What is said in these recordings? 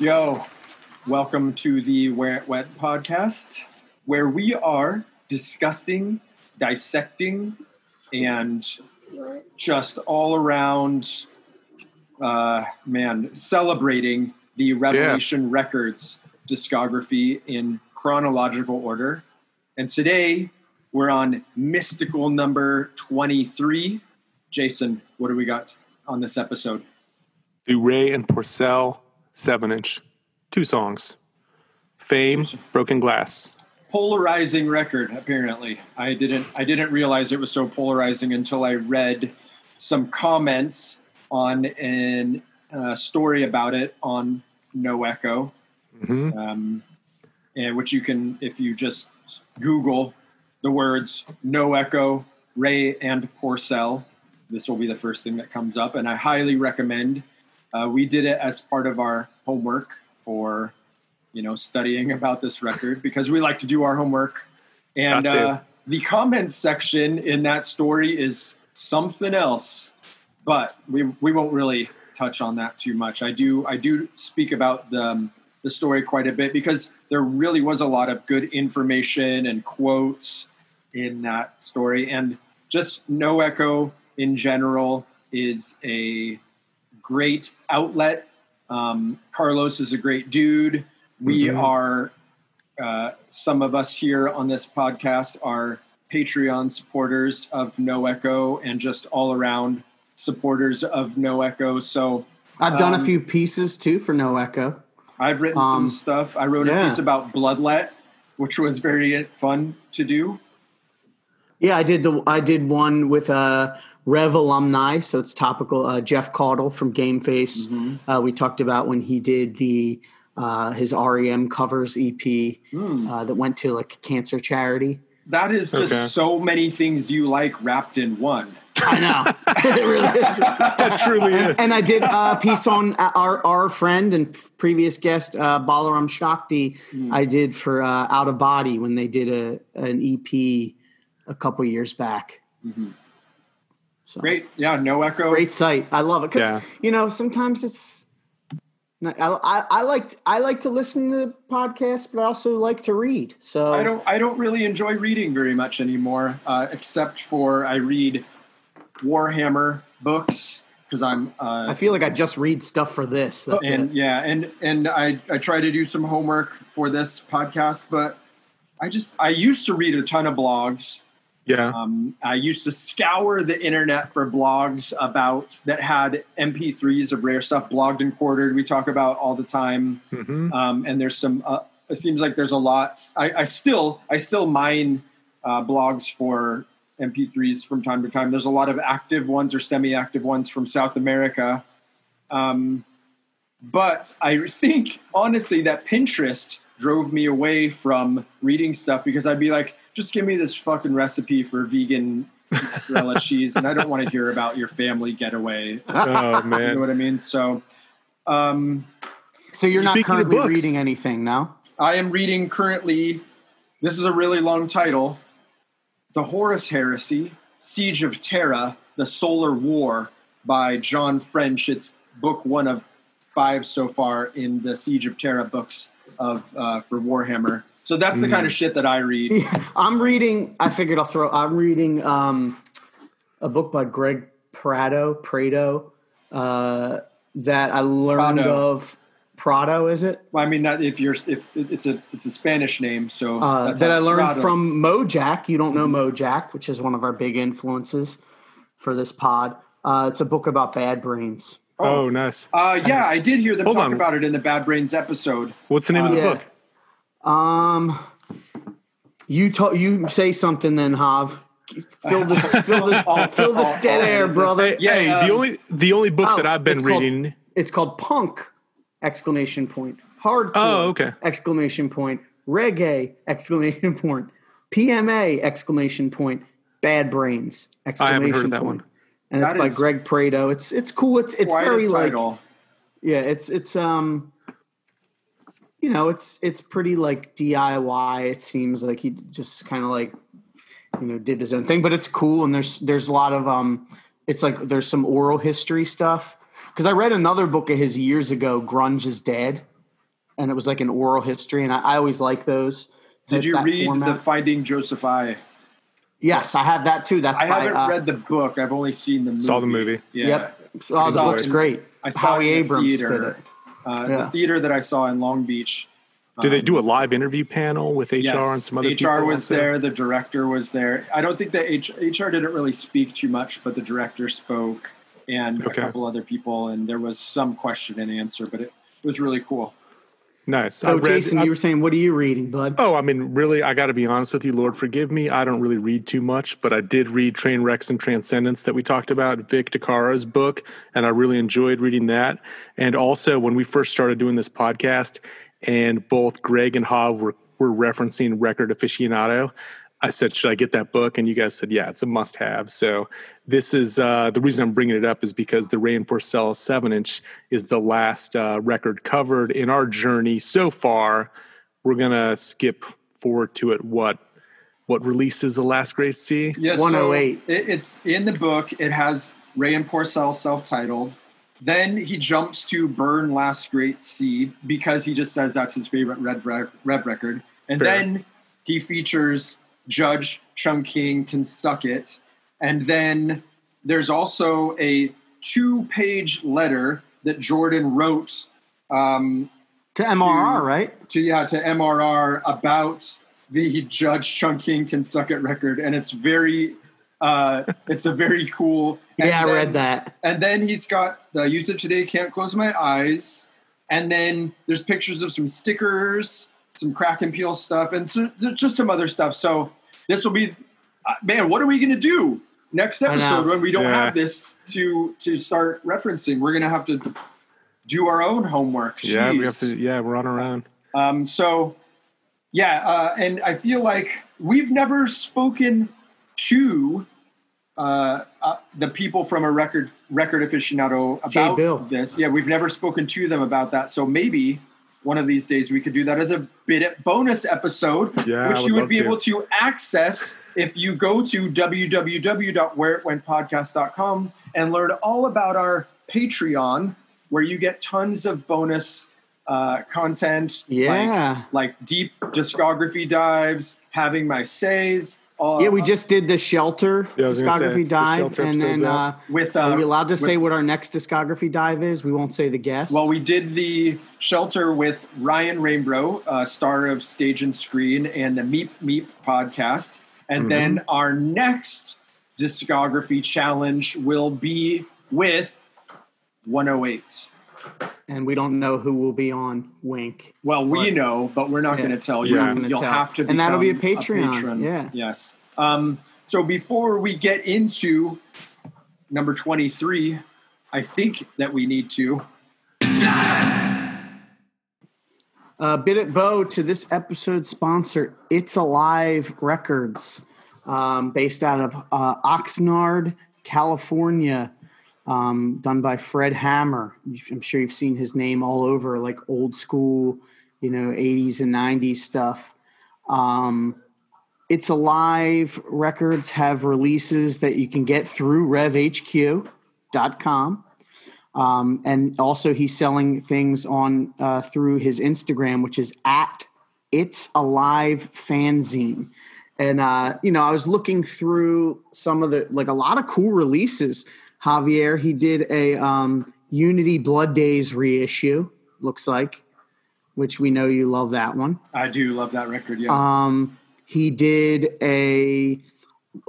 Yo, welcome to the Where It Went podcast, where we are discussing, dissecting, and just all around, uh, man, celebrating the Revelation Records discography in chronological order. And today we're on mystical number 23. Jason, what do we got on this episode? The Ray and Porcell 7 inch. Two songs Fame, Broken Glass. Polarizing record, apparently. I didn't I didn't realize it was so polarizing until I read some comments on an uh, story about it on No Echo, hmm um, and which you can if you just Google the words No Echo, Ray and Porcell. This will be the first thing that comes up, and I highly recommend. Uh, we did it as part of our homework for, you know, studying about this record because we like to do our homework. And uh, the comments section in that story is something else, but we we won't really touch on that too much. I do I do speak about the um, the story quite a bit because there really was a lot of good information and quotes in that story, and just No Echo in general is a great outlet. Um, Carlos is a great dude. We Mhm. are, uh, some of us here on this podcast are Patreon supporters of No Echo and just all around supporters of No Echo. So I've done Um, a few pieces too for No Echo. I've written Um, some stuff. I wrote a piece about Bloodlet, which was very fun to do. Yeah, I did the I did one with uh, Rev alumni, so it's topical. Uh, Jeff Caudill from Game Face. Mm-hmm. Uh, we talked about when he did the uh, his REM covers EP Hmm. uh, that went to like cancer charity. That is just Okay. so many things you like wrapped in one. I know it really is. That truly is. And I did a piece on uh, our our friend and previous guest uh, Balaram Shakti. Hmm. I did for uh, Out of Body when they did a an EP a couple years back. So Great. Yeah, No Echo. great site. I love it because Yeah. you know sometimes it's. I, I, I like I like to listen to podcasts, but I also like to read. So I don't I don't really enjoy reading very much anymore, uh, except for I read Warhammer books because I'm uh, I feel like I just read stuff for this. That's and it. yeah, and and I I try to do some homework for this podcast, but I just I used to read a ton of blogs. Yeah. Um, I used to scour the internet for blogs about that had MP3s of rare stuff, blogged and quartered. We talk about all the time. Hmm um, and there's some uh, it seems like there's a lot. I, I still i still mine uh, blogs for mp3s from time to time. There's a lot of active ones or semi-active ones from south america. Um, but i think honestly that pinterest drove me away from reading stuff because i'd be like just give me this fucking recipe for vegan mozzarella cheese and i don't want to hear about your family getaway Oh, man, you know what i mean so um, So you're not currently books- reading anything now. I am reading currently, this is a really long title The Horus Heresy Siege of Terra, The Solar War by John French. It's book one of five so far in the Siege of Terra books of uh, for Warhammer. So that's the kind of shit that I read. I'm reading. I figured I'll throw. I'm reading um, a book by Greg Prado. Prado uh, that I learned Prado. of. Prado is it? I mean, that if you're if it's a it's a Spanish name, so Uh, that I learned Prado. from Mojack. You don't know Mojack, which is one of our big influences for this pod. Uh, it's a book about bad brains. Oh, nice. Uh, yeah, I did hear them Hold talk on. about it in the Bad Brains episode. What's the name of the Yeah. book? Um, you ta- you say something then, Hav. Fill this fill this fill this dead air, brother. Hey, Yeah, hey, um, the only the only book Oh, that I've been it's called- reading. It's called punk! Exclamation point. Hardcore! Oh, okay. Exclamation point. Reggae! Exclamation point. PMA! Exclamation point. Bad brains! I Exclamation haven't heard of that one. And it's by Greg Prado. It's it's cool. It's it's very like yeah. It's it's um. You know, it's it's pretty like DIY. It seems like he just kind of like you know did his own thing, but it's cool. And there's there's a lot of um. It's like there's some oral history stuff because I read another book of his years ago. Grunge is dead. and it was like an oral history, and I, I always like those. Did you read format. the Finding Joseph I? Yes, I have that too. That's I by, haven't uh, read the book. I've only seen the movie. Saw the movie. Yeah. Yep. Oh, the I book's great. I saw Howie it in the Abrams did it. Uh, Yeah. The theater that I saw in Long Beach. Do they um, do a live interview panel with HR yes, and some other HR people? was there. The director was there. I don't think that H- HR didn't really speak too much, but the director spoke and Okay. a couple other people, and there was some question and answer, but it was really cool. Nice. So, read- Jason, I- you were saying, what are you reading, bud? Oh, I mean, really, I got to be honest with you. Lord, forgive me. I don't really read too much, but I did read Train Wrecks and Transcendence that we talked about, Vic DiCara's book, and I really enjoyed reading that. And also, when we first started doing this podcast, and both Greg and Hav were, were referencing Record Aficionado, I said, Should I get that book? And you guys said, Yeah, it's a must have. So, this is uh, the reason I'm bringing it up is because the Ray and Porcell 7 inch is the last uh, record covered in our journey so far we're gonna skip forward to it. What what releases the last Grace C? Yeah, 108. So it, it's in the book. It has Ray and Porcell self-titled. Then he jumps to Burn Last Great Sea because he just says that's his favorite Red rec- Red record. And Fair. then he features Judge Chung King Can Suck It. And then there's also a two-page letter that Jordan wrote um, To MRR, right? to yeah to MRR about the Judge Chung King Can Suck It record, and it's very uh, it's a very cool. Yeah, I then- read that. And then he's got the Youth of Today Can't Close My Eyes, and then there's pictures of some stickers, some crack and peel stuff, and so, just some other stuff. So this will be, uh, man, what are we gonna do next episode when we don't Yeah. have this to to start referencing? We're gonna have to do our own homework. Yeah, we have to. Yeah, we're on our own. Um, so, yeah, uh, and I feel like we've never spoken to uh, uh, the people from a record record aficionado about this. Yeah, we've never spoken to them about that. So maybe one of these days we could do that as a bit bonus episode, Yeah, which you would love be to. able to access if you go to www.whereitwentpodcast.com and learn all about our Patreon, where you get tons of bonus uh, content. like- Yeah. like deep discography dives, having my says. Uh, Yeah, we just did the Shelter Yeah, I say, discography the dive, Shelter and then uh, with. Uh, are we allowed to with- say what our next discography dive is? We won't say the guest. Well, we did the shelter with Ryan Rainbow, uh, star of Stage and Screen and the Meep Meep podcast, and Mm-hmm. then our next discography challenge will be with 108. And we don't know who will be on Wink. Well, we What? know, but we're not Yeah. going to tell you. You'll tell. have to, And that'll be a Patreon, patron. yeah. Yes. Um, so before we get into number twenty-three, I think that we need to. Uh, bit at bow to this episode sponsor, It's Alive Records, um, based out of uh, Oxnard, California, um, done by Fred Hammer. I'm sure you've seen his name all over, like old school, you know, 80s and 90s stuff. Um, it's Alive Records have releases that you can get through revhq.com. Um, and also, he's selling things on uh, through his Instagram, which is at It's Alive Fanzine. And uh, you know, I was looking through some of the like a lot of cool releases. Javier, he did a um, Unity Blood Days reissue. Looks like, which we know you love that one. I do love that record. Yes. Um, he did a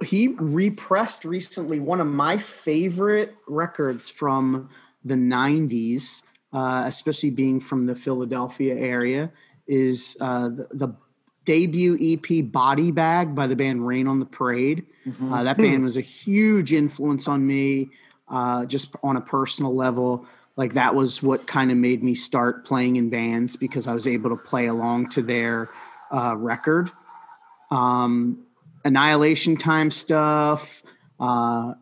he repressed recently one of my favorite records from the 90s uh, especially being from the philadelphia area is uh, the, the debut ep body bag by the band rain on the parade uh, that band was a huge influence on me uh, just on a personal level like that was what kind of made me start playing in bands because i was able to play along to their uh, record um, Annihilation Time stuff, uh,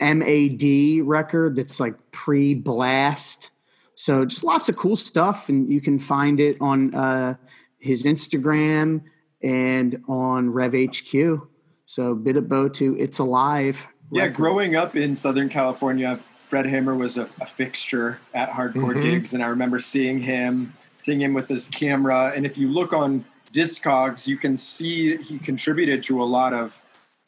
MAD record that's like pre blast. So just lots of cool stuff, and you can find it on uh, his Instagram and on RevHQ. So bit of bow to It's Alive. Yeah, growing up in Southern California, Fred Hammer was a, a fixture at hardcore Mhm. gigs, and I remember seeing him seeing him with his camera. And if you look on Discogs, you can see he contributed to a lot of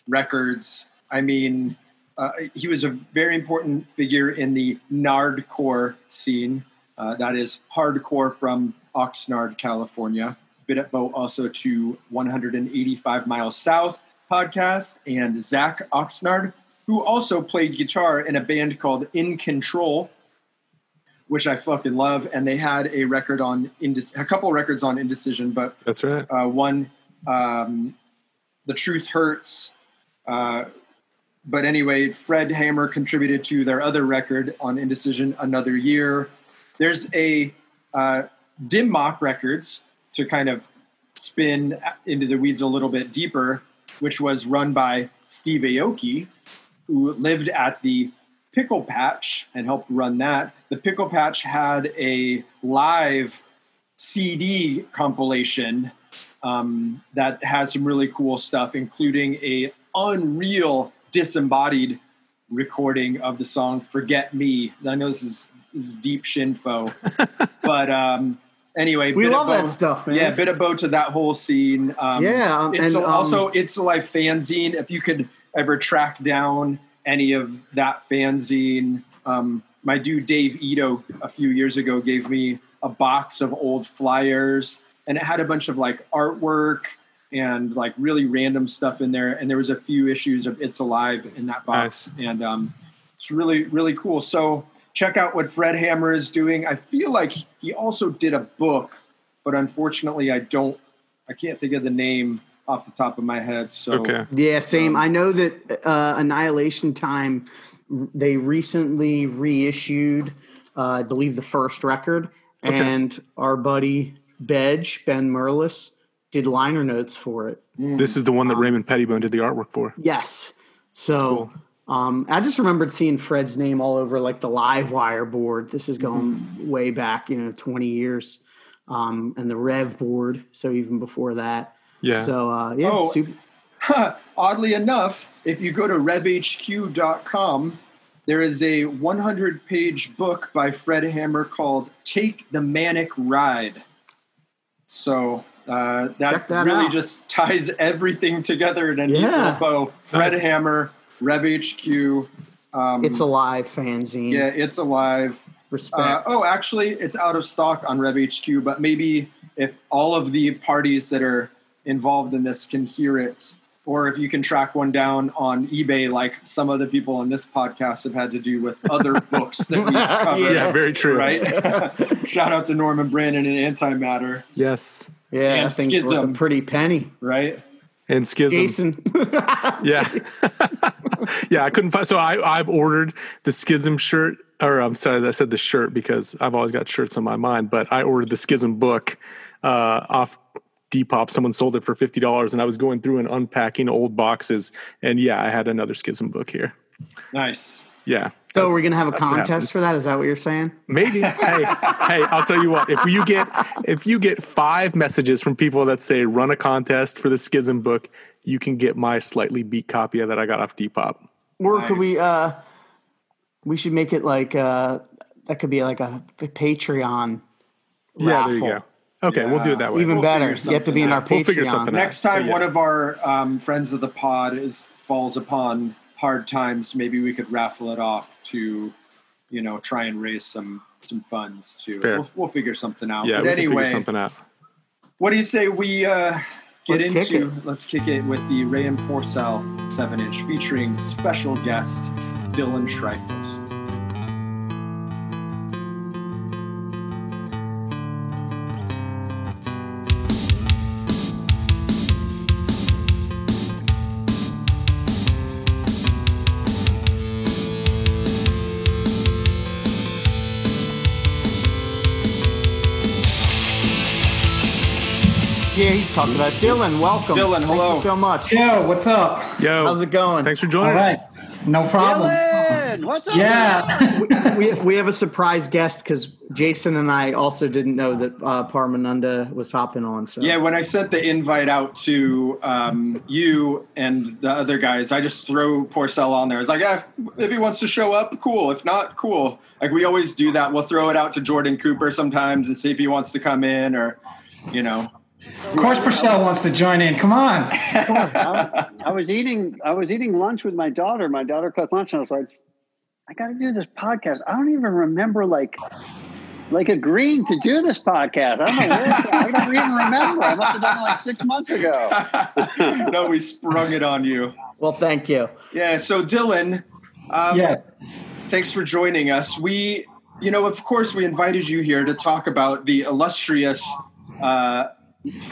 records. I mean, uh, he was a very important figure in the nardcore scene. Uh, that is hardcore from Oxnard, California. Bid at Boat also to 185 Miles South podcast and Zach Oxnard, who also played guitar in a band called In Control, which I fucking love. And they had a record on Indec- a couple records on Indecision, but That's right. uh, one, um, The Truth Hurts. Uh, but anyway, Fred Hammer contributed to their other record on Indecision, Another Year. There's a uh, Dim Mak Records to kind of spin into the weeds a little bit deeper, which was run by Steve Aoki, who lived at the Pickle Patch and helped run that. The Pickle Patch had a live CD compilation um, that has some really cool stuff, including a unreal disembodied recording of the song "Forget Me." I know this is this is deep shinfo, but um, anyway, We love of that stuff, man. Yeah, a bit of bow to that whole scene. Um, Yeah, um, it's and, a- also um, it's a live fanzine. If you could ever track down any of that fanzine, um, my dude Dave Ito a few years ago gave me a box of old flyers, and it had a bunch of like artwork and like really random stuff in there. And there was a few issues of It's Alive in that box, and um, it's really really cool. So check out what Fred Hammer is doing. I feel like he also did a book, but unfortunately, I don't. I can't think of the name off the top of my head. So Okay. Yeah, same. Um, I know that uh, Annihilation Time, they recently reissued, uh, I believe, the first record, Okay. and our buddy Bedge, Ben Merlis, did liner notes for it. This is the one that Raymond Pettibon did the artwork for. Yes. So cool. um, I just remembered seeing Fred's name all over like the live wire board. This is going way back, you know, 20 years. Um, and the Rev board. So even before that. Yeah. So uh, yeah, Oh, super, oddly enough, if you go to revhq.com, there is a 100 page book by Fred Hammer called Take the Manic Ride. So uh, that, that really out. just ties everything together in a neat Yeah. little bow. Fred Nice. Hammer, RevHQ. Um, it's a live fanzine. yeah, it's alive. Respect. Uh, oh, actually, it's out of stock on RevHQ, but maybe if all of the parties that are involved in this can hear it, or if you can track one down on eBay, like some of the people on this podcast have had to do with other books that we've covered. yeah, very true. Right? Shout out to Norman Brannon and Antimatter, Yes. yeah, and things worth Schism. a pretty penny. right? And Schism. Jason. Yeah. yeah, I couldn't find so I I've ordered the Schism shirt or I'm sorry, I said the shirt because I've always got shirts on my mind, but I ordered the Schism book uh off Depop. Someone sold it for fifty dollars and I was going through and unpacking old boxes and yeah, I had another Schism book here. Nice. Yeah. so we're gonna have a contest for that. Is that what you're saying? Maybe. hey, hey, I'll tell you what. If you get if you get five messages from people that say run a contest for the Schism book, you can get my slightly beat copy that I got off Depop. Or could we? Uh We should make it like uh that could be like a, a Patreon. Yeah, there you go. Okay, we'll do it that way. Even We'll better. You have to be in our. Patreon. We'll figure something out. Next time Yeah. one of our um, friends of the pod is falls upon hard times, maybe we could raffle it off to, you know, try and raise some some funds too. Fair. We'll, we'll figure something out. yeah, but we can anyway, figure something out. what do you say we uh, get Let's kick into? Let's kick it with the Ray and Porcell seven inch featuring special guest Dylan Schreifels. Yeah, about Dylan. Welcome, Dylan, Thank hello. you so much. Yo, what's up? Yo, How's it going? thanks for joining All right, us. no problem. Dylan! Dylan. What's up? Yeah. we, we have a surprise guest because Jason and I also didn't know that uh, Paramananda was hopping on. So Yeah, when I sent the invite out to um, you and the other guys, I just throw Porcell on there. It's like, yeah, if, if he wants to show up, cool. If not, cool. Like we always do that. We'll throw it out to Jordan Cooper sometimes and see if he wants to come in or, you know. Of course, Porcell wants to join in. Come on. I, I was eating. I was eating lunch with my daughter. My daughter cooked lunch, and I was like, "I got to do this podcast." I don't even remember like, like agreeing to do this podcast. I don't know. I don't even remember. I must have done it like six months ago. no, we sprung it on you. Well, thank you. Yeah. So Dylan, um, Yeah. thanks for joining us. We, you know, of course, we invited you here to talk about the illustrious uh,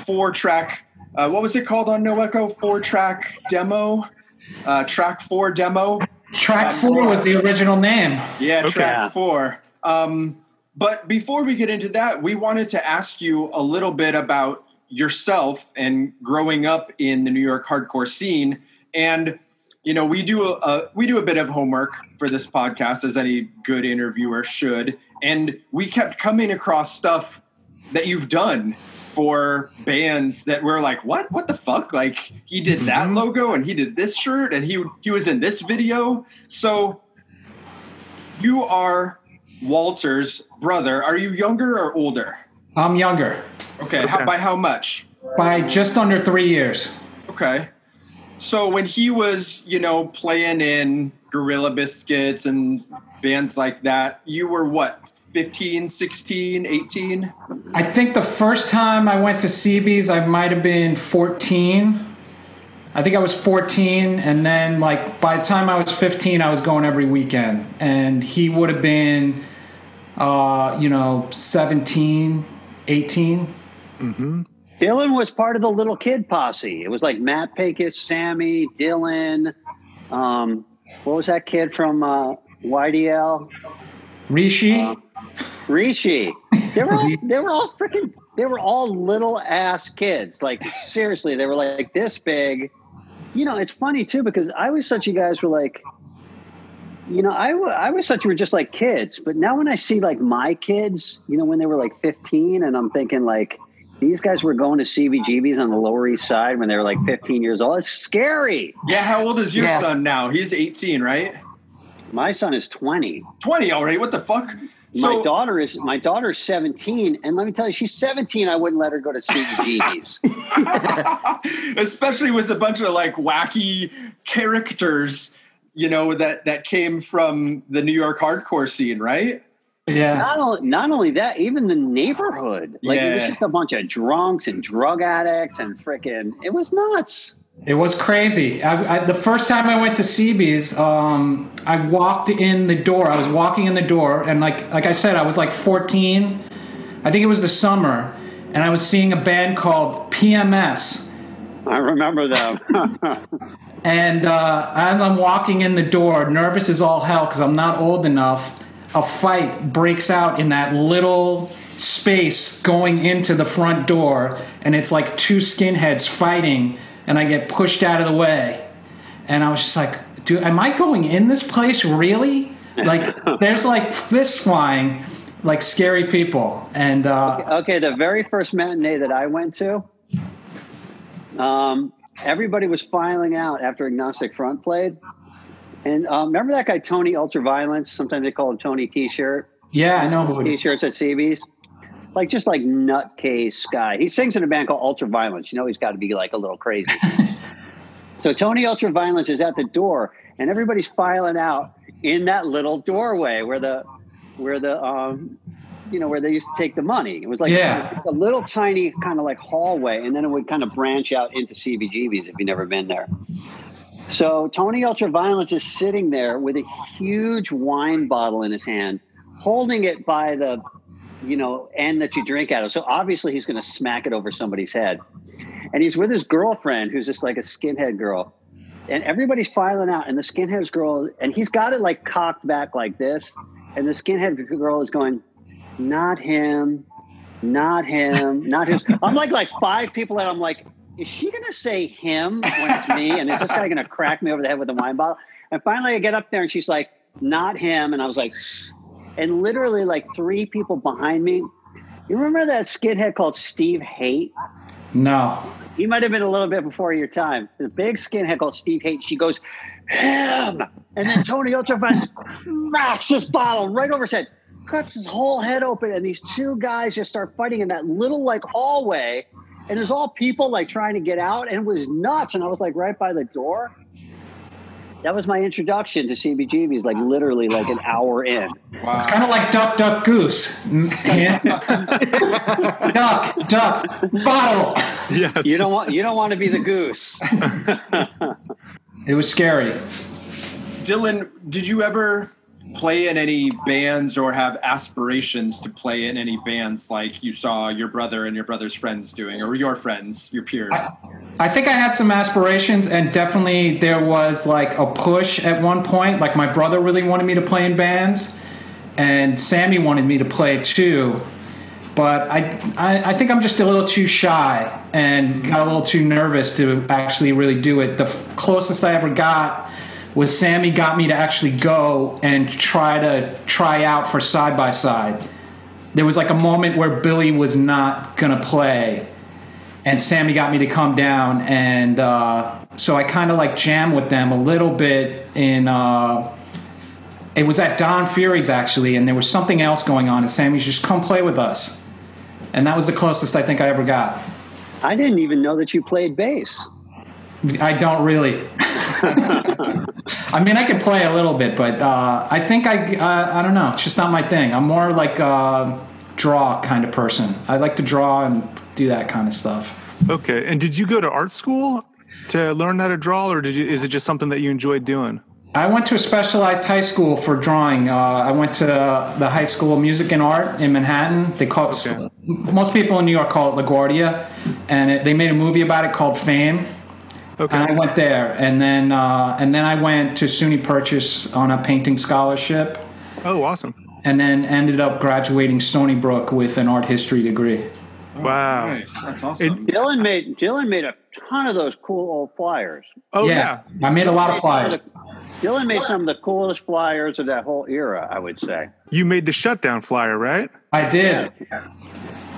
four track. Uh, what was it called on No Echo? Four track demo, uh, track four demo. Track four was the original name. Yeah, Okay. track four. Um, but before we get into that, we wanted to ask you a little bit about yourself and growing up in the New York hardcore scene. And you know, we do a, a we do a bit of homework for this podcast, as any good interviewer should. And we kept coming across stuff that you've done for bands that were like, what? What the fuck? Like he did that Mhm. logo and he did this shirt and he he was in this video. So you are Walter's brother. Are you younger or older? I'm younger Okay, How, Okay. by how much? by just under three years. Okay. So when he was, you know, playing in Gorilla Biscuits and bands like that, you were what, 15, 16, 18? I think the first time I went to CB's, I might have been 14. I think I was 14, and then like by the time I was 15, I was going every weekend, and he would have been, uh, you know, 17, 18. Dylan was part of the little kid posse. It was like Matt Pecos, Sammy, Dylan. Um, what was that kid from uh, YDL? Rishi, um, Rishi. They were all they were all freaking they were all little ass kids. Like seriously, they were like this big. You know, it's funny too because I always thought you guys were like, you know, I, wa- I always thought you were just like kids. But now when I see like my kids, you know, when they were like 15, and I'm thinking like these guys were going to CBGBs on the Lower East Side when they were like 15 years old. It's scary. Yeah, how old is your Yeah. son now? He's 18, right? My son is 20. 20 already. What the fuck? my daughter is my daughter's 17, and let me tell you, she's 17. I wouldn't let her go to CBGBs. especially with a bunch of like wacky characters, you know, that that came from the New York hardcore scene, right? yeah, not, only, not only that, even the neighborhood. Like it was just a bunch of drunks and drug addicts and freaking. It was nuts. It was crazy. I, I, the first time I went to CB's, um, I walked in the door. I was walking in the door, and like like I said, I was like 14. I think it was the summer, and I was seeing a band called PMS. I remember them. And uh, as I'm walking in the door, nervous as all hell because I'm not old enough, a fight breaks out in that little space going into the front door. And it's like two skinheads fighting, and I get pushed out of the way. And I was just like, dude, am I going in this place really? Like, there's like fists flying, like scary people. And uh, okay, the very first matinee that I went to, um, everybody was filing out after Agnostic Front played. And um, remember that guy Tony Ultraviolence? Sometimes they call him Tony T-shirt. yeah, I know who. T-shirts at CB's. Like just like nutcase guy. He sings in a band called Ultraviolence. You know he's got to be like a little crazy. so Tony Ultraviolence is at the door, and everybody's filing out in that little doorway where the where the um you know where they used to take the money. It was like Yeah. a little tiny kind of like hallway, and then it would kind of branch out into CBGB's if you've never been there. So Tony Ultraviolence is sitting there with a huge wine bottle in his hand, holding it by the, you know, end that you drink out of. So obviously he's going to smack it over somebody's head. And he's with his girlfriend, who's just like a skinhead girl. And everybody's filing out, and the skinhead girl, and he's got it like cocked back like this. And the skinhead girl is going, not him, not him, not him. I'm like like five people and I'm like, is she gonna say him when it's me? And is this guy gonna crack me over the head with a wine bottle? And finally I get up there and she's like, not him. And I was like, and literally like three people behind me. You remember that skinhead called Steve Haight? No. He might have been a little bit before your time. The big skinhead called Steve Haight. She goes, him. And then Tony Ultraviolet smacks this bottle right over his head, cuts his whole head open. And these two guys just start fighting in that little like hallway. And there's all people like trying to get out. And it was nuts. And I was like right by the door. That was my introduction to CBGBs, like literally like an hour in. Wow. It's kind of like duck, duck, goose. Duck, duck, bottle. Yes. You don't want you don't want to be the goose. It was scary. Dylan, did you ever play in any bands or have aspirations to play in any bands like you saw your brother and your brother's friends doing, or your friends, your peers? I think I had some aspirations, and definitely there was like a push at one point. Like my brother really wanted me to play in bands, and Sammy wanted me to play too. But I, I, I think I'm just a little too shy and got a little too nervous to actually really do it. The f- closest I ever got was Sammy got me to actually go and try to try out for side by side. There was like a moment where Billy was not gonna play, and Sammy got me to come down, and uh, so I kind of like jammed with them a little bit in. Uh, it was at Don Fury's actually, and there was something else going on, and Sammy's just come play with us, and that was the closest I think I ever got. I didn't even know that you played bass. I don't really. I mean, I can play a little bit, but uh, I think I, uh, I don't know. It's just not my thing. I'm more like a draw kind of person. I like to draw and do that kind of stuff. Okay. And did you go to art school to learn how to draw, or did you? Is it just something that you enjoyed doing? I went to a specialized high school for drawing. Uh, I went to the High School of Music and Art in Manhattan. They call it, Okay. most people in New York call it LaGuardia, and it, they made a movie about it called Fame. Okay. And I went there, and then uh, and then I went to SUNY Purchase on a painting scholarship, oh, awesome. and then ended up graduating Stony Brook with an art history degree. Wow. Nice. That's awesome. Dylan made Dylan made a ton of those cool old flyers. Oh yeah. I made a lot of flyers. Dylan made some of the coolest flyers of that whole era, I would say. You made the shutdown flyer, right? I did. Yeah,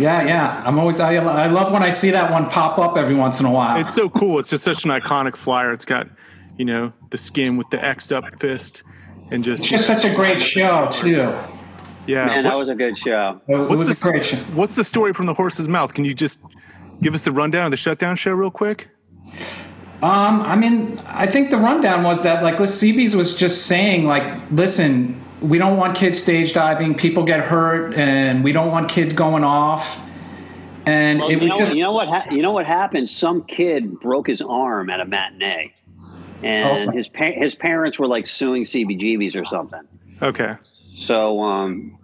yeah. Yeah. I'm always I, I love when I see that one pop up every once in a while. It's so cool. It's just such an iconic flyer. It's got, you know, the skin with the X'd up fist, and just It's just such a great show too. yeah. Man, What- that was a good show. It, it what's was the a great show. What's the story from the horse's mouth? Can you just give us the rundown of the shutdown show real quick? Um, I mean, I think the rundown was that like CB's was just saying like, listen, we don't want kids stage diving. People get hurt, and we don't want kids going off. And Well, it you, was know, just you know what? Ha- you know what happened? Some kid broke his arm at a matinee, and Okay. his pa- his parents were like suing CBGBs or something. Okay. So um,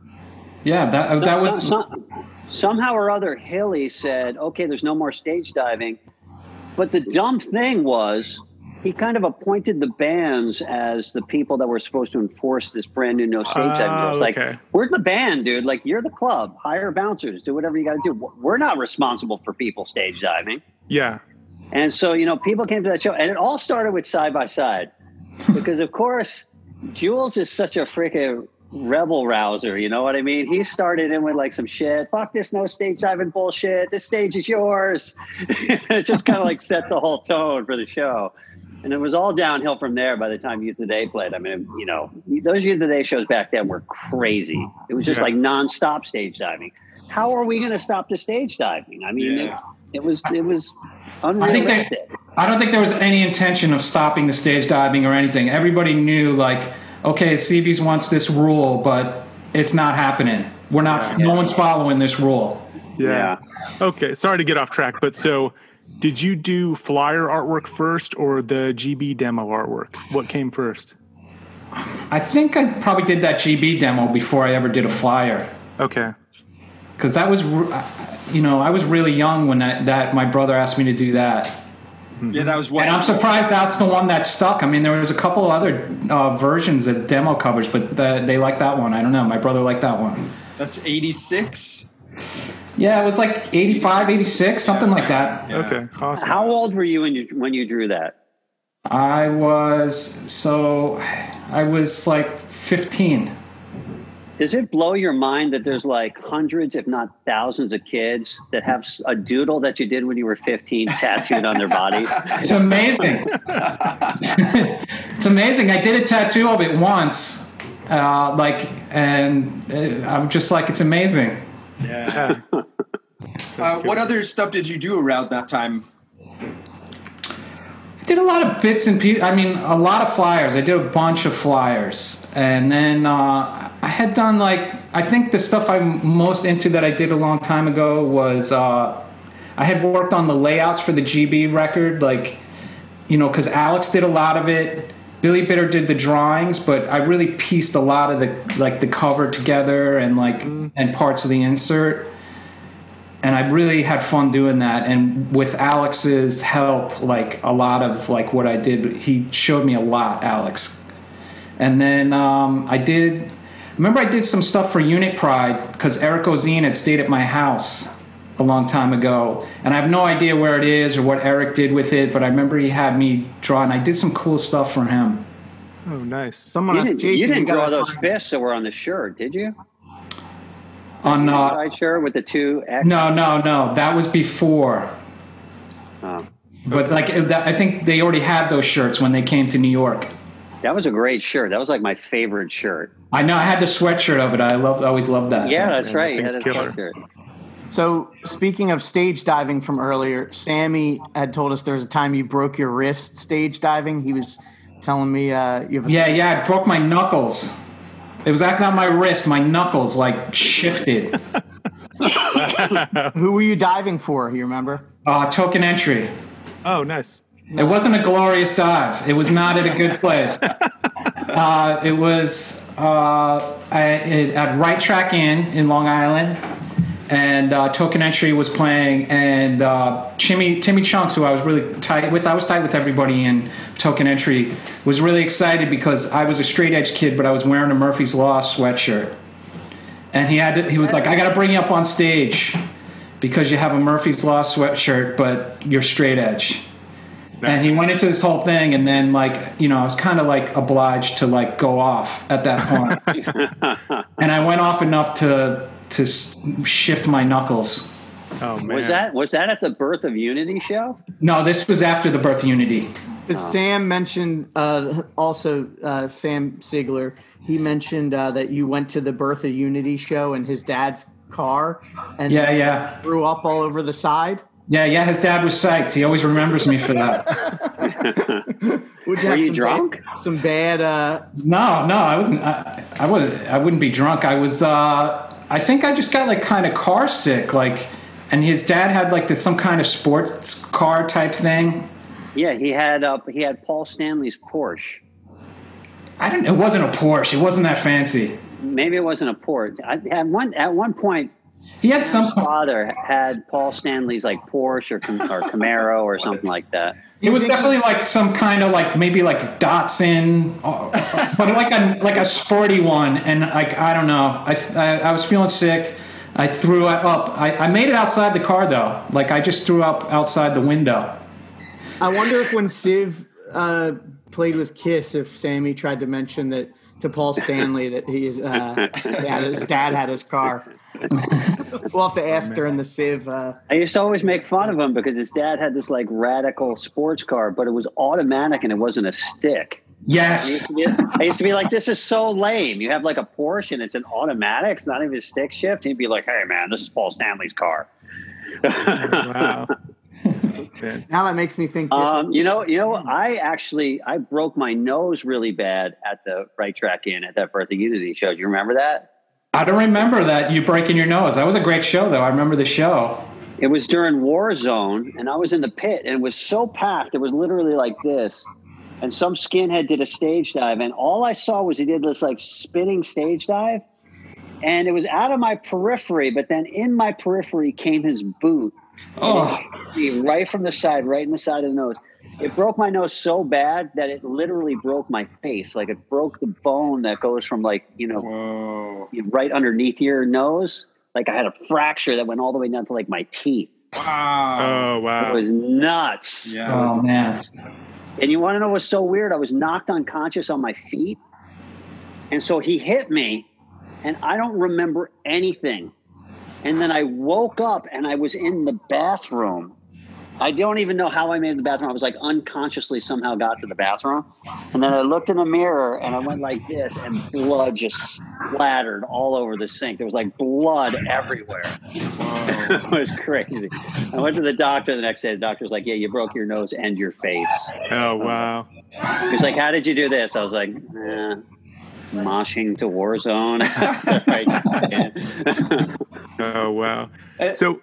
yeah, that that was some- somehow or other, Hilly said, "Okay, there's no more stage diving." But the dumb thing was, he kind of appointed the bands as the people that were supposed to enforce this brand new no stage diving. Oh, rule. Like, okay. we're the band, dude. Like, you're the club. Hire bouncers. Do whatever you got to do. We're not responsible for people stage diving. Yeah. And so, you know, people came to that show, and it all started with side by side, because of course, Jules is such a freaking rebel rouser. You know what I mean? He started in with like some shit. Fuck this no stage diving bullshit. This stage is yours. it just kind of like set the whole tone for the show. And it was all downhill from there by the time Youth Today played. I mean, you know, those Youth Today shows back then were crazy. It was just Yeah. like nonstop stage diving. How are we going to stop the stage diving? I mean, Yeah. it, it was it was I think unrealistic. I don't think there was any intention of stopping the stage diving or anything. Everybody knew, like, okay, CB's wants this rule, but it's not happening. We're not. No one's following this rule. Yeah. Okay. Sorry to get off track, but so did you do flyer artwork first or the GB demo artwork? What came first? I think I probably did that GB demo before I ever did a flyer. Okay. because that was you know i was really young when that, that my brother asked me to do that Yeah, that was what. and i'm surprised that's the one that stuck i mean there was a couple of other uh, versions of demo covers but the, they liked that one i don't know my brother liked that one That's 86. Yeah it was like 85 86 something like that Yeah. Okay. Awesome. How old were you when you when you drew that? i was so i was like 15. Does it blow your mind that there's like hundreds, if not thousands, of kids that have a doodle that you did when you were 15 tattooed on their body? It's amazing. it's amazing. I did a tattoo of it once, uh, like, and uh, I'm just like, it's amazing. Yeah. Uh, what other stuff did you do around that time? I did a lot of bits and pieces. I mean, a lot of flyers. I did a bunch of flyers, and then uh, I had done like I think the stuff I'm most into that I did a long time ago was uh, I had worked on the layouts for the GB record, like you know, because Alex did a lot of it. Billy Bitter did the drawings, but I really pieced a lot of the like the cover together and like and parts of the insert and I really had fun doing that. And with Alex's help, like a lot of like what I did, he showed me a lot, Alex. And then um, I did. Remember, I did some stuff for Unit Pride because Eric Ozenne had stayed at my house a long time ago, and I have no idea where it is or what Eric did with it. But I remember he had me draw, and I did some cool stuff for him. Oh, nice. Someone You asked didn't, Jason. you didn't draw those fists that were on the shirt, did you? On uh, Pride shirt with the two X. no, no, no, that was before. Oh. But like, that, I think they already had those shirts when they came to New York. That was a great shirt. That was like my favorite shirt. I know I had the sweatshirt of it. I love, always loved that. Yeah, that's man, right. that You thing's had a killer. Sweatshirt. So, speaking of stage diving from earlier, Sammy had told us there was a time you broke your wrist stage diving. He was telling me uh, you have a Yeah, yeah, I broke my knuckles. It was actually not my wrist, my knuckles like shifted. Who were you diving for? You remember? Uh, token entry. Oh, nice. It wasn't a glorious dive. It was not at a good place. Uh, it was uh, at, at Right Track Inn in Long Island, and uh, Token Entry was playing, and uh, Timmy Timmy Chunks, who I was really tight with, I was tight with everybody in Token Entry, was really excited because I was a straight edge kid, but I was wearing a Murphy's Law sweatshirt, and he had to, he was like, I got to bring you up on stage because you have a Murphy's Law sweatshirt, but you're straight edge. And he went into this whole thing, and then like you know, I was kind of like obliged to like go off at that point, and I went off enough to to shift my knuckles. Oh, man. Was that was that at the Birth of Unity show? No, this was after the birth of Unity. Because Sam mentioned uh, also uh, Sam Siegler. He mentioned uh, that you went to the Birth of Unity show in his dad's car and Yeah, yeah, threw up all over the side. yeah, yeah. His dad was psyched. He always remembers me for that. Would Were have you some drunk? Bad, some bad. Uh, No, no, I wasn't. I, I was. I wouldn't be drunk. I was. I think I just got like kind of car sick. Like, and his dad had like this some kind of sports car type thing. Yeah, he had uh, he had Paul Stanley's Porsche. I don't. It wasn't a Porsche. It wasn't that fancy. Maybe it wasn't a Porsche. I, at one at one point, He had some. father had Paul Stanley's like Porsche or, or Camaro or something like that. It was definitely like some kind of like maybe like Datsun, uh, but like a like a sporty one. And like I don't know, I I, I was feeling sick. I threw up. I, I made it outside the car though. Like I just threw up outside the window. I wonder if when Civ uh, played with Kiss, if Sammy tried to mention that to Paul Stanley that he is uh, that his dad had his car. We'll have to ask during the Civ. Uh, I used to always make fun of him because his dad had this like radical sports car, but it was automatic and it wasn't a stick. I Yes. used, be, I used to be like, "This is so lame." You have like a Porsche and it's an automatic; it's not even a stick shift. He'd be like, "Hey, man, this is Paul Stanley's car." Wow. Man. now that makes me think. Um, you know, you know, I actually I broke my nose really bad at the Right Track Inn at that Birth of Unity show. Do you remember that? I don't remember that you breaking your nose. That was a great show though. I remember the show. It was during war zone, and I was in the pit, and it was so packed. It was literally like this. And some skinhead did a stage dive, and all I saw was he did this like spinning stage dive, and it was out of my periphery. But then in my periphery came his boot, Oh, right from the side, right in the side of the nose. It broke my nose so bad that it literally broke my face. Like it broke the bone that goes from like you know Whoa. right underneath your nose. Like I had a fracture that went all the way down to like my teeth. Wow. Oh, wow! It was nuts. yeah. oh man. And you want to know what's so weird? I was knocked unconscious on my feet. And so he hit me, and I don't remember anything. And then I woke up and I was in the bathroom. I don't even know how I made the bathroom. I was like unconsciously somehow got to the bathroom. And then I looked in the mirror and I went like this, and blood just splattered all over the sink. There was like blood everywhere. it was crazy. I went to the doctor the next day. The doctor was like, Yeah, you broke your nose and your face. Oh wow. He's like, How did you do this? I was like, eh, moshing to Warzone. right. Oh wow. Uh, So,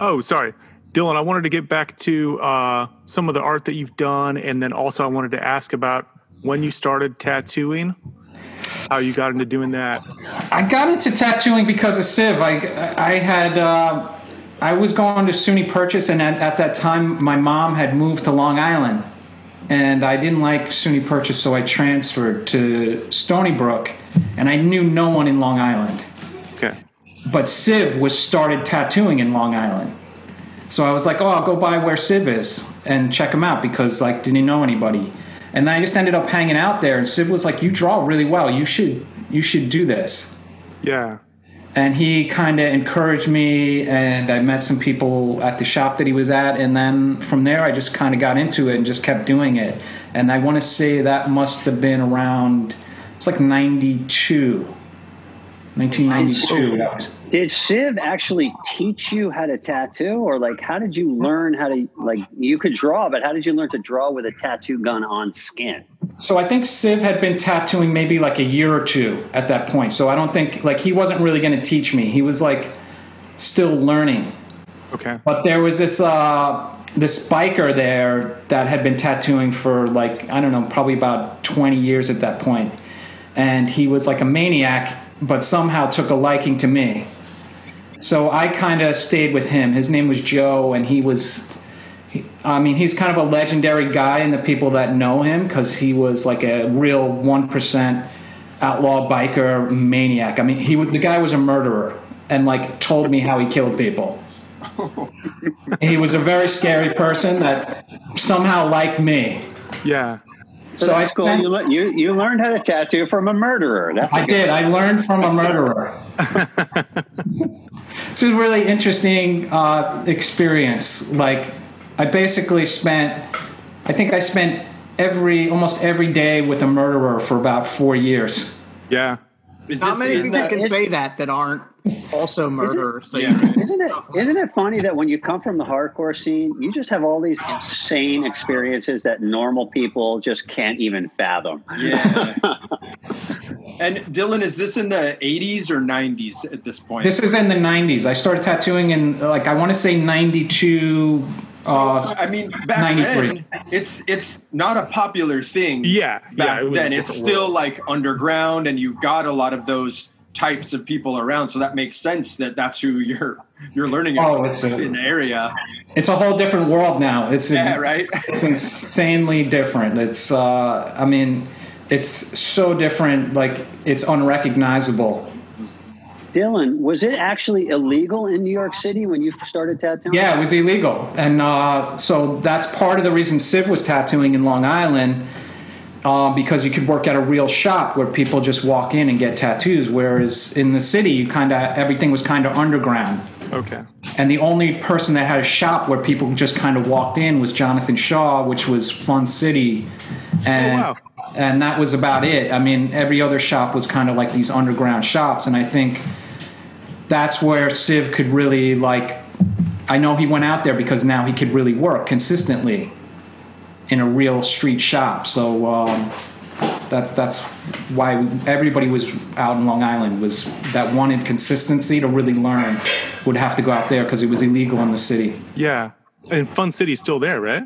oh sorry, Dylan. I wanted to get back to uh, some of the art that you've done, and then also I wanted to ask about when you started tattooing, how you got into doing that. I got into tattooing because of Civ. I, I had, uh, I was going to SUNY Purchase, and at, at that time, my mom had moved to Long Island, and I didn't like SUNY Purchase, so I transferred to Stony Brook, and I knew no one in Long Island. Okay. But Civ was started tattooing in Long Island. So I was like, oh, I'll go by where Civ is and check him out because like didn't know anybody. And then I just ended up hanging out there and Civ was like, You draw really well. You should you should do this. Yeah. And he kind of encouraged me and I met some people at the shop that he was at and then from there I just kind of got into it and just kept doing it. And I want to say that must have been around it's like 92 1992. That was- Did Civ actually teach you how to tattoo, or like how did you learn how to like you could draw, but how did you learn to draw with a tattoo gun on skin? So I think Civ had been tattooing maybe like a year or two at that point. So I don't think like he wasn't really going to teach me. He was like still learning. Okay. But there was this uh, this biker there that had been tattooing for like I don't know, probably about 20 years at that point, and he was like a maniac, but somehow took a liking to me. So I kind of stayed with him. His name was Joe, and he was. he- I mean, he's kind of a legendary guy in the people that know him because he was like a real one percent outlaw biker maniac. I mean, he the guy was a murderer and like told me how he killed people. he was a very scary person that somehow liked me. Yeah. So I school, spent- You, le- you you learned how to tattoo from a murderer. That's a I good- did. I learned from a murderer. This was a really interesting uh, experience. Like, I basically spent, I think I spent every almost every day with a murderer for about four years. Yeah. Is Not this many people the- can is- say that that aren't also murderers. So Yeah. you Isn't it isn't it funny that when you come from the hardcore scene, you just have all these insane experiences that normal people just can't even fathom. Yeah. and Dylan, is this in the 80s or 90s at this point? This is in the 90s. I started tattooing in, like, I want to say 92. Uh, I mean, back 93. then, it's it's not a popular thing. Yeah. back yeah. it then it's still world. like underground, and you got a lot of those types of people around. So that makes sense that that's who you're you're learning Oh, about it's a- in the area. it's a whole different world now. It's Yeah, right. it's insanely different. It's uh, I mean, it's so different. Like it's unrecognizable. Dylan, was it actually illegal in New York City when you started tattooing? Yeah, it was illegal, and uh, so that's part of the reason Civ was tattooing in Long Island. Uh, because you could work at a real shop where people just walk in and get tattoos, whereas in the city, you kind of everything was kind of underground. Okay. And the only person that had a shop where people just kind of walked in was Jonathan Shaw, which was Fun City, and Oh, wow. and that was about it. I mean, every other shop was kind of like these underground shops, and I think that's where Civ could really like. I know he went out there because now he could really work consistently in a real street shop. So um, that's that's why everybody was out in Long Island was that wanted consistency to really learn would have to go out there because it was illegal in the city. Yeah. And Fun City's still there, right?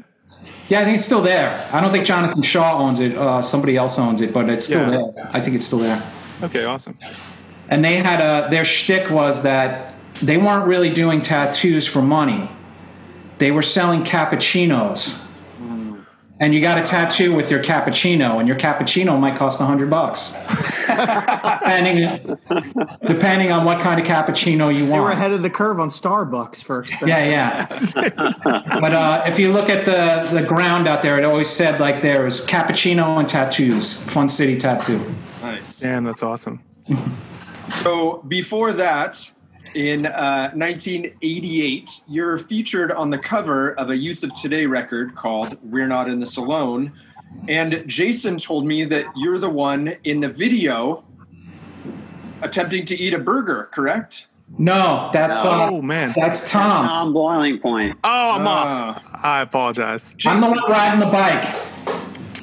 Yeah, I think it's still there. I don't think Jonathan Shaw owns it. Uh, somebody else owns it, but it's still Yeah. there. I think it's still there. Okay. Awesome. And they had a their shtick was that they weren't really doing tattoos for money. They were selling cappuccinos. And you got a tattoo with your cappuccino, and your cappuccino might cost a hundred bucks, depending depending on what kind of cappuccino you want. They were ahead of the curve on Starbucks for expensive. Yeah, yeah. but uh, if you look at the the ground out there, it always said like there was cappuccino and tattoos, Fun City Tattoo. Nice. Damn, that's awesome. So before that, in uh, 1988, you're featured on the cover of a Youth of Today record called We're Not in This Alone. And Jason told me that you're the one in the video attempting to eat a burger, correct? No, that's No. uh, Oh man. that's Tom. Tom Boiling Point. Oh, I'm Ah. off. I apologize. I'm the one riding the bike,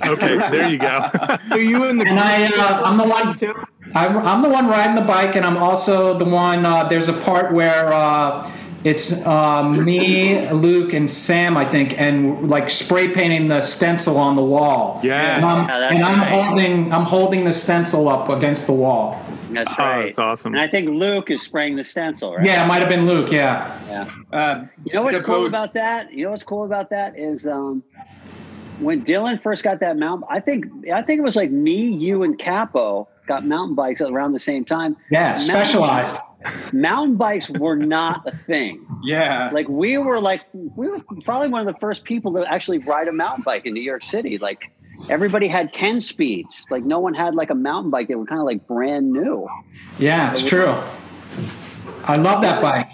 Okay, there you go. Are you in the and I uh, I'm the one too? I'm, I'm the one riding the bike, and I'm also the one. Uh, there's a part where uh, it's uh, me, Luke, and Sam, I think, and like spray painting the stencil on the wall. Yes. And I'm, Yeah, and I'm right. holding I'm holding the stencil up against the wall. That's Oh, right. that's awesome. And I think Luke is spraying the stencil, right? Yeah, it might have been Luke. Yeah. Yeah. Uh, You know what's cool codes- about that? You know what's cool about that is um, when Dylan first got that mountain. I think I think it was like me, you, and Cappo got mountain bikes around the same time. Yeah, Mountain- specialized. Mountain bikes were not a thing. Yeah. Like we were like we were probably one of the first people to actually ride a mountain bike in New York City. Like everybody had ten speeds. Like no one had like a mountain bike that were kind of like brand new. Yeah, it's true. I love that bike.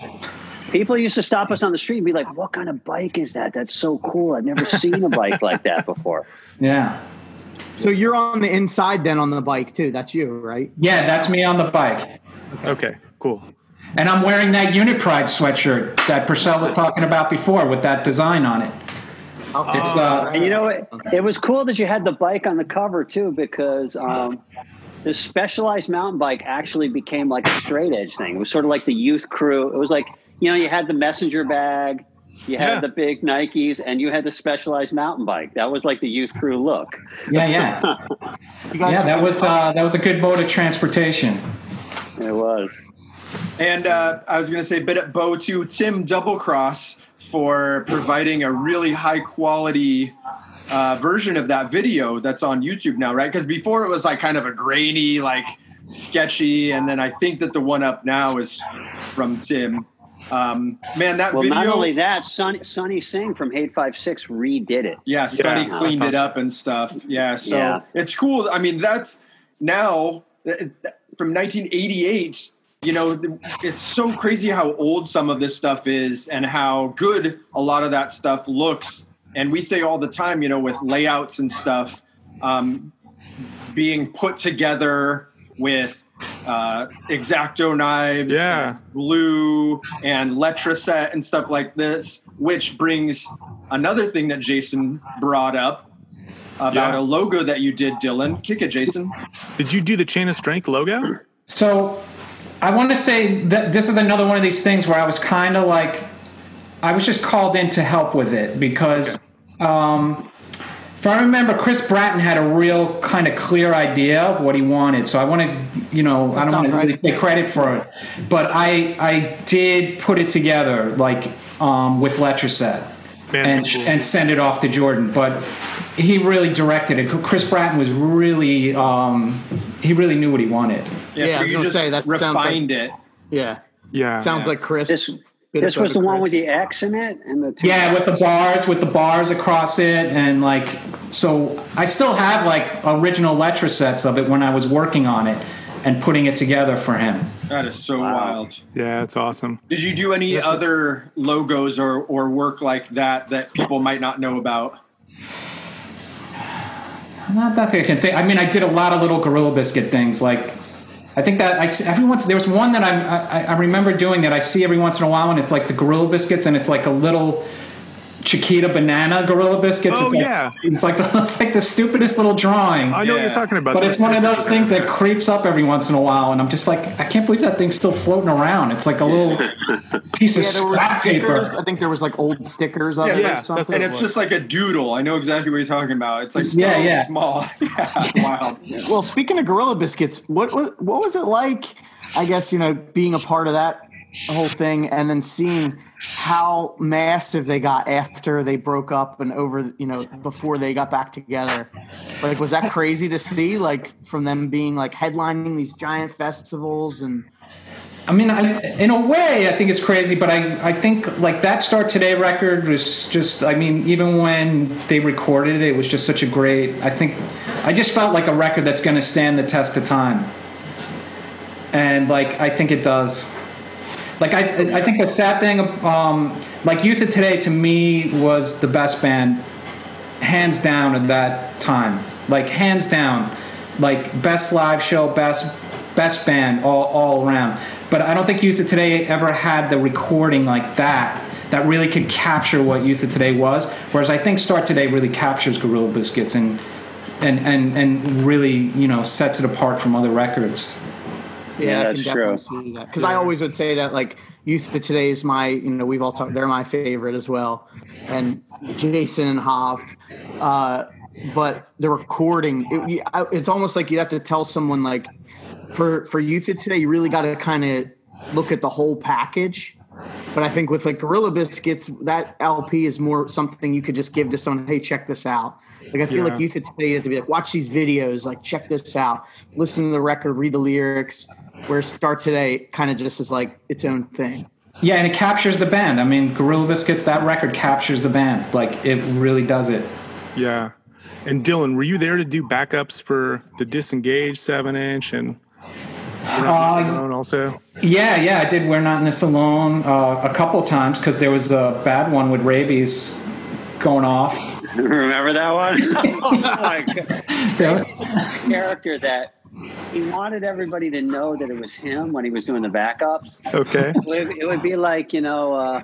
People used to stop us on the street and be like, "What kind of bike is that? That's so cool! I've never seen a bike like that before." Yeah. So you're on the inside then on the bike too. That's you, right? Yeah, that's me on the bike. okay, cool. And I'm wearing that Unit Pride sweatshirt that Porcell was talking about before with that design on it. It's uh And you know, it, it was cool that you had the bike on the cover too, because um, the specialized mountain bike actually became like a straight edge thing. It was sort of like the youth crew. It was like you know, you had the messenger bag, you had Yeah. the big Nikes, and you had the specialized mountain bike. That was like the youth crew look. yeah, yeah. Yeah, that was uh that was a good mode of transportation. It was. And uh, I was going to say, bit at bow to Tim Doublecross for providing a really high quality uh, version of that video that's on YouTube now, right? Because before it was like kind of a grainy, like sketchy, and then I think that the one up now is from Tim. Um, man, that Well, video. not only that, Sonny, Sonny Singh from Hate Five Six redid it. Yeah, Sonny Yeah. cleaned it up and stuff. Yeah, so Yeah. it's cool. I mean, that's now th- th- from 1988. You know, it's so crazy how old some of this stuff is and how good a lot of that stuff looks. And we say all the time, you know, with layouts and stuff um, being put together with uh, exacto knives, Yeah. and glue, and letraset and stuff like this, which brings another thing that Jason brought up about Yeah. a logo that you did, Dylan. Kick it, Jason. Did you do the chain of strength logo? So I want to say that this is another one of these things where I was kind of like, I was just called in to help with it because, um, if I remember, Chris Bratton had a real kind of clear idea of what he wanted. So I want to, you know, I don't want sounds to really right. take credit for it, but I I did put it together like um, with Letraset Man, and cool. and send it off to Jordan. But he really directed it. Chris Bratton was really um, he really knew what he wanted. Yeah, I was you gonna say, that sounds like- refined it. Yeah. yeah. Sounds like Chris. This this was the one with the X in it and the two Yeah, with the bars, with the bars across it, and like, so I still have like original Letra sets of it when I was working on it and putting it together for him. That is so wild. yeah, it's awesome. Did you do any other logos or, or work like that that people might not know about? Not that I can think. I mean, I did a lot of little Gorilla Biscuit things. Like, I think that I every once there was one that I, I I remember doing that I see every once in a while, and it's like the Gorilla Biscuits, and it's like a little Chiquita banana Gorilla Biscuits. Oh, it's like, yeah. it's like the, it's like the stupidest little drawing. I know what you're talking about. But it's one of those things that creeps up every once in a while, and I'm just like, I can't believe that thing's still floating around. It's like a little piece of Yeah, there was scrap paper. I think there was like old stickers of Yeah, it yeah, or something. And it's just like a doodle. I know exactly what you're talking about. It's like Yeah, so yeah. small. yeah, wild. Well, speaking of Gorilla Biscuits, what, what what was it like? I guess you know being a part of that whole thing, and then seeing how massive they got after they broke up and over, you know, before they got back together. Like, was that crazy to see? Like from them being like headlining these giant festivals and I mean, I, in a way, I think it's crazy, but I, I think like that Start Today record was just, I mean, even when they recorded it, it was just such a great, I think I just felt like a record that's going to stand the test of time. And like I think it does. Like I, I think the sad thing, um, like Youth of Today to me was the best band, hands down at that time. Like hands down, like best live show, best best band all all around. But I don't think Youth of Today ever had the recording like that that really could capture what Youth of Today was. Whereas I think Start Today really captures Gorilla Biscuits and and and and really you know sets it apart from other records. Yeah, I that's can definitely true. see that because I always would say that like Youth of Today is my you know we've all talked they're my favorite as well, and Jason and Hoff. Uh, but the recording, it, it's almost like you'd have to tell someone like for for Youth of Today, you really got to kind of look at the whole package. But I think with like Gorilla Biscuits, that LP is more something you could just give to someone. Hey, check this out. Like I feel Yeah. like Youth of Today, you have to be like, watch these videos, like check this out, listen to the record, read the lyrics. Where Start Today kind of just is like its own thing. Yeah, and it captures the band. I mean, Gorilla Biscuits, that record captures the band. Like it really does it. Yeah. And Dylan, were you there to do backups for the disengaged seven inch and You're Not Uh, Alone also? Yeah, yeah, I did. We're not in this alone uh, a couple times because there was a bad one with Raybeez going off. Remember that one? oh my god! There- Character that he wanted everybody to know that it was him when he was doing the backups. Okay. It would, it would be like you know, uh,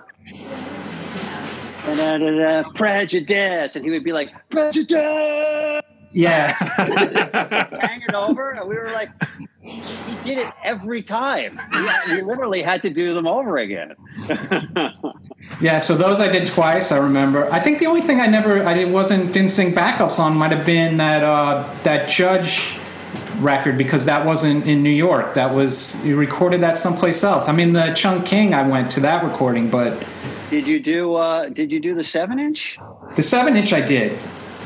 da, da, da, prejudice, and he would be like prejudice, yeah, hanging over, and we were like, he did it every time. We, we literally had to do them over again. yeah. So those I did twice. I remember. I think the only thing I never, I wasn't didn't sing backups on might have been that uh, that Judge record because that wasn't in New York. That was you recorded that someplace else. I mean, the Chung King, I went to that recording, but did you do? Uh, did you do the seven inch? the seven inch I did.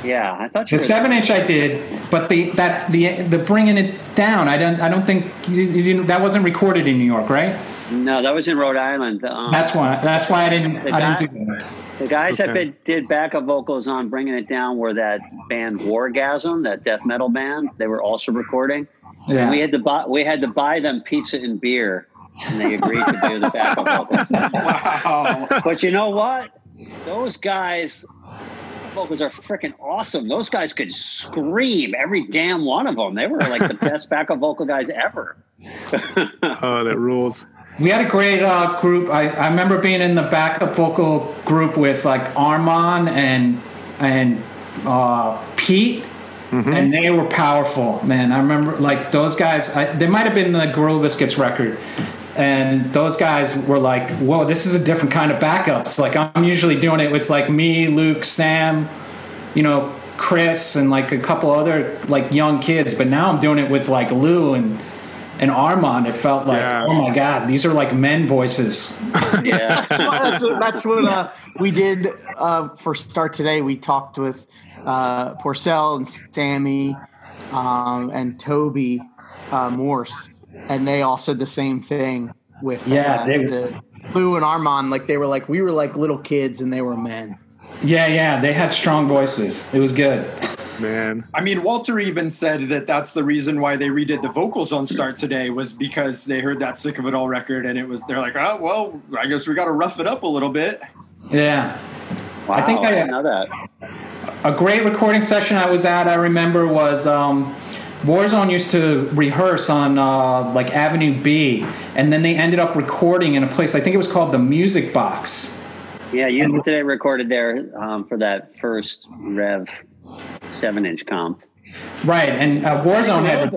Yeah, I thought you. The seven inch I did, but the that the the bringing it down, I don't I don't think you, you didn't, that wasn't recorded in New York, right? No, that was in Rhode Island. Um, That's why that's why I didn't The I guy- didn't do that. The guys that Okay. been, did backup vocals on Bringing It Down were that band Wargasm, that death metal band. They were also recording. And we had to buy we had to buy them pizza and beer, and they agreed to do the backup vocals. Wow. But you know what? Those guys vocals are freaking awesome. Those guys could scream every damn one of them. They were like the best backup vocal guys ever. Oh, that rules. We had a great uh, group. I, I remember being in the backup vocal group with like Armand and and uh, Pete, and they were powerful, man. I remember like those guys. I, they might have been the Gorilla Biscuits record, and those guys were like, "Whoa, this is a different kind of backups." Like I'm usually doing it. It's like me, Luke, Sam, you know, Chris, and like a couple other like young kids. But now I'm doing it with like Lou and and Armand. It felt like, Yeah. oh my god, these are like men voices. Yeah. that's what, that's, that's what uh, we did uh, for Start Today. We talked with uh, Porcell and Sammy um, and Toby uh, Morse, and they all said the same thing with Yeah, uh, they- the Lou and Armand. Like they were like we were like little kids, and they were men. Yeah, yeah, they had strong voices. It was good. Man. I mean, Walter even said that that's the reason why they redid the vocals on Start Today was because they heard that Sick of It All record and it was, they're like, oh, well, I guess we got to rough it up a little bit. Yeah. Wow, I think I- didn't know that. A great recording session I was at, I remember, was um, Warzone used to rehearse on uh, like Avenue B, and then they ended up recording in a place, I think it was called the Music Box. Yeah, you today recorded there um, for that first Rev seven inch comp. Right, and uh, Warzone had.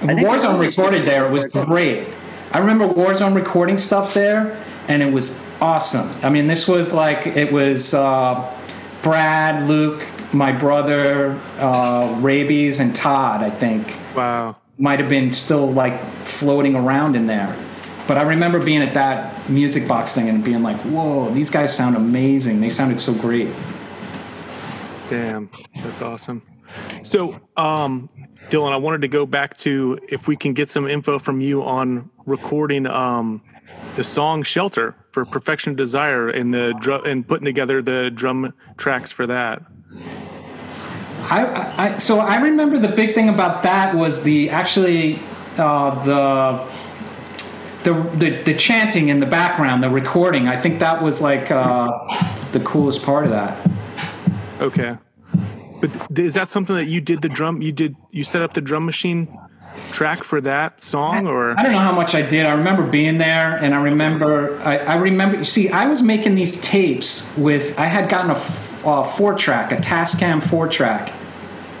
Warzone recorded there. It was great. I remember Warzone recording stuff there, and it was awesome. I mean, this was like it was uh, Brad, Luke, my brother, uh, Raybeez, and Todd. I think Wow. might have been still like floating around in there. But I remember being at that music box thing and being like, "Whoa, these guys sound amazing! They sounded so great." Damn. That's awesome. So, um, Dylan, I wanted to go back to if we can get some info from you on recording um, the song "Shelter" for "Perfection Desire" and the drum and putting together the drum tracks for that. I, I, so I remember the big thing about that was the actually uh, the, the the the chanting in the background, the recording. I think that was like uh, the coolest part of that. Okay. But is that something that you did the drum? You did you set up the drum machine track for that song, or I don't know how much I did. I remember being there, and I remember I, I remember. You see, I was making these tapes with. I had gotten a, f- a four track, a Tascam four track,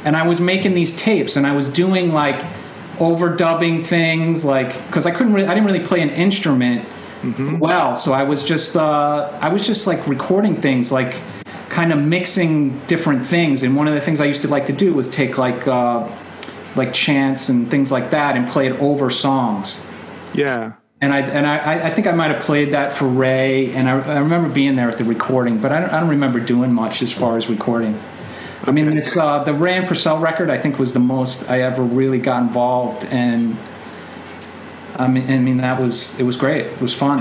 and I was making these tapes, and I was doing like overdubbing things, like because I couldn't. Really, I didn't really play an instrument well, so I was just. Uh, I was just like recording things, like kind of mixing different things. And one of the things I used to like to do was take like. Uh, like chants and things like that, and played over songs yeah? and I and I, I think I might have played that for Ray, and I, I remember being there at the recording, but I don't, I don't remember doing much as far as recording. I mean, this uh, the Ray and Porcell record I think was the most I ever really got involved, and I mean, I mean that was it was great. It was fun.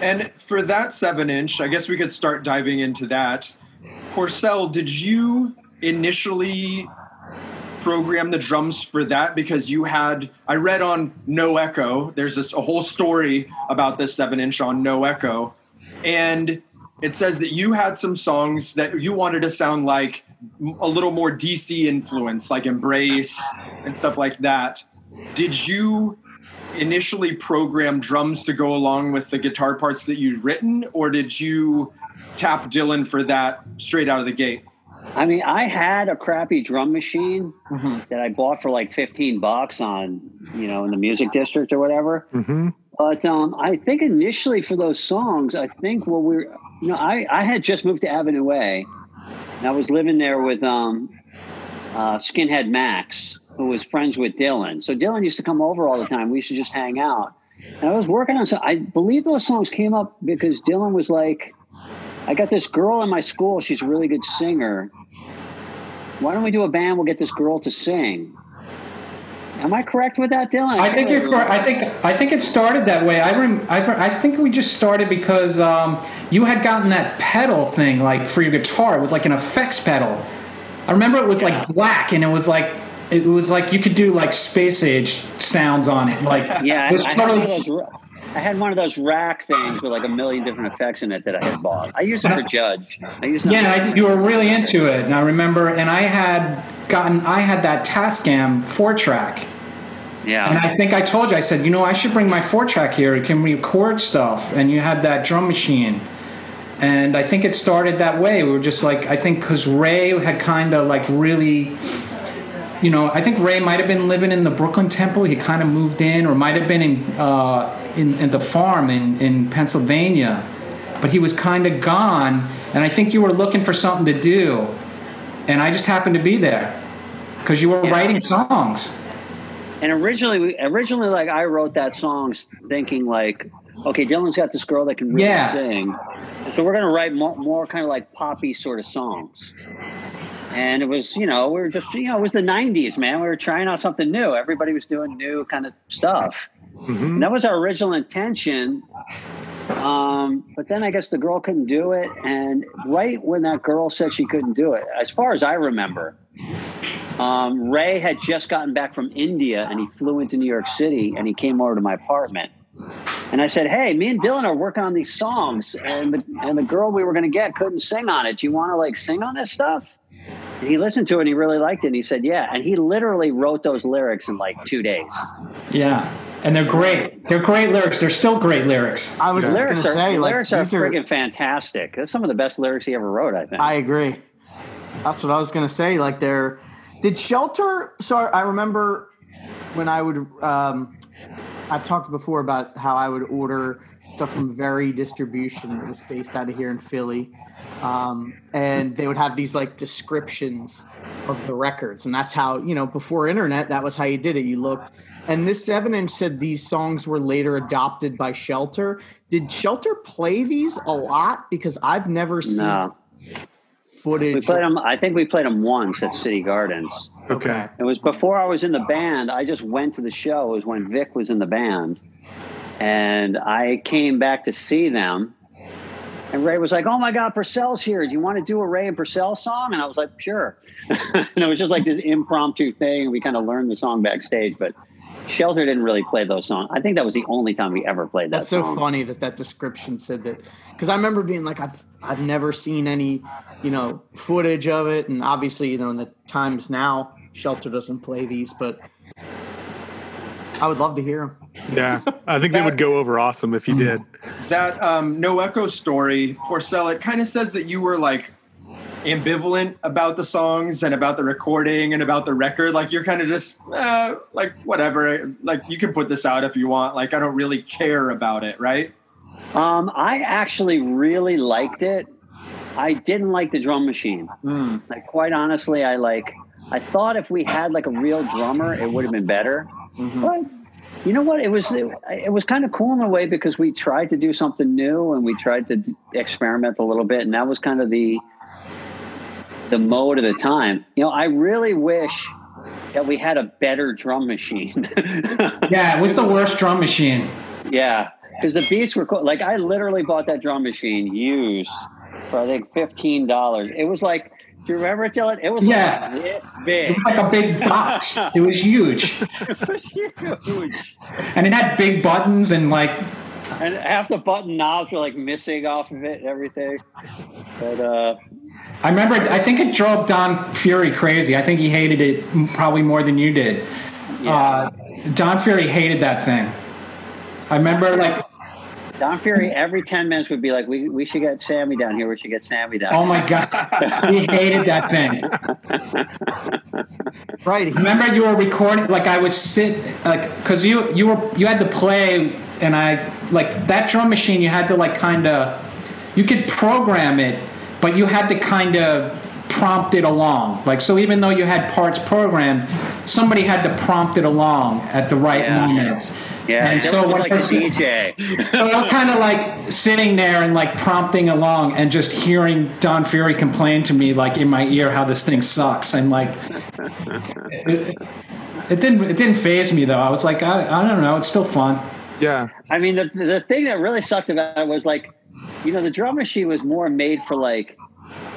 And for that seven inch, I guess we could start diving into that. Porcell, did you initially program the drums for that because you had I read on No Echo, there's this a whole story about this seven inch on No Echo. And it says that you had some songs that you wanted to sound like a little more DC influence, like Embrace and stuff like that. Did you initially program drums to go along with the guitar parts that you'd written, or did you tap Dylan for that straight out of the gate? I mean, I had a crappy drum machine that I bought for like 15 bucks on, you know, in the music district or whatever. Mm-hmm. But um, I think initially for those songs, I think what we are you know, I, I had just moved to Avenue A. And I was living there with um, uh, Skinhead Max, who was friends with Dylan. So Dylan used to come over all the time. We used to just hang out. And I was working on some, I believe those songs came up because Dylan was like, I got this girl in my school. She's a really good singer. Why don't we do a band? We'll get this girl to sing. Am I correct with that, Dylan? I think you're correct. I think I think it started that way. I rem, I, I think we just started because um, you had gotten that pedal thing like for your guitar. It was like an effects pedal. I remember it was like black and it was like it was like you could do like space age sounds on it. Like Yeah, it was I totally. I had one of those rack things with like a million different effects in it that I had bought. I used it for Judge. I used it Yeah, I you were really into it, and I remember. And I had gotten I had that Tascam four track. Yeah, And I think I told you, I said, you know, I should bring my four track here. It can record stuff. And you had that drum machine. And I think it started that way. We were just like, I think because Ray had kind of like really, you know, I think Ray might have been living in the Brooklyn Temple. He kind of moved in, or might have been in, uh, in, in the farm in, in Pennsylvania. But he was kind of gone. And I think you were looking for something to do. And I just happened to be there because you were Yeah. writing songs. And originally, we, originally, like I wrote that song thinking like, okay, Dylan's got this girl that can really Yeah. sing, so we're gonna write more, more kind of like poppy sort of songs. And it was, you know, we were just, you know, it was the '90s, man. We were trying out something new. Everybody was doing new kind of stuff. And that was our original intention. Um, but then I guess the girl couldn't do it, and right when that girl said she couldn't do it, as far as I remember, um, Ray had just gotten back from India and he flew into New York City and he came over to my apartment. And I said, "Hey, me and Dylan are working on these songs, and the and the girl we were going to get couldn't sing on it. Do you want to like sing on this stuff?" And he listened to it and he really liked it. And he said, "Yeah." And he literally wrote those lyrics in like two days. Yeah, and they're great. They're great lyrics. They're still great lyrics. I was The lyrics gonna are say, the like, lyrics are these are. friggin' fantastic. That's some of the best lyrics he ever wrote. I think. I agree. That's what I was gonna say. Like, they're did Shelter. So I remember when I would. Um, I've talked before about how I would order stuff from Very Distribution that was based out of here in Philly, um, and they would have these like descriptions of the records, and that's how you know before internet that was how you did it. You looked. And this seven inch said these songs were later adopted by Shelter. Did Shelter play these a lot? Because I've never seen no, footage. we played them. I think we played them once at City Gardens. Okay. It was before I was in the band. I just went to the show. It was when Vic was in the band. And I came back to see them. And Ray was like, "Oh my God, Porcell's here. Do you want to do a Ray and Porcell song?" And I was like, "Sure." and it was just like this impromptu thing, and we kind of learned the song backstage. But Shelter didn't really play those songs. I think that was the only time we ever played that. That's so song. funny that that description said that because I remember being like, I've I've never seen any, you know, footage of it, and obviously, you know, in the times now, Shelter doesn't play these, but I would love to hear them. Yeah, I think they would go over awesome if you did. that um, no echo story porcell it kind of says that you were like ambivalent about the songs and about the recording and about the record like you're kind of just uh, like whatever like you can put this out if you want like i don't really care about it right Um, I actually really liked it. I didn't like the drum machine. Mm. Like quite honestly, I like. I thought if we had like a real drummer, it would have been better. Mm-hmm. But you know what? It was it, it was kind of cool in a way because we tried to do something new and we tried to d- experiment a little bit, and that was kind of the the mode of the time. You know, I really wish that we had a better drum machine. Yeah, it was the worst drum machine. Yeah, because the beats were cool. Like I literally bought that drum machine used for I think fifteen dollars. It was like, do you remember it, Dylan? It was Yeah. like this It was like a big box. It was huge, It was huge. and it had big buttons and like And half the button knobs were like missing off of it and everything. But uh, I remember. I think it drove Don Fury crazy. I think he hated it probably more than you did. Uh, Don Fury hated that thing. I remember like, Don Fury every ten minutes would be like, "We we should get Sammy down here. We should get Sammy down." oh my god, he hated that thing. Right. Remember you were recording like i would sit like because you you were you had to play and i like that drum machine you had to like kind of you could program it but you had to kind of prompt it along like so even though you had parts programmed somebody had to prompt it along at the right Yeah. moments Yeah, and so when like a person- DJ. so I'm kind of like sitting there and like prompting along and just hearing Don Fury complain to me like in my ear how this thing sucks and like it, it didn't it didn't faze me though. I was like I, I don't know, it's still fun. Yeah, I mean, the the thing that really sucked about it was like, you know, the drum machine was more made for like,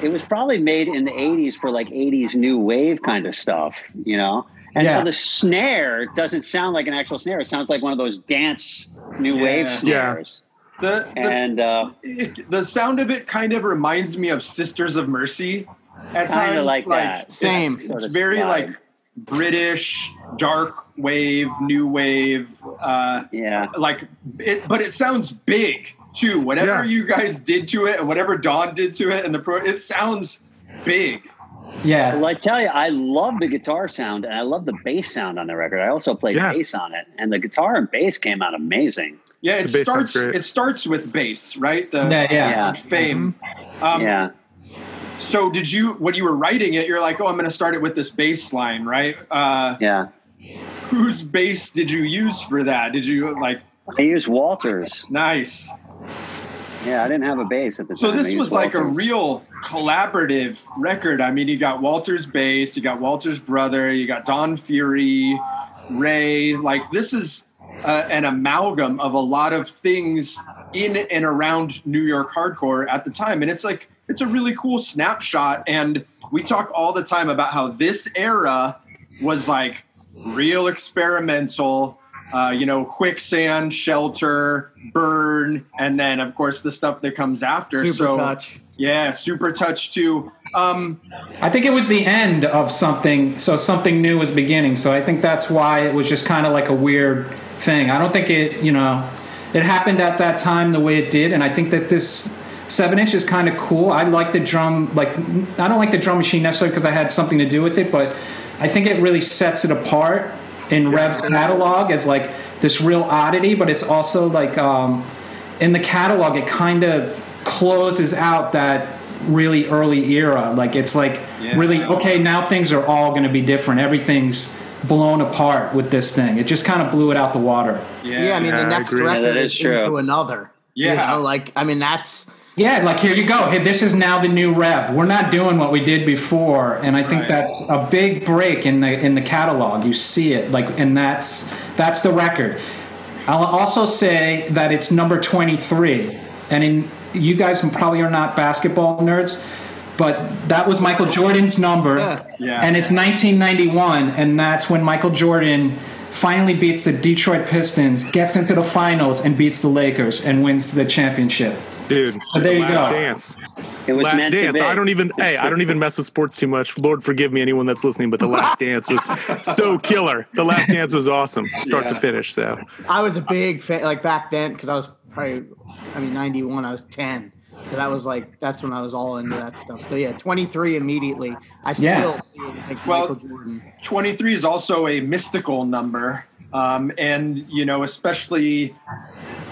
it was probably made in the '80s for like '80s new wave kind of stuff, you know. And Yeah. so the snare doesn't sound like an actual snare; it sounds like one of those dance new wave Yeah. snares. the, the, And uh, it, the sound of it kind of reminds me of sisters of mercy at Kinda times like that. it's- Same. it's, Sort of very vibe. like british dark wave new wave uh yeah, like it, but it sounds big too. Whatever Yeah. you guys did to it, and whatever Don did to it, and the pro, it sounds big. Yeah. well, I tell you, I love the guitar sound and I love the bass sound on the record. I also played Yeah. bass on it, and the guitar and bass came out amazing. Yeah, it The bass sounds starts. It starts with bass, right? The Yeah, yeah. Yeah. fame. Um, yeah. So, did you when you were writing it? You're like, oh, I'm going to start it with this bass line, right? Uh, Yeah. whose bass did you use for that? Did you like I used Walters. nice? Yeah, I didn't have a bass at the So time. So this was like a real collaborative record. I mean, you got Walter's bass, you got Walter's brother, you got Don Fury, Ray. Like this is uh, an amalgam of a lot of things in and around New York hardcore at the time, and it's like it's a really cool snapshot. And we talk all the time about how this era was like real experimental. Uh, you know, quicksand, shelter, burn, and then of course the stuff that comes after. super so touch. yeah, super touch too. Um, I think it was the end of something, so something new was beginning. So I think that's why it was just kind of like a weird thing. I don't think it, you know, it happened at that time the way it did, and I think that this seven inch is kind of cool. I like the drum, like I don't like the drum machine necessarily because I had something to do with it, but I think it really sets it apart in Rev's catalog as like this real oddity. But it's also like um, in the catalog, it kind of closes out that really early era. Like it's like Yeah. really okay. Now things are all going to be different. Everything's blown apart with this thing. It just kind of blew it out the water. yeah, Yeah, I mean Yeah, the next record Yeah, that is, is true. into another. You Yeah. know, like I mean that's Yeah, like here you go. Hey, this is now the new rev. We're not doing what we did before, and I think Right. that's a big break in the in the catalog. You see it like, and that's that's the record. I'll also say that it's number twenty three, and in you guys probably are not basketball nerds, but that was Michael Jordan's number, Yeah. Yeah. and it's 1991, and that's when Michael Jordan finally beats the Detroit Pistons, gets into the finals, and beats the Lakers, and wins the championship. Dude, So there you last go. dance. It was Last meant dance. be. I don't even hey, I don't even mess with sports too much. Lord forgive me anyone that's listening, but the last dance was so killer. The last dance was awesome, start Yeah. to finish. So I was a big fan, like back then, because I was probably, I mean, 91, I was 10. So that was like, that's when I was all into that stuff. So yeah, 23 immediately. I still Yeah. see it and Well- Michael Jordan. 23 is also a mystical number. Um, and, you know, especially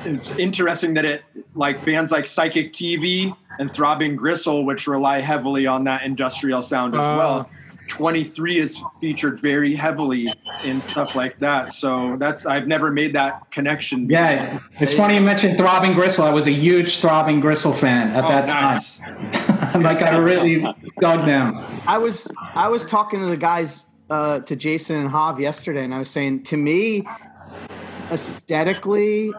it's interesting that it, like bands like Psychic TV and Throbbing Gristle, which rely heavily on that industrial sound as Uh. well. 23 is featured very heavily in stuff like that. So that's, I've never made that connection. Yeah, it's funny you mentioned Throbbing Gristle. I was a huge Throbbing Gristle fan at Oh, that nice. time. like I really dug them. I was I was talking to the guys uh, to Jason and Hav yesterday, and I was saying to me, aesthetically,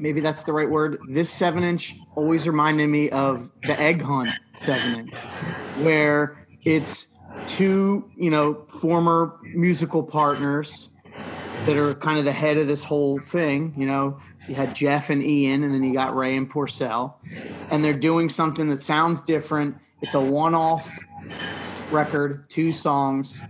maybe that's the right word. This seven inch always reminded me of the Egg Hunt seven inch, where it's two you know former musical partners that are kind of the head of this whole thing. You know, you had Jeff and Ian, and then you got Ray and Porcell, and they're doing something that sounds different. It's a one-off record, two songs,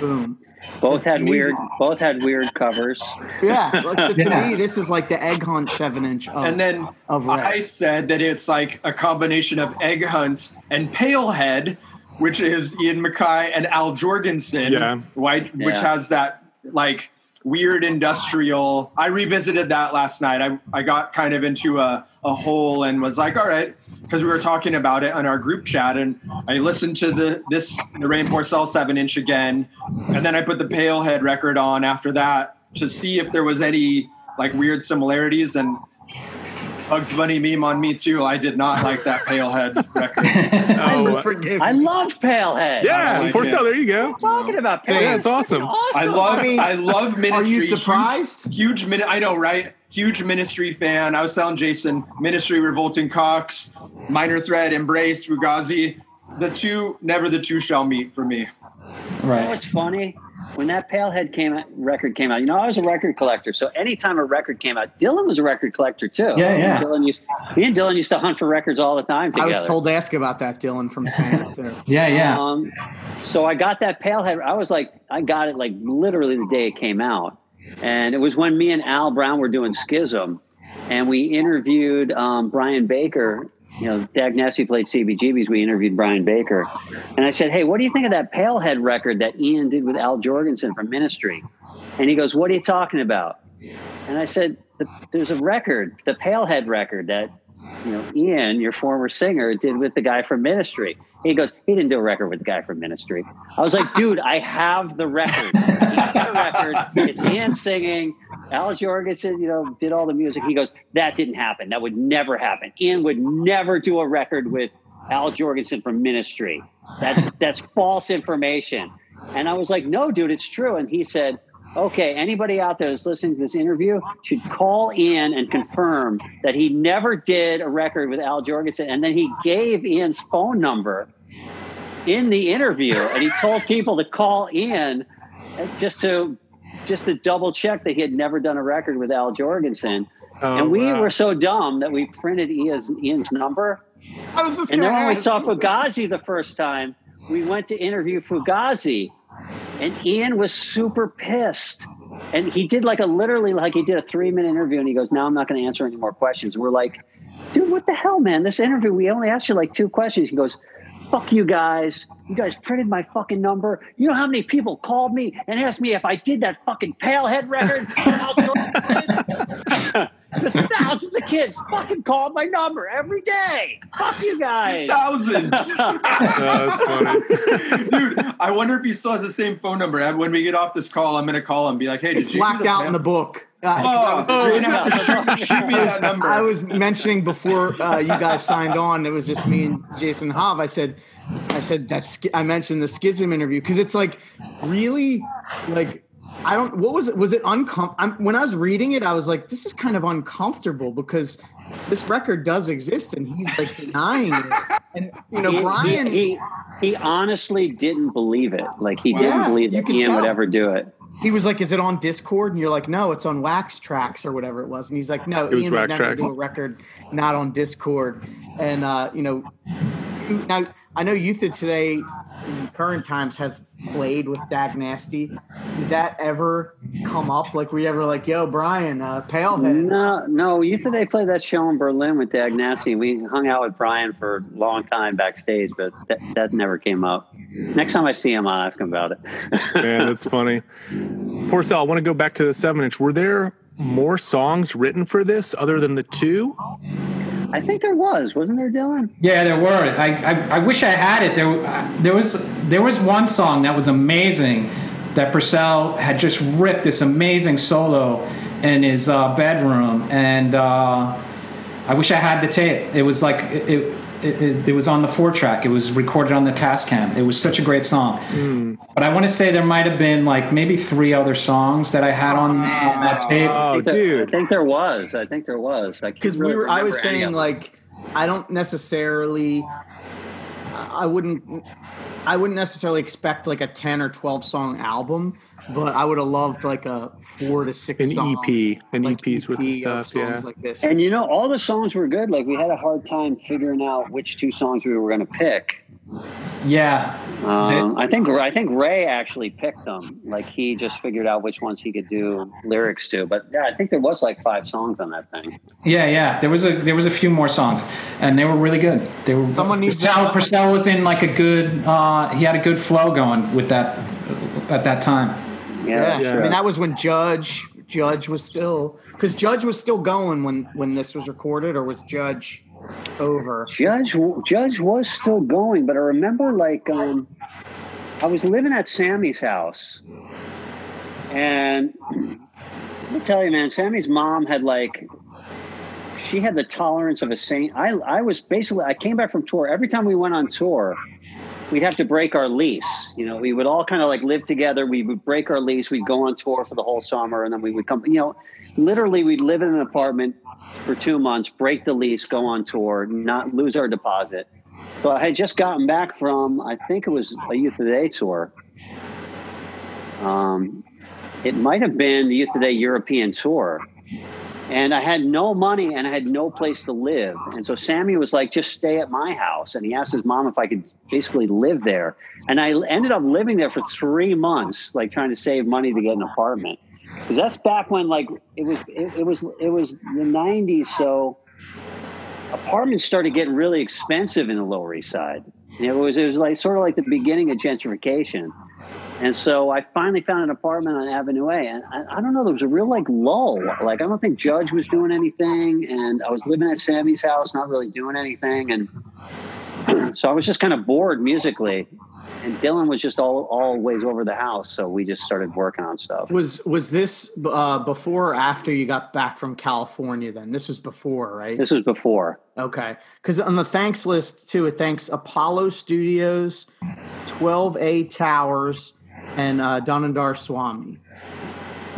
boom. Both had You need- weird. Both had weird covers. Yeah, so to Yeah. me, this is like the Egg Hunt seven-inch of, And then of I said that it's like a combination of Egg Hunts and Pailhead, which is Ian MacKaye and Al Jourgensen, Yeah. right? Which has that like weird industrial. I revisited that last night. I, I got kind of into a, a hole and was like, all right, because we were talking about it on our group chat, and I listened to the this the Rain Porcell seven inch again, and then I put the Pailhead record on after that to see if there was any like weird similarities and Bugs Bunny meme on me too. I did not like that Pailhead record. oh, Forgive I me. love Pailhead. yeah, like Porcell, it. there you go. talking about Pailhead. Yeah, it's awesome. I love I mean, I love Are Ministry. you Huge- surprised? Huge, min- I know, right? Huge Ministry fan. I was telling Jason, Ministry, Revolting Cocks, Minor Threat, Embrace, Fugazi. The two, never the two shall meet for me. You know Right. what's funny? When that Pailhead came out, record came out, you know, I was a record collector. So anytime a record came out, Dylan was a record collector too. Yeah, Me and yeah. Dylan used, me and Dylan used to hunt for records all the time I was told to ask about that, Dylan from Sam. too. Yeah, yeah. Um, so I got that Pailhead. I was like, I got it like literally the day it came out, and it was when me and Al Brown were doing Schism, and we interviewed um, Brian Baker. You know, Dag Nasty played CBGBs. We interviewed Brian Baker, and I said, "Hey, what do you think of that Pailhead record that Ian did with Al Jourgensen from Ministry?" And he goes, "What are you talking about?" And I said, "There's a record, the Pailhead record that you know, Ian, your former singer, did with the guy from Ministry. He goes, he didn't do a record with the guy from Ministry. I was like, dude, I have the record. Record. It's Ian singing. Al Jourgensen, you know, did all the music. He goes, that didn't happen. That would never happen. Ian would never do a record with Al Jourgensen from Ministry. That's that's false information. And I was like, no, dude, it's true. And he said, okay, anybody out there that's listening to this interview should call in and confirm that he never did a record with Al Jourgensen. And then he gave Ian's phone number in the interview, and he told people to call in just to just to double check that he had never done a record with Al Jourgensen. Oh, and we wow. were so dumb that we printed Ian's, Ian's number. I was just And then when we saw Fugazi the first time, we went to interview Fugazi, and Ian was super pissed. And he did like a literally like he did a three minute interview, and he goes, "Now I'm not going to answer any more questions." And we're like, "Dude, what the hell, man? This interview we only asked you like two questions." He goes. Fuck you guys. You guys printed my fucking number. You know how many people called me and asked me if I did that fucking Pailhead record? Al Jordan? There's thousands of kids fucking call my number every day. Fuck you guys. Thousands. Oh, that's funny. Dude, I wonder if he still has the same phone number. And When we get off this call, I'm going to call him and be like, hey, it's did you blacked out in the book. Uh, Oh, Oh, yeah. shoot, shoot me that number. I was mentioning before uh, you guys signed on. It was just me and Jason Hav. I said, I said that's. I mentioned the schism interview because it's like really like I don't. What was it? Was it uncomfortable? When I was reading it, I was like, this is kind of uncomfortable because this record does exist, and he's like denying it. And you know, he, Brian, he, he he honestly didn't believe it. Like he didn't Yeah, believe that can Ian would ever do it. he was like, "Is it on Dischord?" And you're like, "No, it's on Wax Trax or whatever it was." And he's like, "No, It was Ian would Wax never Tracks. do a record not on Dischord." And uh, you know, now I know Youth of today, in current times, have played with Dag Nasty. Did that ever come up? Like, were you ever like, "Yo, Brian, uh, Pailhead"? No, no. You said they played that show in Berlin with Dag Nasty. We hung out with Brian for a long time backstage, but that, that never came up. Next time I see him, I'll ask him about it. Man, that's funny. Porcell, I want to go back to the seven inch. Were there more songs written for this other than the two? I think there was, wasn't there, Dylan? Yeah, there were. I, I, I wish I had it. There, there was there was one song that was amazing that Porcell had just ripped this amazing solo in his uh, bedroom, and uh, I wish I had the tape. It was like it, it, it, it was on the four track. It was recorded on the Tascam. It was such a great song. Hmm. But I want to say there might have been like maybe three other songs that I had on, oh, on that tape. Oh, I think oh, there- dude. I think there was. I think there was. because we were i was saying like i don't necessarily i wouldn't i wouldn't necessarily expect like a 10 or 12 song album but i would have loved like a four to six An song, EP, an like EPs with the EP of stuff, yeah. like this And you know, all the songs were good. Like we had a hard time figuring out which two songs we were going to pick. Yeah, Um, I think I think Ray actually picked them. Like he just figured out which ones he could do lyrics to. But yeah, I think there was like five songs on that thing. Yeah, yeah. There was a there was a few more songs, and they were really good. They were. Someone needs to- Porcell, Porcell was in like a good. Uh, he had a good flow going with that at that time. Yeah, Yeah, Yeah. i mean that was when judge judge was still because judge was still going when when this was recorded or was judge over Judge Judge was still going, but I remember like um, I was living at Sammy's house, and let me tell you, man, Sammy's mom had like she had the tolerance of a saint. I I was basically I came back from tour. Every time we went on tour, we'd have to break our lease. You know, we would all kind of like live together. We would break our lease. We'd go on tour for the whole summer, and then we would come. You know, literally, we'd live in an apartment for two months, break the lease, go on tour, not lose our deposit. So I had just gotten back from, I think it was a Youth of Today tour. Um, it might have been the Youth of Today European tour. And I had no money and I had no place to live. And so Sammy was like, just stay at my house. And he asked his mom if I could basically live there. And I ended up living there for three months, like trying to save money to get an apartment. Because that's back when like it was it, it was it was the nineties, so apartments started getting really expensive in the Lower East Side. And it was it was like sort of like the beginning of gentrification. And so I finally found an apartment on Avenue A, and I, I don't know, there was a real like lull. Like I don't think Judge was doing anything, and I was living at Sammy's house, not really doing anything, and so I was just kind of bored musically. And Dylan was just all always over the house, so we just started working on stuff. was was this uh before or after you got back from california then this was before right This was before. Okay, because on the thanks list too, it thanks Apollo Studios, 12A Towers, and uh, Dhanurdhara Swami.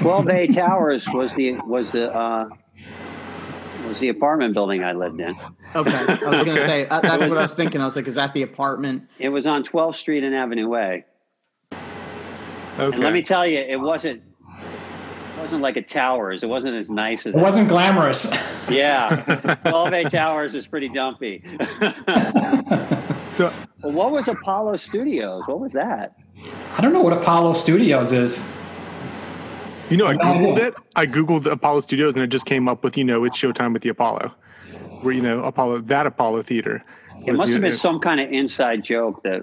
12 A Towers was the was the uh, was the apartment building I lived in. Okay, I was gonna say uh, that's what I was thinking. I was like, is that the apartment? It was on 12th Street and Avenue A. Okay. And let me tell you, it wasn't it wasn't like a Towers. It wasn't as nice as It wasn't glamorous. Yeah, 12 A Towers is pretty dumpy. So- well, what was Apollo Studios? What was that? I don't know what Apollo Studios is. you know, I googled it. I googled Apollo Studios, and it just came up with you know it's Showtime with the Apollo, where you know Apollo that Apollo theater. It must have been know- some kind of inside joke that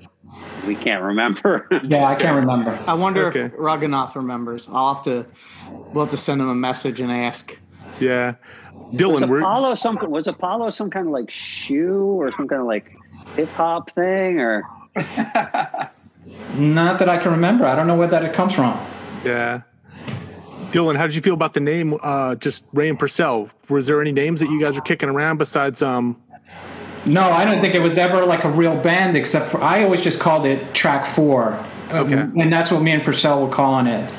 we can't remember. Yeah, I can't remember. I wonder Okay. if Raghunath remembers. I'll have to. We'll have to send him a message and ask. Yeah, was Dylan, we're Apollo some was Apollo some kind of like shoe or some kind of like hip hop thing or Not that I can remember. I don't know where that it comes from. yeah. Dylan, how did you feel about the name? Uh, just Ray and Porcell. Was there any names that you guys were kicking around besides um? No, I don't think it was ever like a real band, except for I always just called it Track Four, Um, Okay. and that's what me and Porcell were calling it.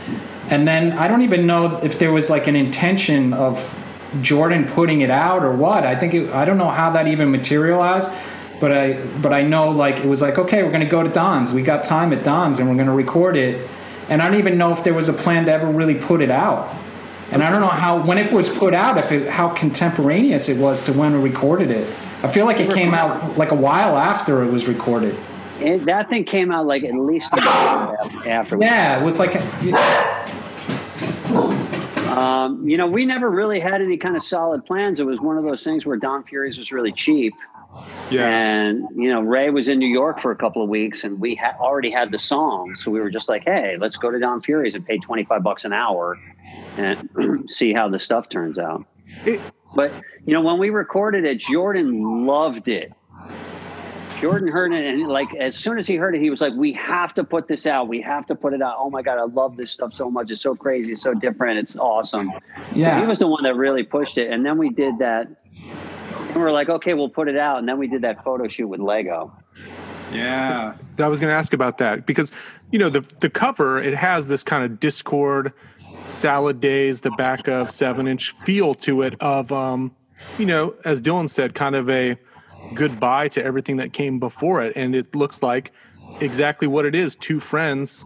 And then I don't even know if there was like an intention of Jordan putting it out or what. I think it, I don't know how that even materialized, but I but I know like it was like okay, we're gonna go to Don's. We got time at Don's and we're gonna record it. And I don't even know if there was a plan to ever really put it out. And I don't know how when it was put out, if it, how contemporaneous it was to when we recorded it. I feel like it came out like a while after it was recorded. It, that thing came out like at least a after. Yeah, it was like Um, you know, we never really had any kind of solid plans. It was one of those things where Don Fury's was really cheap. Yeah. And, you know, Ray was in New York for a couple of weeks and we ha- already had the song. So we were just like, hey, let's go to Don Fury's and pay 25 bucks an hour and see how the stuff turns out. It- but, you know, when we recorded it, Jordan loved it. Jordan heard it, and like as soon as he heard it, he was like, "We have to put this out. We have to put it out. Oh my god, I love this stuff so much. It's so crazy. It's so different. It's awesome." yeah. He was the one that really pushed it, and then we did that. And we were like, "Okay, we'll put it out." And then we did that photo shoot with Lego. Yeah. I was going to ask about that because you know the the cover it has this kind of Dischord, salad days, the back of seven inch feel to it of um, you know as Dylan said, kind of a goodbye to everything that came before it, and it looks like exactly what it is: two friends,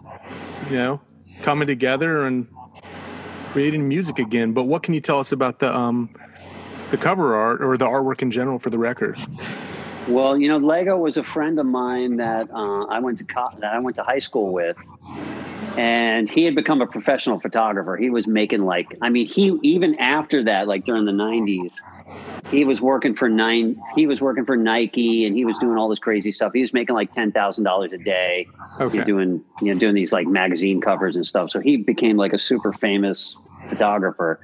you know, coming together and creating music again. But what can you tell us about the um, the cover art or the artwork in general for the record? Well, you know, Lego was a friend of mine that uh, I went to co- that I went to high school with, and he had become a professional photographer. He was making like, I mean, he even after that, like during the '90s, he was working for nine. He was working for Nike, and he was doing all this crazy stuff. He was making like ten thousand dollars a day. Okay. Doing you know doing these like magazine covers and stuff. So he became like a super famous photographer.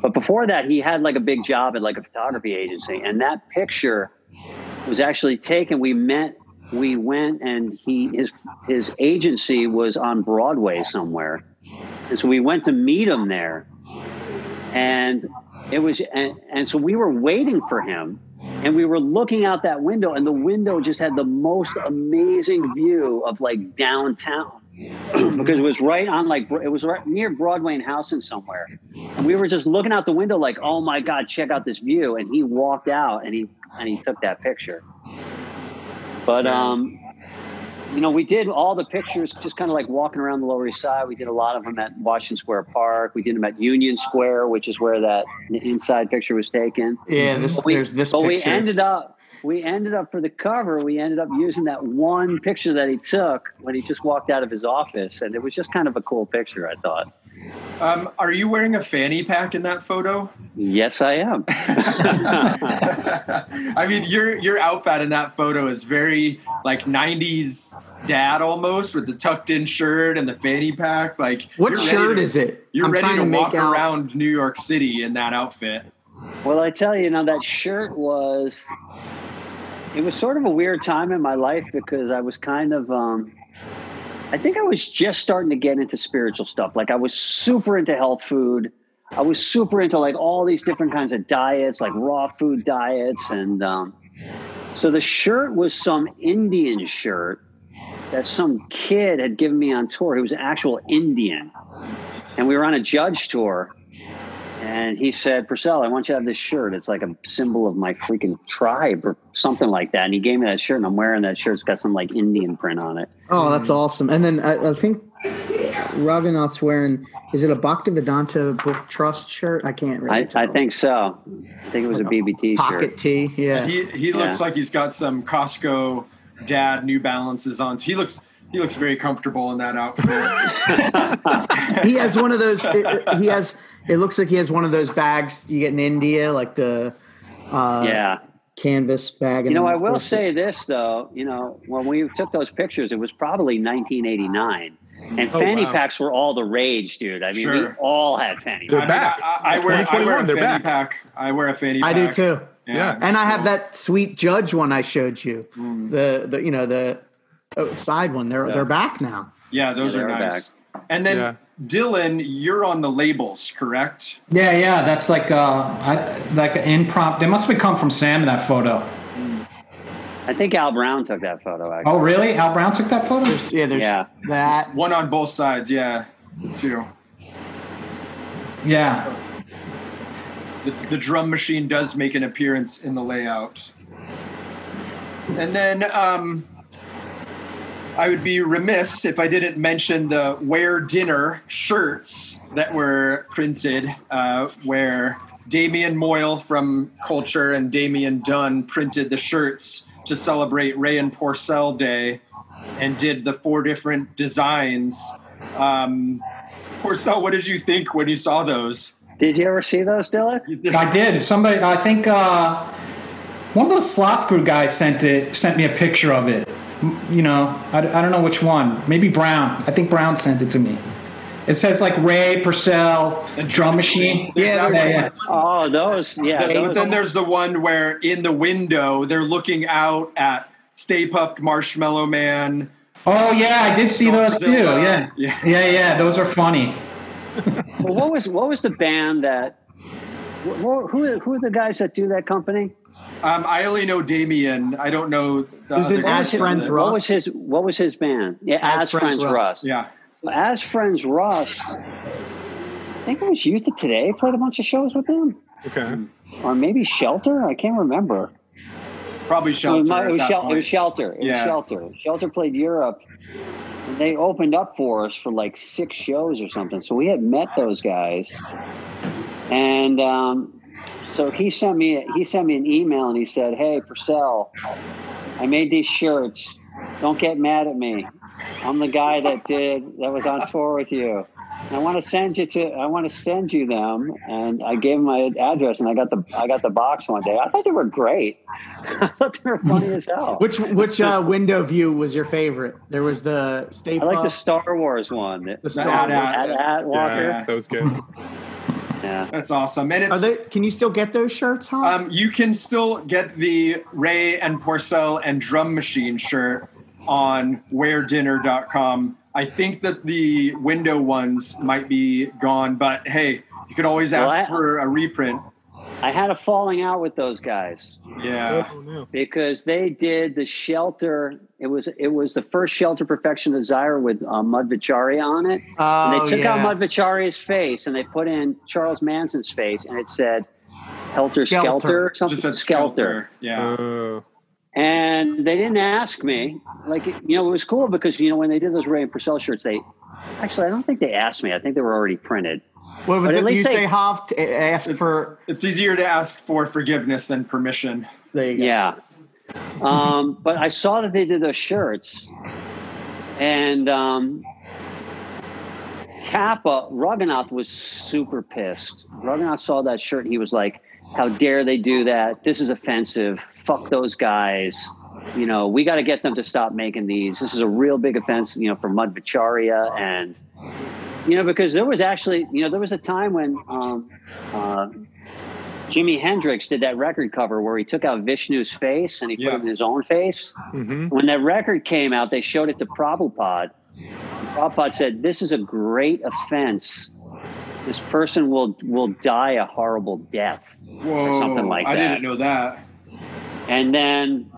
But before that, he had like a big job at like a photography agency, and that picture was actually taken. We met, we went, and he his his agency was on Broadway somewhere, and so we went to meet him there, and it was and, and so we were waiting for him and we were looking out that window and the window just had the most amazing view of like downtown because it was right on like it was right near broadway and Houston somewhere and we were just looking out the window like oh my god check out this view and he walked out and he and he took that picture but um you know, we did all the pictures just kind of like walking around the Lower East Side. We did a lot of them at Washington Square Park. We did them at Union Square, which is where that inside picture was taken. Yeah, this, we, there's this but we ended up we ended up for the cover. We ended up using that one picture that he took when he just walked out of his office, and it was just kind of a cool picture. I thought. Um, are you wearing a fanny pack in that photo? Yes, I am. I mean, your your outfit in that photo is very like '90s dad almost, with the tucked in shirt and the fanny pack. Like, what shirt to- is it? You're I'm ready to, to walk out- around New York City in that outfit. Well, I tell you, now that shirt was it was sort of a weird time in my life because I was kind of um I think I was just starting to get into spiritual stuff. Like I was super into health food. I was super into like all these different kinds of diets, like raw food diets and um so the shirt was some Indian shirt that some kid had given me on tour. He was an actual Indian. And we were on a judge tour and he said, Porcell, I want you to have this shirt. It's like a symbol of my freaking tribe or something like that. And he gave me that shirt, and I'm wearing that shirt. It's got some like Indian print on it. Oh, that's mm-hmm. awesome. And then I, I think Raghunath's wearing, is it a Bhaktivedanta Book Trust shirt? I can't really I, tell. I think so. I think it was a BBT Pocket shirt. tee. Yeah. He he looks Yeah. like he's got some Costco dad New Balances on. He looks he looks very comfortable in that outfit. he has one of those. it- it- he has. It looks like he has one of those bags you get in India, like the uh, Yeah. canvas bag. You and know, I will course, say this, though. You know, when we took those pictures, it was probably 1989. And Oh, fanny wow. packs were all the rage, dude. I mean, we all had fanny They're packs. back. I, I, I wear I wear a they're fanny back. pack. I wear a fanny I pack. do too. Yeah. And I have that sweet judge one I showed you. Mm. The the you know the oh, side one. They're they're back now. Yeah, those Yeah, are they're nice. And then Yeah. Dylan, you're on the labels, correct? Yeah, yeah, that's like uh, I, like an impromptu. They must have come from Sam in that photo. I think Al Brown took that photo, actually. Oh, really? Al Brown took that photo? There's, yeah, there's Yeah. that. One on both sides, yeah. Two. Yeah. the, the drum machine does make an appearance in the layout. And then um, I would be remiss if I didn't mention the Wear Dinner shirts that were printed, uh, where Damian Moyle from Culture and Damian Dunn printed the shirts to celebrate Ray and Porcell Day and did the four different designs. Um, Porcell, what did you think when you saw those? Did you ever see those, Dylan? I did. Somebody, I think uh, one of those sloth crew guys sent it, sent me a picture of it. M- You know, I, I don't know which one. Maybe Brown. I think Brown sent it to me. It says like Ray Porcell, And drum machine. There's Yeah, yeah, yeah. Oh, those, yeah. Then- those, but then there's the one where in the window they're looking out at Stay Puft Marshmallow Man. Oh yeah, I did see those too. Yeah, Yeah. yeah, yeah. Those are funny. well, what was what was the band that? wh- wh- Who who are the guys that do that company? Um, I only know Damien. I don't know. The Who's in other As Friends it. Russ? What was his What was his band? Yeah, As, Friends, Russ. Yeah. As Friends Rust. I think it was Youth of Today played a bunch of shows with them, Okay. or maybe Shelter. I can't remember. Probably It Shelter. was, my- it was, Shel- it was Shelter. It was Shelter. Shelter played Europe. They opened up for us for like six shows or something. So we had met those guys, and um, so he sent me he sent me an email and he said, "Hey, Porcell, I made these shirts. Don't get mad at me. I'm the guy that did that was on tour with you. I want to send you to I want to send you them." And I gave him my address, and I got the I got the box one day. I thought they were great. I thought they were funny as hell. Which which uh, window view was your favorite? There was the Stay I like the Star Wars one. the The Star Wars. Ad. At, at Walker. Yeah, that was good. Yeah. That's awesome. And Are it's they? Can you still get those shirts, huh? um, you can still get the Ray and Porcell and Drum Machine shirt on weardinner.com. I think that the window ones might be gone, but hey, you can always Well, ask I- for a reprint. I had a falling out with those guys Yeah. Oh because they did the shelter. It was it was the first shelter perfection desire with uh, Madhvacharya on it. oh, And they took yeah. out Madhvacharya's face and they put in Charles Manson's face, and it said Helter Skelter. Skelter, or something. Just said Skelter. Skelter. Yeah. Oh. And they didn't ask me. Like you know, it was cool because you know when they did those Ray and Porcell shirts, they actually I don't think they asked me. I think they were already printed. What was but at least You they- say Hoff ask for. It's easier to ask for forgiveness than permission. There you go. Yeah. Um, but I saw that they did those shirts, and um, Cappo Raghunath was super pissed. Raghunath saw that shirt. And he was like, "How dare they do that? This is offensive. Fuck those guys." You know, we got to get them to stop making these. This is a real big offense, you know, for Madhvacharya and, you know, because there was actually, you know, there was a time when um, uh, Jimi Hendrix did that record cover where he took out Vishnu's face and he Yeah. put it in his own face. hmm When that record came out, they showed it to Prabhupada. Prabhupada said, "This is a great offense. This person will will die a horrible death." Whoa. something like that. I didn't know that. And then,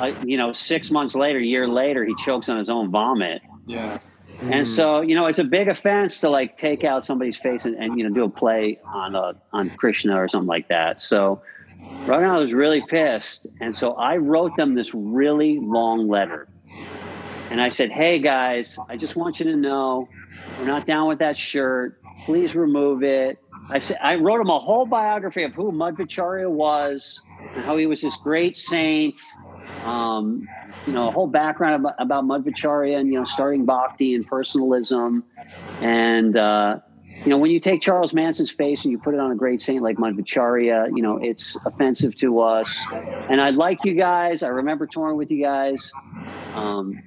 uh, you know, six months later, a year later, he chokes on his own vomit. Yeah. And mm. so, you know, it's a big offense to like take out somebody's face and, and you know do a play on a, on Krishna or something like that. So Raghunath was really pissed, and so I wrote them this really long letter, and I said, "Hey guys, I just want you to know we're not down with that shirt. Please remove it." I said I wrote them a whole biography of who Madhvacharya was how he was this great saint. Um, you know, a whole background about, about Madhvacharya and, you know, starting bhakti and personalism. And, uh, you know, when you take Charles Manson's face and you put it on a great saint like Madhvacharya, you know, it's offensive to us. And I like you guys. I remember touring with you guys. Um,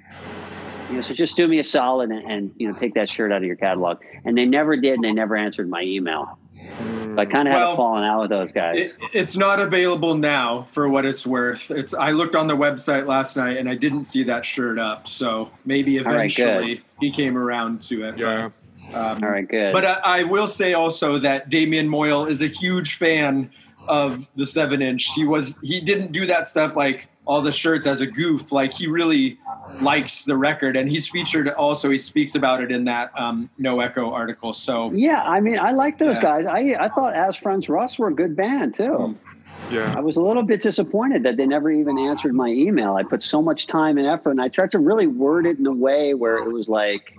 you know, so just do me a solid and, and, you know, take that shirt out of your catalog. And they never did, and they never answered my email. So I kind of had Well, a falling out with those guys. It, it's not available now for what it's worth. It's I looked on the website last night and I didn't see that shirt up. So maybe All right, good. eventually he came around to it. Yeah. But, um, All right, good. But I, I will say also that Damien Moyle is a huge fan of the seven inch. He was he didn't do that stuff like all the shirts as a goof. Like he really likes the record, and he's featured also. He speaks about it in that um, No Echo article. So Yeah, I mean, I like those Yeah. guys. I I thought As Friends Rust were a good band too. Yeah. I was a little bit disappointed that they never even answered my email. I put so much time and effort, and I tried to really word it in a way where it was like,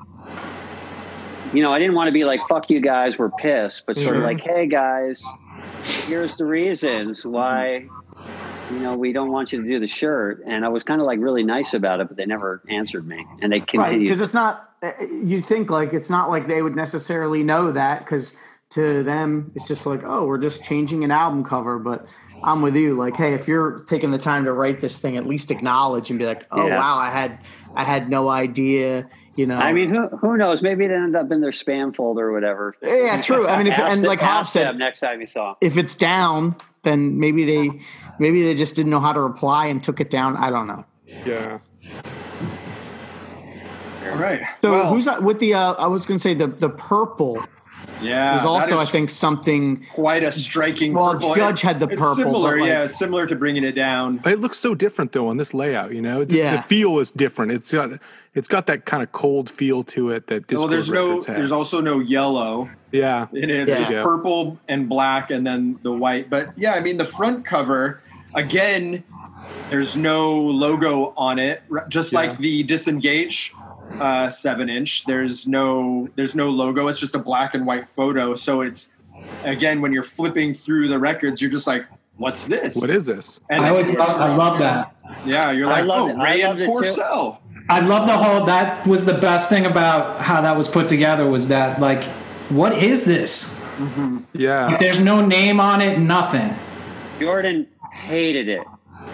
you know, I didn't want to be like "fuck you guys, we're pissed," but sort of Mhm. like, "Hey guys, here's the reasons why." You know, we don't want you to do the shirt, and I was kind of like really nice about it, but they never answered me, and they Right, continued. because it's not. uh, You think like it's not like they would necessarily know that because to them it's just like, oh, we're just changing an album cover. But I'm with you. Like, hey, if you're taking the time to write this thing, at least acknowledge and be like, oh Yeah. wow, I had I had no idea. You know, I mean, who who knows? Maybe it ended up in their spam folder or whatever. yeah, true. I mean, if, and like them said, next time you saw, if it's down, then maybe they maybe they just didn't know how to reply and took it down. I don't know. Yeah. all right. So well, who's that with the? Uh, I was going to say the the purple yeah, was that also, I think, something. quite a striking. Well, purple. Judge had the It's purple, Similar, like- yeah, similar to bringing it down. It looks so different though on this layout. You know, the, Yeah. the feel is different. It's got it's got that kind of cold feel to it that Dischord Well, there's no, records have. there's also no yellow. yeah, It is Yeah. just Yeah. purple and black, and then the white. But yeah, I mean, the front cover again. There's no logo on it, just Yeah. like the disengage uh, seven inch. There's no there's no logo. It's just a black and white photo. So it's again when you're flipping through the records, you're just like, "What's this? what is this? And I always love, I love that. yeah, you're like, "Oh, it. Ray and loved it too. Porcell." I love the whole. That was the best thing about how that was put together. Was that like, what is this? Yeah, There's no name on it. Nothing. Jordan hated it.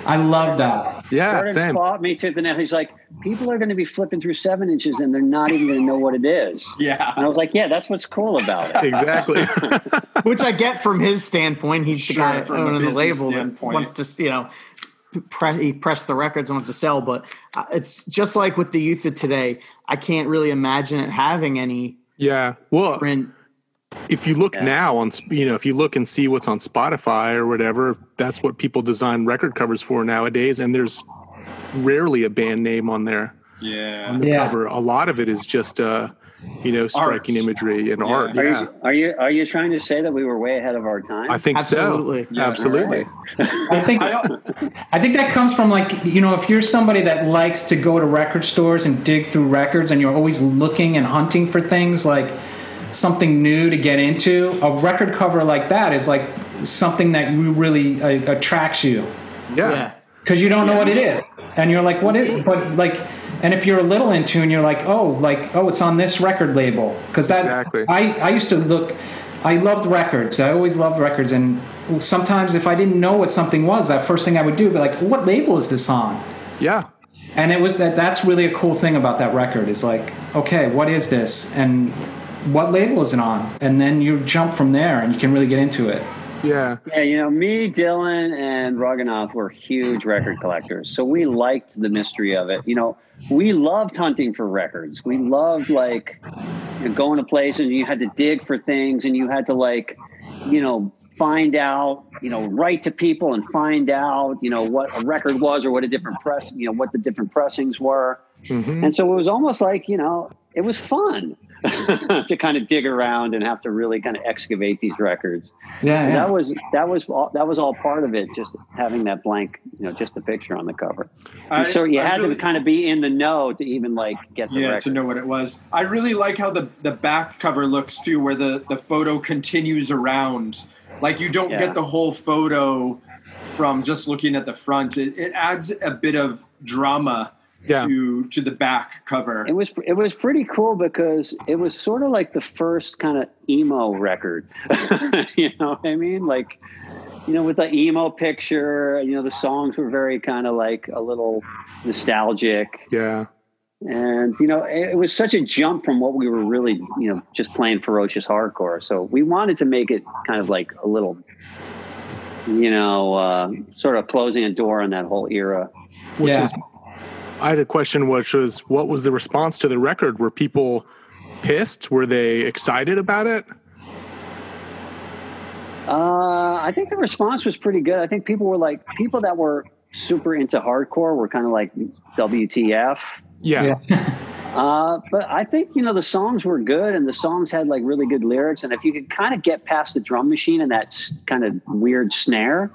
I love that. yeah, Jordan same. fought me to the nail. He's like, people are going to be flipping through seven inches and they're not even going to know what it is. Yeah, And I was like, yeah, that's what's cool about it. Exactly. which I get from his standpoint. He's Sure, the guy from a owning the business label that standpoint. wants to, you know, press, he press the records and wants to sell. But uh, it's just like with the youth of today. I can't really imagine it having any yeah. Well, print. If you look Yeah. now on you know if you look and see what's on spotify or whatever that's what people design record covers for nowadays and there's rarely a band name on there yeah. on the Yeah. cover a lot of it is just uh you know striking Art. imagery and Yeah. art Are, you, are you are you trying to say that we were way ahead of our time? i think Absolutely. so Yeah. absolutely I think. I, I think that comes from like you know if you're somebody that likes to go to record stores and dig through records and you're always looking and hunting for things like something new to get into a record cover like that is like something that you really uh, attracts you. Yeah, Yeah. because you don't know what it is. And you're like what is but like and if you're a little in tune you're like oh like oh it's on this record label. Because that Exactly. I, I used to look i loved records. I always loved records. And sometimes if i didn't know what something was that first thing i would do would be like what label is this on? Yeah. And it was that that's really a cool thing about that record. Is like okay what is this? And what label is it on and then you jump from there and you can really get into it yeah yeah, you know, me, Dylan, and Raghunath were huge record collectors, so we liked the mystery of it. You know, we loved hunting for records. We loved like you know, going to places and you had to dig for things, and you had to like, you know, find out, you know, write to people and find out, you know, what a record was or what a different press, you know, what the different pressings were. Mhm. And so it was almost like, you know, it was fun to kind of dig around and have to really kind of excavate these records. yeah, yeah. That was that was all, that was all part of it. Just having that blank, you know, just the picture on the cover. I- so you I had really- to kind of be in the know to even like get the yeah record. to know what it was i really like how the the back cover looks too where the the photo continues around like you don't Yeah. get the whole photo from just looking at the front it, it adds a bit of drama Yeah. to to the back cover It was it was pretty cool because it was sort of like the first kind of emo record. you know what I mean? Like, you know, with the emo picture, you know, the songs were very kind of like a little nostalgic. yeah And, you know, it, it was such a jump from what we were really, you know, just playing ferocious hardcore. So we wanted to make it kind of like a little, you know, uh, sort of closing a door on that whole era. which Yeah. is i had a question which was what was the response to the record were people pissed were they excited about it Uh, I think the response was pretty good. I think people were like people that were super into hardcore were kind of like WTF. Yeah. Uh, but I think you know the songs were good, and the songs had like really good lyrics. And if you could kind of get past the drum machine and that kind of weird snare,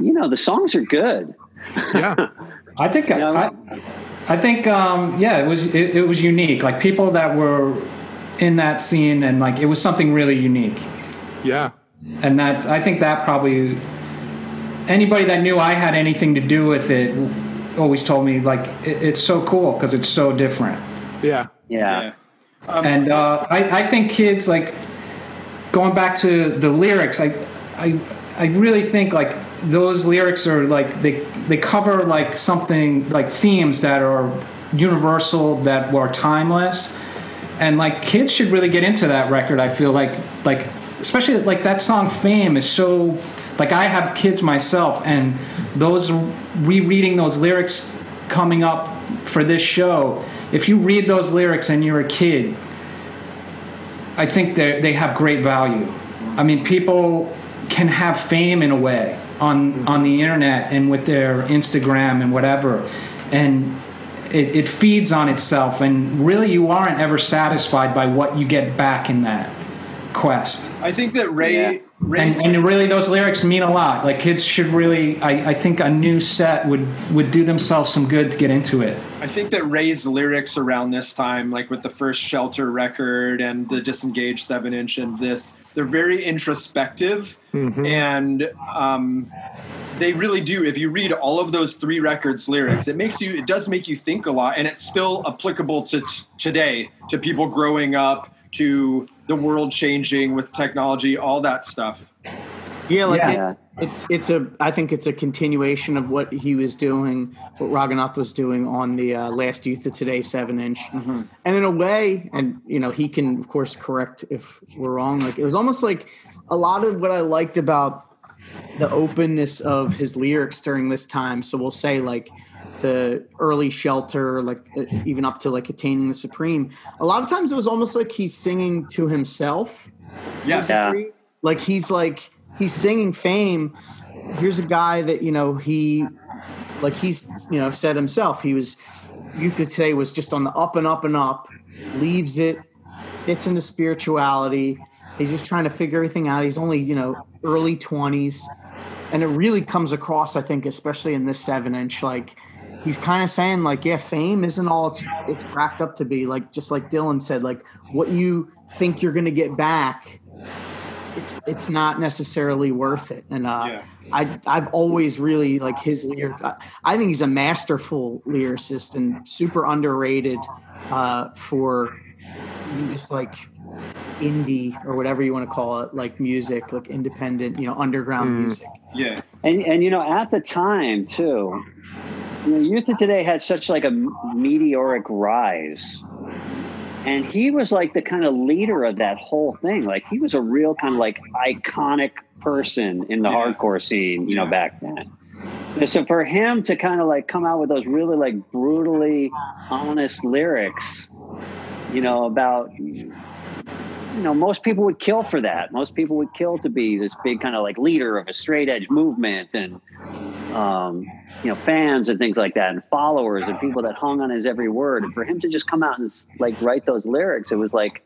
you know the songs are good. Yeah. I think Yeah. I, I think um, yeah, it was it, it was unique. Like people that were in that scene, and like it was something really unique. Yeah. And that's I think that probably anybody that knew I had anything to do with it always told me like it, it's so cool because it's so different. Yeah. Yeah, and uh, I, I think kids like going back to the lyrics I, I i really think like those lyrics are like they they cover like something like themes that are universal that were timeless. And like kids should really get into that record i feel like like especially like that song fame is so like i have kids myself and those rereading those lyrics coming up for this show if you read those lyrics and you're a kid i think they they have great value. I mean people can have fame in a way on on the internet and with their instagram and whatever. And it, it feeds on itself. And really you aren't ever satisfied by what you get back in that quest. I think that Ray, Yeah. Ray and, and really those lyrics mean a lot. Like kids should really I, I think a new set would would do themselves some good to get into it. I think that Ray's lyrics around this time, like with the first Shelter record and the Disengaged seven inch and this, they're very introspective and um, they really do. If you read all of those three records lyrics, it makes you, it does make you think a lot and it's still applicable to t- today, to people growing up, to the world changing with technology, all that stuff. Yeah, like Yeah. It, it's it's a I think it's a continuation of what he was doing, what Raghunath was doing on the uh, last Youth of Today seven inch, and in a way, and you know he can of course correct if we're wrong. Like it was almost like a lot of what I liked about the openness of his lyrics during this time. So we'll say like the early shelter, like uh, even up to like attaining the supreme. A lot of times it was almost like he's singing to himself Yes. Yeah. like he's like he's singing fame. Here's a guy that you know he like he's you know said himself he was youth of today was just on the up and up and up leaves it gets into spirituality. He's just trying to figure everything out. He's only you know early 20s and it really comes across i think especially in this seven inch like he's kind of saying like yeah fame isn't all it's it's cracked up to be. Like just like dylan said like what you think you're going to get back it's it's not necessarily worth it. And uh, Yeah. I I've always really like his lyric. I, I think he's a masterful lyricist and super underrated uh, for just like indie or whatever you want to call it, like music, like independent, you know, underground music. Yeah. And and you know, at the time too, you know, Youth of Today had such like a meteoric rise. And he was like the kind of leader of that whole thing. Like he was a real kind of like iconic person in the Yeah. hardcore scene, you know, back then. And so for him to kind of like come out with those really like brutally honest lyrics, you know, about you know, most people would kill for that. Most people would kill to be this big kind of like leader of a straight edge movement and, um, you know, fans and things like that and followers and people that hung on his every word. And for him to just come out and like write those lyrics, it was like,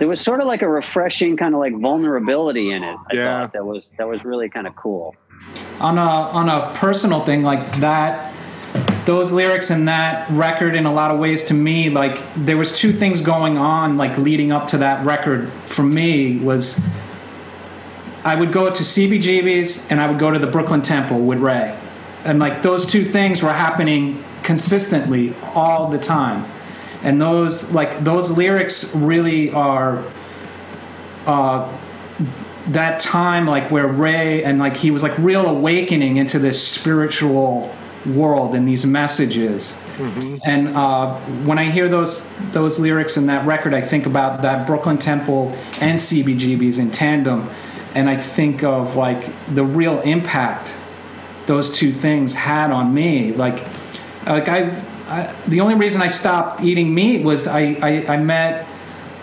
there was sort of like a refreshing kind of like vulnerability in it. I Yeah. thought that was, that was really kind of cool. on a on a personal thing like that those lyrics and that record in a lot of ways to me like there was two things going on like leading up to that record for me was I would go to CBGB's and I would go to the Brooklyn Temple with Ray. And like those two things were happening consistently all the time. And those like those lyrics really are uh that time like where ray and like he was like real awakening into this spiritual world and these messages and uh, when i hear those those lyrics in that record i think about that brooklyn temple and cbgb's in tandem and i think of like the real impact those two things had on me like like i, I the only reason i stopped eating meat was i i, I met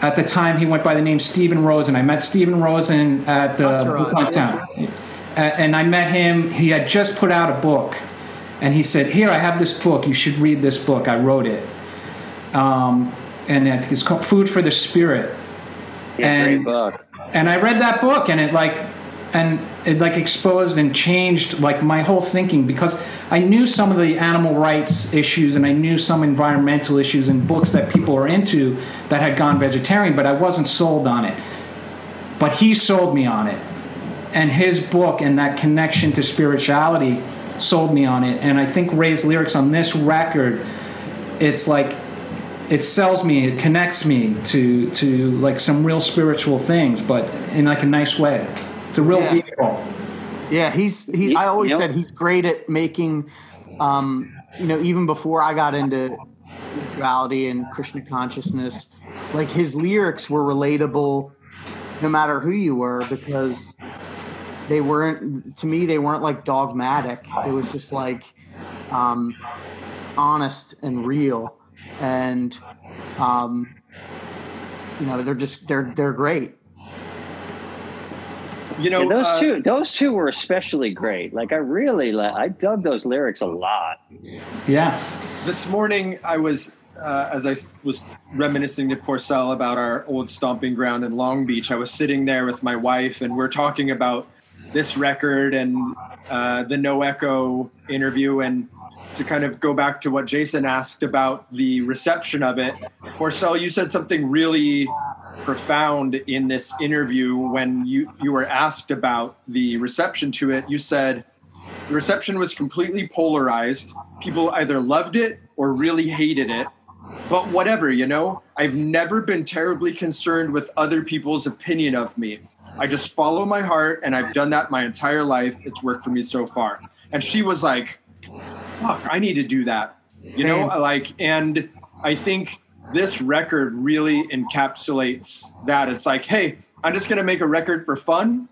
at the time, he went by the name Stephen Rosen. I met Stephen Rosen at the. Blue Town, and I met him. He had just put out a book, and he said, "Here, I have this book. You should read this book. I wrote it." Um, and it's called Food for the Spirit. Yeah, And- great book. and I read that book, and it like, and it like exposed and changed like my whole thinking because I knew some of the animal rights issues and I knew some environmental issues and books that people are into that had gone vegetarian, but I wasn't sold on it. But he sold me on it, and his book and that connection to spirituality sold me on it. And I think Ray's lyrics on this record, it's like it sells me it connects me to to like some real spiritual things but in like a nice way it's a real Yeah. vehicle Yeah, he's he. Ye- I always yep. said he's great at making, um, you know, even before I got into spirituality and Krishna consciousness, like his lyrics were relatable, no matter who you were, because they weren't. To me, they weren't like dogmatic. It was just like um, honest and real, and um, you know, they're just they're they're great. You know, Yeah, those uh, two, those two were especially great. Like I really, li- I dug those lyrics a lot. yeah this morning I was, uh, as I was reminiscing to Porcell about our old stomping ground in Long Beach, I was sitting there with my wife and we're talking about this record and uh, the No Echo interview. And to kind of go back to what Jason asked about the reception of it, Porcell, you said something really profound in this interview when you, you were asked about the reception to it. You said, the reception was completely polarized. People either loved it or really hated it. But whatever, you know, I've never been terribly concerned with other people's opinion of me. I just follow my heart, and I've done that my entire life. It's worked for me so far. And she was like, fuck, I need to do that. You know, like, and I think this record really encapsulates that. It's like, hey, I'm just going to make a record for fun.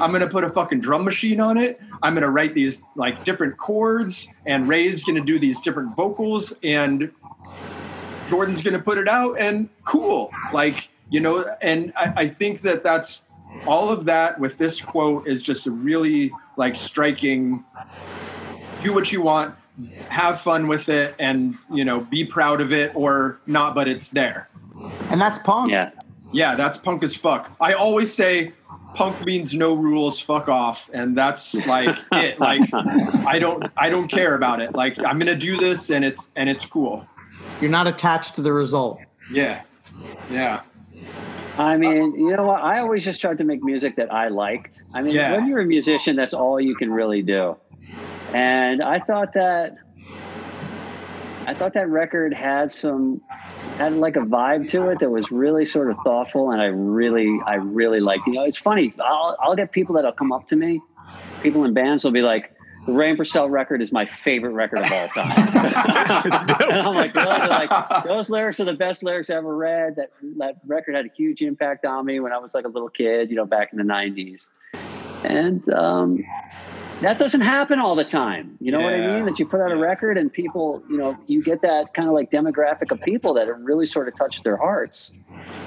I'm gonna put a fucking drum machine on it. I'm gonna write these like different chords, and Ray's gonna do these different vocals, and Jordan's gonna put it out, and cool. Like you know, and I, I think that that's all of that with this quote is just a really like striking. Do what you want, have fun with it, and you know, be proud of it or not, but it's there. And that's punk. Yeah, Yeah, that's punk as fuck. I always say punk means no rules, fuck off, and that's like it. Like I don't I don't care about it. Like I'm gonna do this and it's and it's cool. You're not attached to the result. Yeah. Yeah. I uh, mean, you know what? I always just tried to make music that I liked. I mean, Yeah. when you're a musician, that's all you can really do. And I thought that, I thought that record had some, had like a vibe to it that was really sort of thoughtful, and I really, I really liked. You know, it's funny. I'll, I'll get people that'll come up to me, people in bands will be like, "The Ray Porcell record is my favorite record of all time." It's dope. and I'm like, really? Like, those lyrics are the best lyrics I ever read. That that record had a huge impact on me when I was like a little kid, you know, back in the '90s. And um, that doesn't happen all the time. You know what I mean? That you put out a record and people, you know, you get that kind of like demographic of people that it really sort of touched their hearts.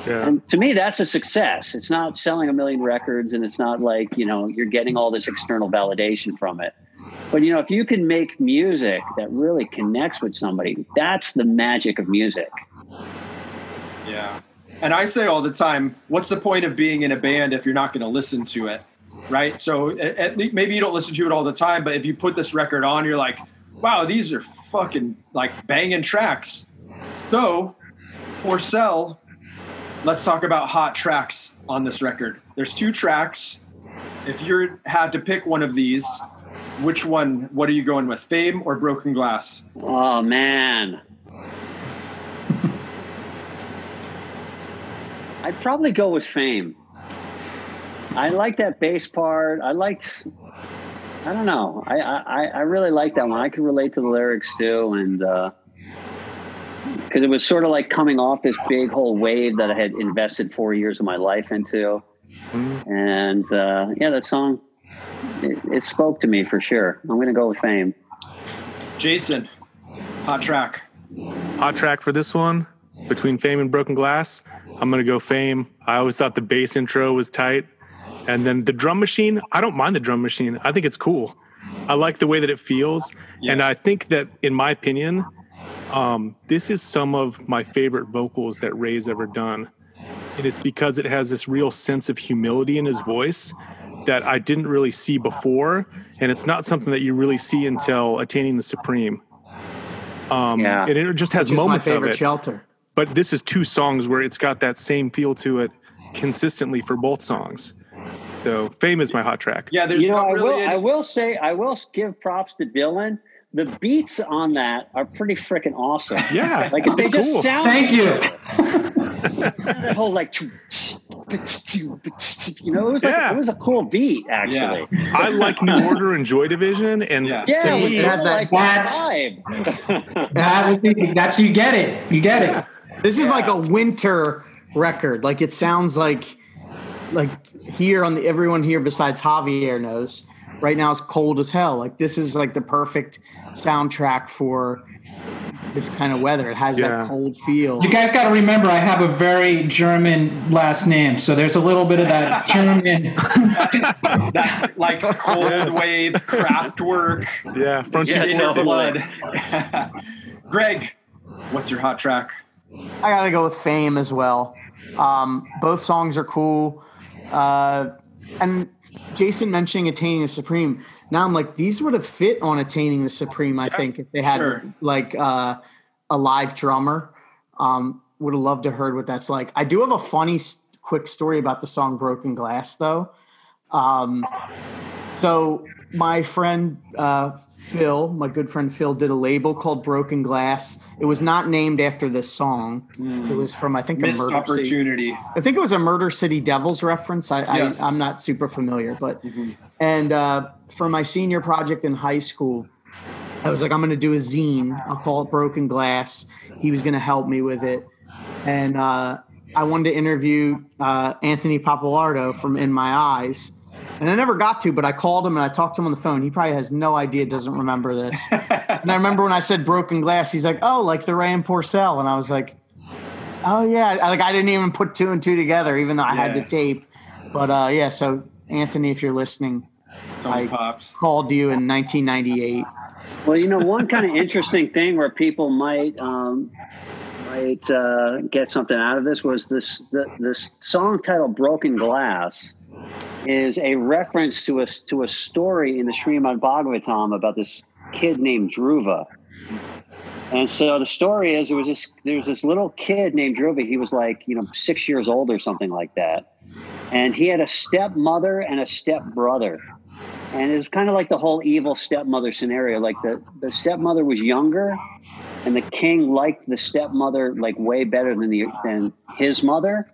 Yeah. And to me, that's a success. It's not selling a million records and it's not like, you know, you're getting all this external validation from it. But, you know, if you can make music that really connects with somebody, that's the magic of music. Yeah. And I say all the time, what's the point of being in a band if you're not going to listen to it? Right. So at, least maybe you don't listen to it all the time, but if you put this record on, you're like, wow, these are fucking like banging tracks. So, Porcell, let's talk about hot tracks on this record. There's two tracks. If you had to pick one of these, which one, what are you going with, Fame or Broken Glass? Oh, man. I'd probably go with Fame. I like that bass part. I liked. I don't know. I I, I really like that one. I could relate to the lyrics too, and uh because it was sort of like coming off this big whole wave that I had invested four years of my life into, and uh, yeah, that song it, it spoke to me for sure. I'm gonna go with Fame. Jason, hot track. Hot track for this one between Fame and Broken Glass. I'm gonna go Fame. I always thought the bass intro was tight, and then the drum machine. I don't mind the drum machine. I think it's cool. I like the way that it feels, Yeah. and I think that, in my opinion, um, this is some of my favorite vocals that Ray's ever done, and it's because it has this real sense of humility in his voice that I didn't really see before, and it's not something that you really see until attaining the supreme. Um, Yeah. and it just has Which is my moments of it shelter. but this is two songs where it's got that same feel to it consistently for both songs. So Fame is my hot track. Yeah, there's you know, not I really will. I will say, I will give props to Dylan. The beats on that are pretty freaking awesome. Yeah, Like they it's just cool. sound. Thank you. that whole oh, like, you know, it was like Yeah. it was a cool beat actually. I like New Order and Joy Division, and Yeah. Yeah, to it, me, it has that- like That's- vibe. That that's you get it. You get it. This is like a winter record. Like it sounds like like here on the everyone here besides Javier knows. Right now it's cold as hell. Like this is like the perfect soundtrack for this kind of weather. It has Yeah. that cold feel. You guys got to remember, I have a very German last name, so there's a little bit of that German. that like cold wave Kraftwerk yeah, front Yeah, you its totally. blood. Greg, what's your hot track? I gotta go with Fame as well. Um, both songs are cool. Uh, and Jason mentioning Attaining the Supreme. Now I'm like, these would have fit on Attaining the Supreme, I think, if they had sure. like uh, a live drummer. Um, would have loved to heard what that's like. I do have a funny, quick story about the song Broken Glass, though. Um, so my friend uh, Phil, my good friend Phil, did a label called Broken Glass. It was not named after this song. It was from I think a Missed Murder City. opportunity. I think it was a Murder City Devils reference. I, Yes. I I'm not super familiar, but and uh, for my senior project in high school, I was like, I'm going to do a zine. I'll call it Broken Glass. He was going to help me with it, and uh, I wanted to interview uh, Anthony Pappalardo from In My Eyes. And I never got to, but I called him and I talked to him on the phone. He probably has no idea, doesn't remember this. and I remember when I said broken glass, he's like, "Oh, like the Ray and Porcell," and I was like, "Oh yeah." Like I didn't even put two and two together, even though I had the tape. But uh, yeah, so Anthony, if you're listening, Tony I- Pops. called you in 1998. Well, you know, one kind of interesting thing where people might um, might uh, get something out of this was this the, this song titled "Broken Glass" is a reference to a to a story in the Srimad Bhagavatam about this kid named Dhruva. And so the story is there was this there's this little kid named Dhruva. He was like you know six years old or something like that, and he had a stepmother and a stepbrother and it was kind of like the whole evil stepmother scenario like the, the stepmother was younger and the king liked the stepmother like way better than the than his mother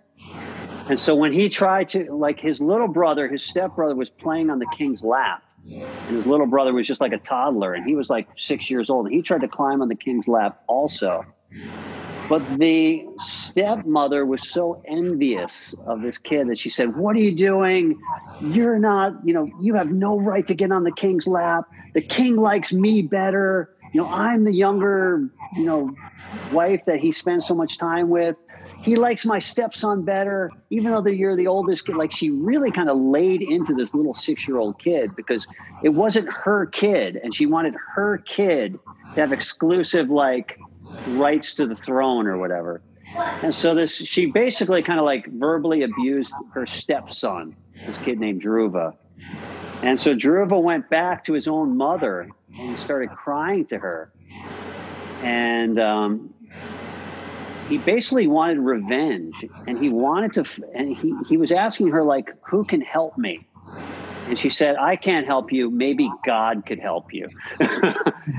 and so when he tried to like his little brother his stepbrother was playing on the king's lap and his little brother was just like a toddler and he was like six years old and he tried to climb on the king's lap also but the stepmother was so envious of this kid that she said, What are you doing? You're not, you know, you have no right to get on the king's lap. The king likes me better. You know, I'm the younger, you know, wife that he spends so much time with. He likes my stepson better, even though you're the oldest kid. Like she really kind of laid into this little six year old kid because it wasn't her kid. And she wanted her kid to have exclusive, like, rights to the throne or whatever. And so this she basically kind of like verbally abused her stepson, this kid named Dhruva. And so Dhruva went back to his own mother and started crying to her. And um, he basically wanted revenge and he wanted to and he, he was asking her like who can help me? And she said i can't help you. Maybe god could help you.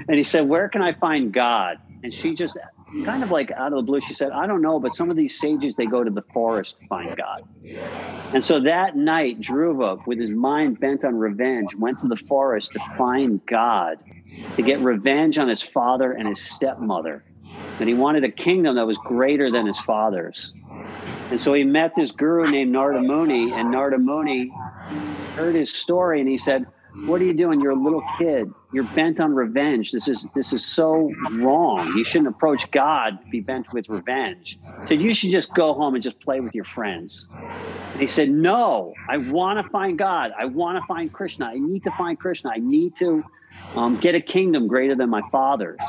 And he said where can i find god? And she just kind of like out of the blue she said i don't know but some of these sages they go to the forest to find god. And so that night dhruva with his mind bent on revenge went to the forest to find god to get revenge on his father and his stepmother and he wanted a kingdom that was greater than his father's and so he met this guru named Narada Muni, and Narada Muni heard his story and he said, what are you doing? You're a little kid. You're bent on revenge. This is this is so wrong. You shouldn't approach God be bent with revenge. So you should just go home and just play with your friends. And he said, No, I want to find God. I want to find Krishna. I need to find Krishna. I need to um, get a kingdom greater than my father's.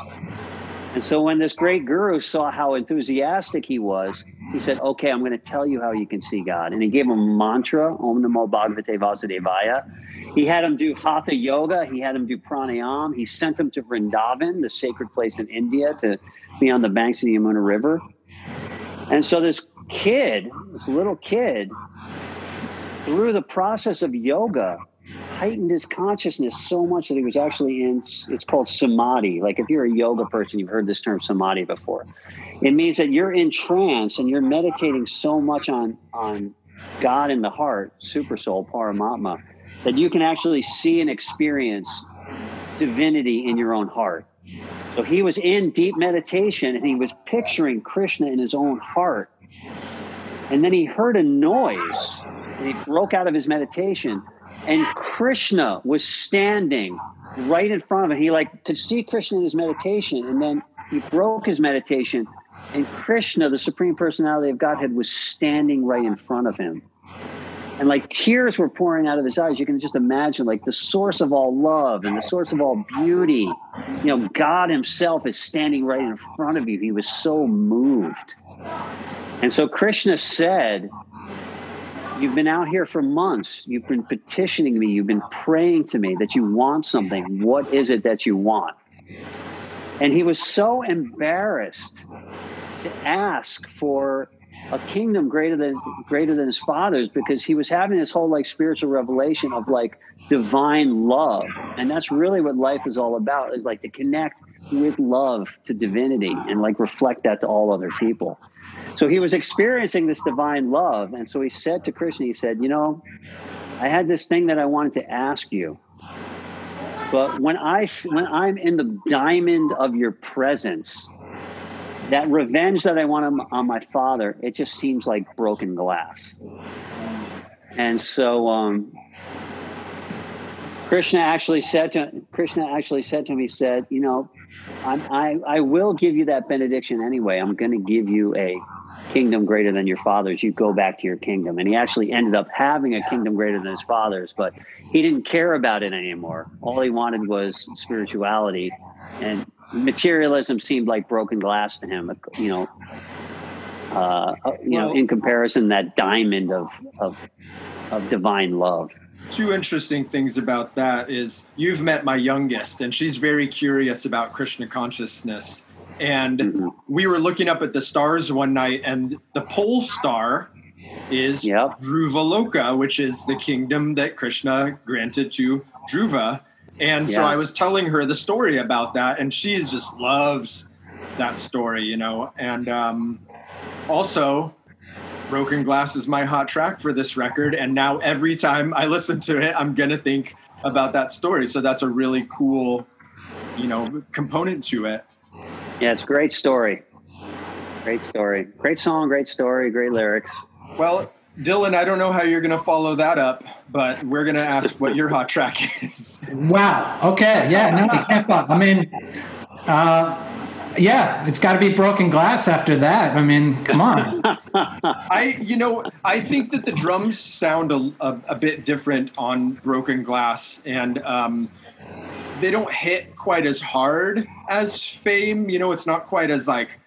And so when this great guru saw how enthusiastic he was, he said, Okay, I'm going to tell you how you can see God. And he gave him a mantra, Om Namo Bhagavate Vasudevaya. He had him do Hatha Yoga. He had him do pranayam. He sent him to Vrindavan, the sacred place in India, to be on the banks of the Yamuna River. And so this kid, this little kid, through the process of yoga, heightened his consciousness so much that he was actually in it's called samadhi. Like if you're a yoga person you've heard this term samadhi before. It means that you're in trance and you're meditating so much on on god in the heart super soul paramatma that you can actually see and experience divinity in your own heart. So he was in deep meditation and he was picturing krishna in his own heart. And then he heard a noise and he broke out of his meditation and Krishna was standing right in front of him. He like could see Krishna in his meditation, and then he broke his meditation, and Krishna, the Supreme Personality of Godhead, was standing right in front of him. And like tears were pouring out of his eyes. You can just imagine, like the source of all love and the source of all beauty. You know, God Himself is standing right in front of you. He was so moved. And so Krishna said, You've been out here for months. You've been petitioning me. You've been praying to me that you want something. What is it that you want? And he was so embarrassed to ask for a kingdom greater than greater than his father's because he was having this whole like spiritual revelation of like divine love and that's really what life is all about is like to connect with love to divinity and like reflect that to all other people so he was experiencing this divine love. And so he said to Krishna, he said, You know, I had this thing that I wanted to ask you. But when I when I'm in the diamond of your presence, that revenge that I want on, my father, it just seems like broken glass. And so um, Krishna actually said to Krishna actually said to him, he said, you know, I'm, I I will give you that benediction anyway. I'm going to give you a kingdom greater than your father's. You go back to your kingdom. And he actually ended up having a kingdom greater than his father's, but he didn't care about it anymore. All he wanted was spirituality, and materialism seemed like broken glass to him. You know, uh, you well, know, in comparison, that diamond of of of divine love two interesting things about that is you've met my youngest and she's very curious about krishna consciousness and mm-hmm. we were looking up at the stars one night and the pole star is yep. Loka, which is the kingdom that krishna granted to dhruva and yeah. so i was telling her the story about that and she just loves that story you know and um, also Broken Glass is my hot track for this record. And now every time I listen to it, I'm going to think about that story. So that's a really cool, you know, component to it. Yeah, it's a great story. Great story. Great song, great story, great lyrics. Well, Dylan, I don't know how you're going to follow that up, but we're going to ask what your hot track is. Wow. Okay. Yeah. No, I mean, uh, yeah, it's got to be broken glass after that. I mean, come on. I, you know, I think that the drums sound a, a, a bit different on broken glass, and um, they don't hit quite as hard as Fame. You know, it's not quite as like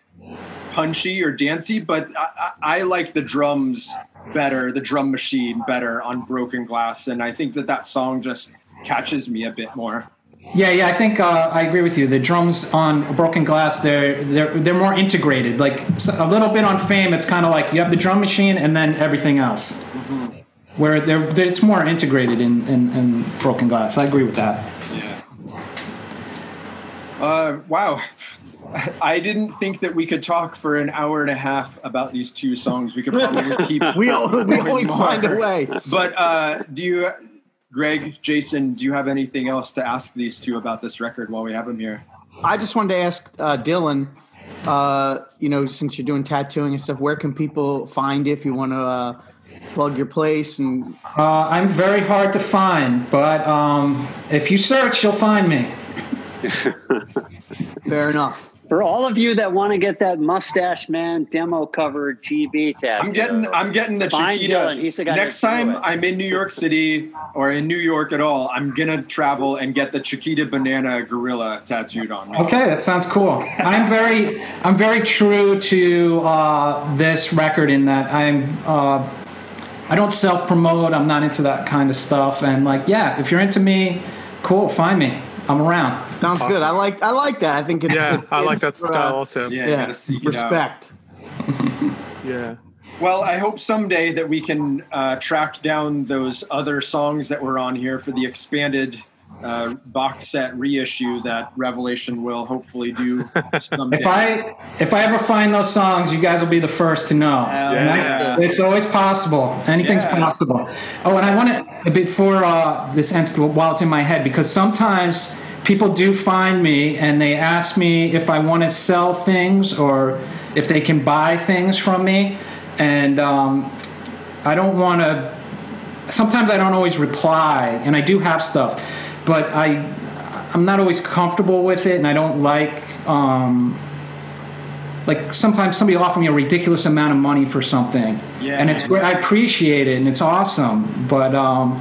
punchy or dancey, but I, I like the drums better, the drum machine better on broken glass, and I think that that song just catches me a bit more. Yeah, yeah, I think uh, I agree with you. The drums on Broken Glass, they're they're they're more integrated. Like a little bit on Fame, it's kind of like you have the drum machine and then everything else. Mm-hmm. Where they're, they're, it's more integrated in, in, in, Broken Glass. I agree with that. Yeah. Uh, wow. I didn't think that we could talk for an hour and a half about these two songs. We could probably keep. we, we always more. find a way. But uh, do you Greg, Jason, do you have anything else to ask these two about this record while we have them here? I just wanted to ask uh, Dylan, uh, you know, since you're doing tattooing and stuff, where can people find you if you want to, uh, plug your place and Uh, I'm very hard to find, but um, if you search, you'll find me. fair enough. For all of you that want to get that Mustache Man demo cover GB tattoo, I'm getting I'm getting the Find Chiquita. Dylan. He's the guy Next time. I'm in New York City or in New York at all, I'm gonna travel and get the Chiquita banana gorilla tattooed on me. Okay, that sounds cool. I'm very, I'm very true to uh, this record in that I'm, uh, I don't self promote. I'm not into that kind of stuff. And like, yeah, if you're into me, cool, find me. I'm around. Sounds good. I like I like that. I think it, Yeah, it- I like it's, that uh, style also. Yeah, Yeah, gotta it out. respect. Yeah. Well, I hope someday that we can uh, track down those other songs that were on here for the expanded uh, box set reissue that Revelation will hopefully do someday. If I, if I ever find those songs, you guys will be the first to know. Hell And I- yeah. It's always possible. Anything's Yeah. possible. Oh, and I want to before uh, this ends, while it's in my head, because sometimes people do find me and they ask me if I want to sell things or if they can buy things from me, and um, I don't want to. Sometimes I don't always reply, and I do have stuff, but I I'm not always comfortable with it, and I don't like. Um, like sometimes somebody offer me a ridiculous amount of money for something, Yeah. and it's great. I appreciate it, and it's awesome. But um,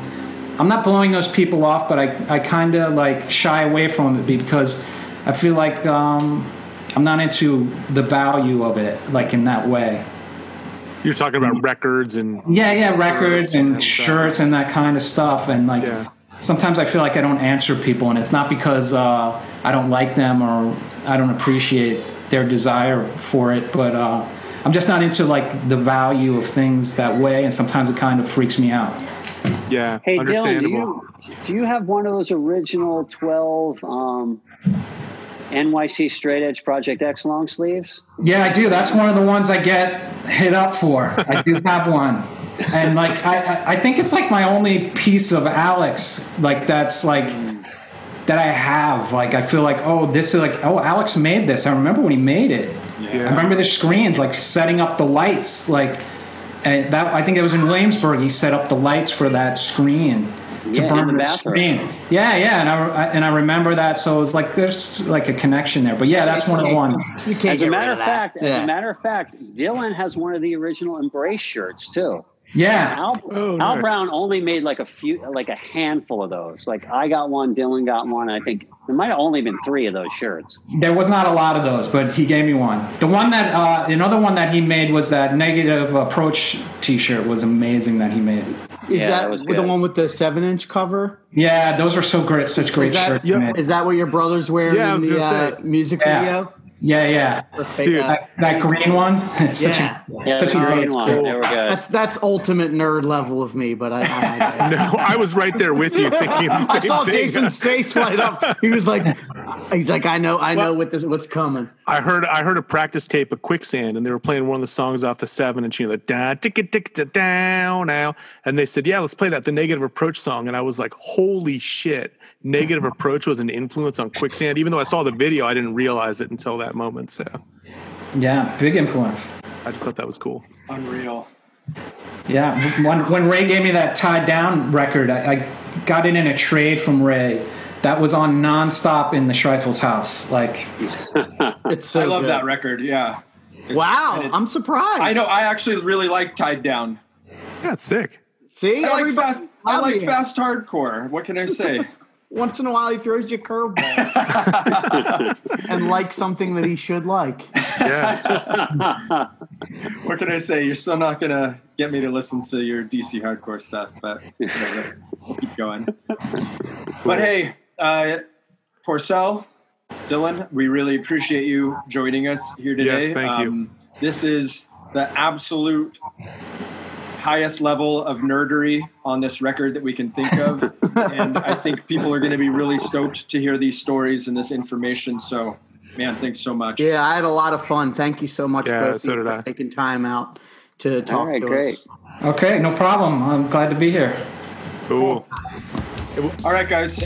I'm not blowing those people off, but I I kind of like shy away from it because I feel like um, I'm not into the value of it, like in that way. You're talking about records and Yeah, yeah, records and and shirts and that kind of stuff, and like Yeah. Sometimes I feel like I don't answer people, and it's not because uh, I don't like them or I don't appreciate their desire for it, but uh, I'm just not into like the value of things that way, and sometimes it kind of freaks me out. yeah, Hey Dylan, do you do you have one of those original twelve um, NYC Straight Edge Project X long sleeves? Yeah, I do. That's one of the ones I get hit up for. I do have one. And like I, I- I think it's like my only piece of Alex, like that's like that I have. Like I feel like, oh, this is like oh Alex made this. I remember when he made it. yeah. I remember the screens, like setting up the lights, like and that I think it was in Williamsburg. He set up the lights for that screen to Yeah, burn the the, screen. Yeah, yeah, and I, I and I remember that. So it's like there's like a connection there. But yeah, that's one of the ones. You can't As a matter rid of that. fact, as Yeah. a matter of fact, Dylan has one of the original Embrace shirts too. Yeah, Al, Oh, Al nice. Brown only made like a few, like a handful of those. Like I got one, Dylan got one. I think there might have only been three of those shirts. There was not a lot of those, but he gave me one. The one that uh, another one that he made was that negative approach T-shirt was amazing that he made. Is Yeah, that, that the one with the seven inch cover? Yeah, those were so great, such great Is that, shirts. Yeah. is that what your brother's wearing Yeah, in the uh, music Yeah. video? Yeah, yeah. Dude. That, that green one, it's such Yeah. a Yeah, such a green one. cool. They were good. That's that's ultimate nerd level of me, but I I, No, I was right there with you thinking the I same saw thing. Jason's face light up. He was like, he's like, I know, I know what this what's coming. I heard I heard a practice tape of Quicksand, and they were playing one of the songs off the seven, and she like da ticka ticka down now, and they said, "Yeah, let's play that the Negative Approach song," and I was like, "Holy shit!" Negative Approach was an influence on Quicksand. Even though I saw the video, I didn't realize it until that moment. So yeah, big influence. I just thought that was cool. Unreal. Yeah, when when Ray gave me that tied down record, I, I got it in a trade from Ray. That was on nonstop in the Schreifel's house. Like, It's so I love good. that record. Yeah. Wow, I'm surprised. I know. I actually really like Tied Down. Yeah, it's sick. See, I like fast. I like fast hardcore. What can I say? Once in a while, he throws you a curveball and likes something that he should like. Yeah, what can I say? You're still not gonna get me to listen to your DC hardcore stuff, but whatever. We'll keep going. But hey, uh, Porcell, Dylan, we really appreciate you joining us here today. Yes, thank you. you. This is the absolute highest level of nerdery on this record that we can think of, and I think people are going to be really stoked to hear these stories and this information. So, man, thanks so much. Yeah, I had a lot of fun. Thank you so much, Yeah, so did for I. taking time out to talk right, to great. us. okay, no problem. I'm glad to be here. cool. All right, guys.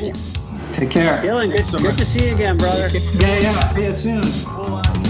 Take care. Dylan, good, so good to see you again, brother. Yeah, yeah. See you soon.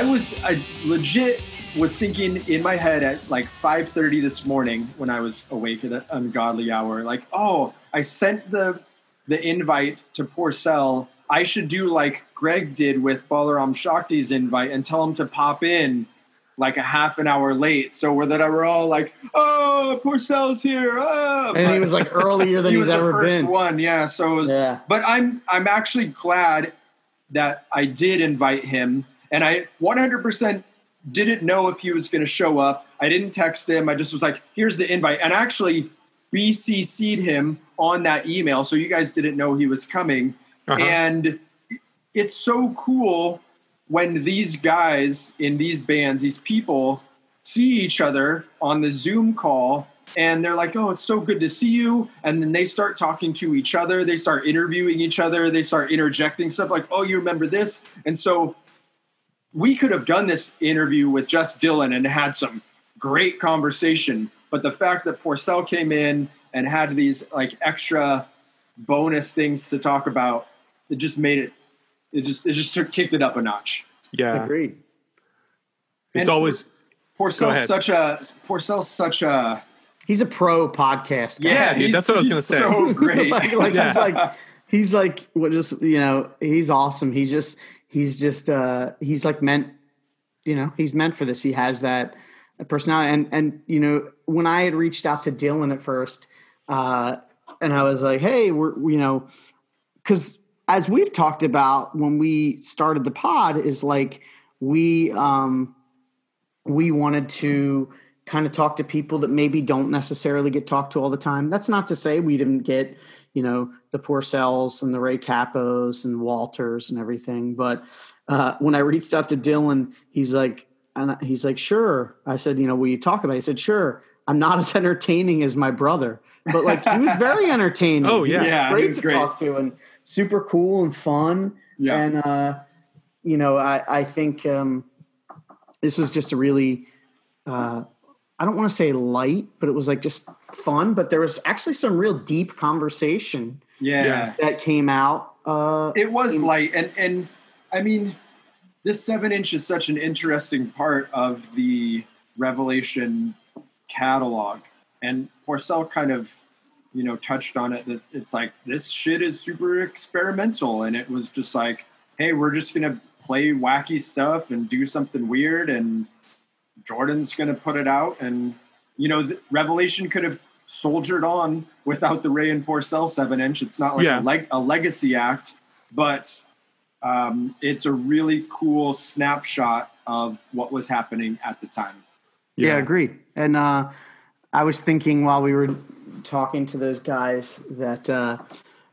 I was I legit was thinking in my head at like 5:30 this morning when I was awake at an ungodly hour, like, oh, I sent the the invite to Porcell. I should do like Greg did with Balaram Shakti's invite and tell him to pop in like a half an hour late, so we're that we're all like, "Oh, Porcell's here!" Oh. And he was like earlier than he he's was the ever first been. one, yeah. So, it was, Yeah. but I'm I'm actually glad that I did invite him, and I 100% didn't know if he was going to show up. I didn't text him. I just was like, "Here's the invite," and actually BCC'd him on that email, so you guys didn't know he was coming. Uh-huh. And it's so cool when these guys in these bands, these people, see each other on the Zoom call and they're like, oh, it's so good to see you. And then they start talking to each other. They start interviewing each other. They start interjecting stuff like, oh, you remember this? And so we could have done this interview with just Dylan and had some great conversation. But the fact that Porcell came in and had these like extra bonus things to talk about, it just made it, it just, it just took, kicked it up a notch. Yeah. Agreed. It's And- always Go Porcell's ahead. such a Porcell's such a He's a pro podcast guy. Yeah, dude, that's what I was gonna say. So great, like, like Yeah. he's like he's like what just you know he's awesome. He's just he's just uh he's like meant you know he's meant for this. He has that personality and and you know when I had reached out to Dylan at first uh and I was like hey we're you know because as we've talked about when we started the pod is like we um we wanted to kind of talk to people that maybe don't necessarily get talked to all the time. That's not to say we didn't get, you know, the Porcells and the Ray Cappos and Walters and everything. But uh, when I reached out to Dylan, he's like, and he's like, sure. I said, you know, will you talk about? It? He said, sure. I'm not as entertaining as my brother, but like he was very entertaining. Oh, He yeah. was Yeah, he great was to great. talk to and super cool and fun. Yeah. And uh, you know, I I think um, this was just a really uh, I don't want to say light, but it was like just fun. But there was actually some real deep conversation yeah. That came out. Uh, It was light, and and I mean, this seven inch is such an interesting part of the Revelation catalog, and porcell kind of, you know, touched on it that it's like this shit is super experimental, and it was just like, hey, we're just gonna play wacky stuff and do something weird, and Jordan's gonna put it out, and you know, the, Revelation could have soldiered on without the Ray and Porcell seven inch. It's not like Yeah. a, leg, a legacy act, but um, it's a really cool snapshot of what was happening at the time. yeah. agreed. And uh, I was thinking while we were talking to those guys that uh,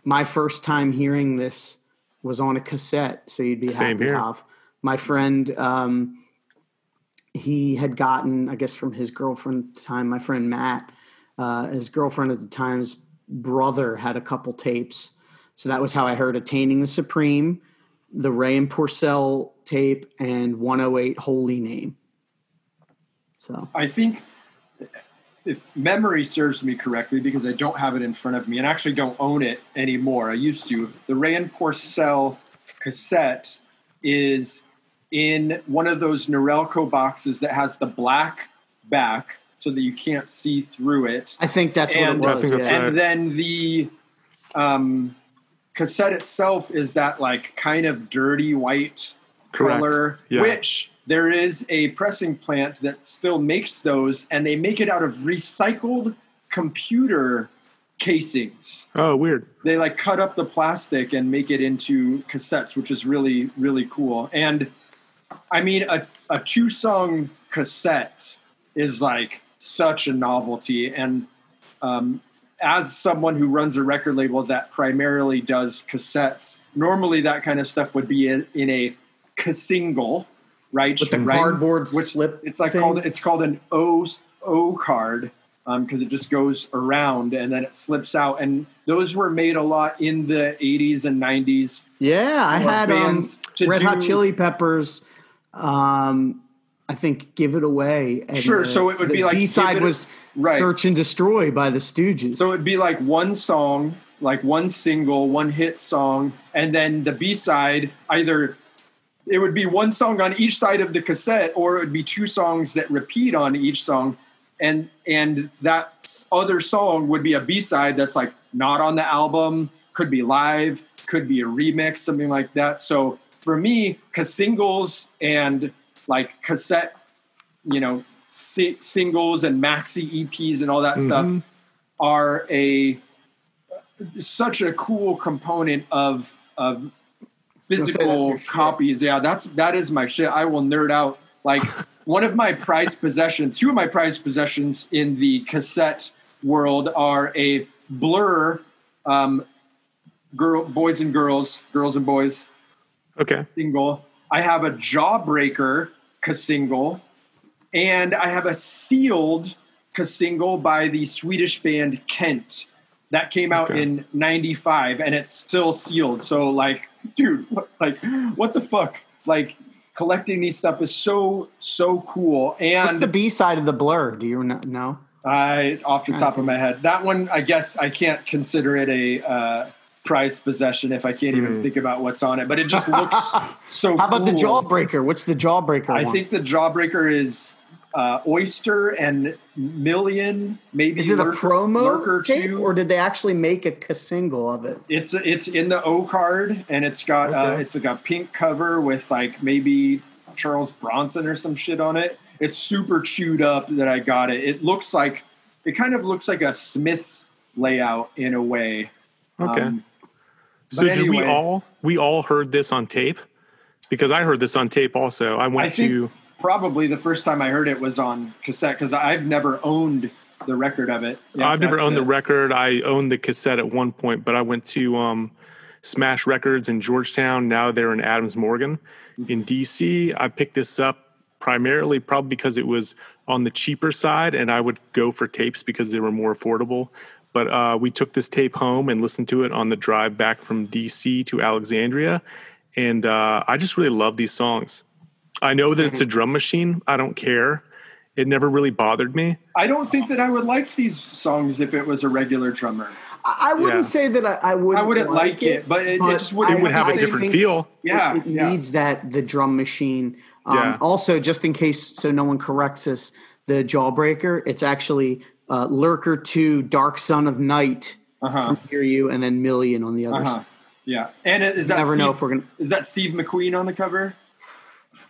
my first time hearing this was on a cassette. So you'd be Same happy here. to have. My friend, um, he had gotten, I guess, from his girlfriend at the time, my friend Matt, uh, his girlfriend at the time's brother had a couple tapes. So that was how I heard Attaining the Supreme, the Ray and Porcell tape, and 108 Holy Name. So I think if memory serves me correctly, because I don't have it in front of me and actually don't own it anymore. I used to. The Ray and Porcell cassette is in one of those Norelco boxes that has the black back so that you can't see through it. I think that's what it I was. think that's yeah. right. And then the um, cassette itself is that like kind of dirty white Correct. color, Yeah. which there is a pressing plant that still makes those, and they make it out of recycled computer casings. Oh, weird. They like cut up the plastic and make it into cassettes, which is really really cool. And I mean, a, a two song cassette is like such a novelty. And um, as someone who runs a record label that primarily does cassettes, normally that kind of stuff would be in, in a single, right? With the right? cardboard Which slip It's like thing? called it's called an O O card because it just goes around and then it slips out. And those were made a lot in the 80s and 90s. Yeah, I had um, Red Hot Chili Peppers. Um, I think "Give It Away." And Sure, the- so it would be like B side was right. "Search and Destroy" by the Stooges. So it'd be like one song like one single, one hit song, and then the B side either it would be one song on each side of the cassette, or it would be two songs that repeat on each song, and and that other song would be a B side that's like not on the album, could be live, could be a remix, something like that. So for me, cause singles and like cassette, you know, si- singles and maxi EPs and all that Mhm. stuff are a such a cool component of of physical shit. copies. Yeah, that's that is my shit. I will nerd out. Like one of my prized possessions, two of my prized possessions in the cassette world are a Blur, um, girl, boys and girls, girls and boys Okay. single. I have a Jawbreaker single, and I have a sealed single by the Swedish band Kent that came out Okay. in '95, and it's still sealed. So, like, dude, like, what the fuck? Like, collecting these stuff is so so cool. What's And the B side of the blur? Do you know? I, off the top of my head, that one, I guess I can't consider it a uh, prized possession if I can't even Hmm. think about what's on it. But it just looks so. How about the jawbreaker? What's the jawbreaker? I one? think the jawbreaker is uh, oyster and million, maybe. is it a promo Lurker tape, two. or did they actually make a ca- single of it? It's it's in the O card, and it's got uh, it's like a pink cover with like maybe Charles Bronson or some shit on it. It's super chewed up that I got it. It looks like it kind of looks like a Smith's layout in a way. Okay. Um, So but did we all we all heard this on tape? Because I heard this on tape also. I went I to probably the first time I heard it was on cassette because I've never owned the record of it. Yeah, I've never owned the record. I owned the cassette at one point, but I went to um, Smash Records in Georgetown. Now they're in Adams Morgan Mm-hmm. in DC. I picked this up primarily probably because it was on the cheaper side, and I would go for tapes because they were more affordable. But uh, we took this tape home and listened to it on the drive back from DC to Alexandria, and uh, I just really love these songs. I know that it's a drum machine. I don't care. It never really bothered me. I don't think that I would like these songs if it was a regular drummer. I, I wouldn't Yeah. say that I, I would. I wouldn't like it, but it, it just wouldn't It would have a different feel. Yeah, it, it yeah. needs that the drum machine. Um, Yeah. Also, just in case, so no one corrects us, the Jawbreaker. It's actually uh, Lurker Two, Dark Son of Night. Uh-huh. From Hear You, and then Million on the other Uh-huh. side. Yeah. And is that Never Steve, know if we're gonna. is that Steve McQueen on the cover?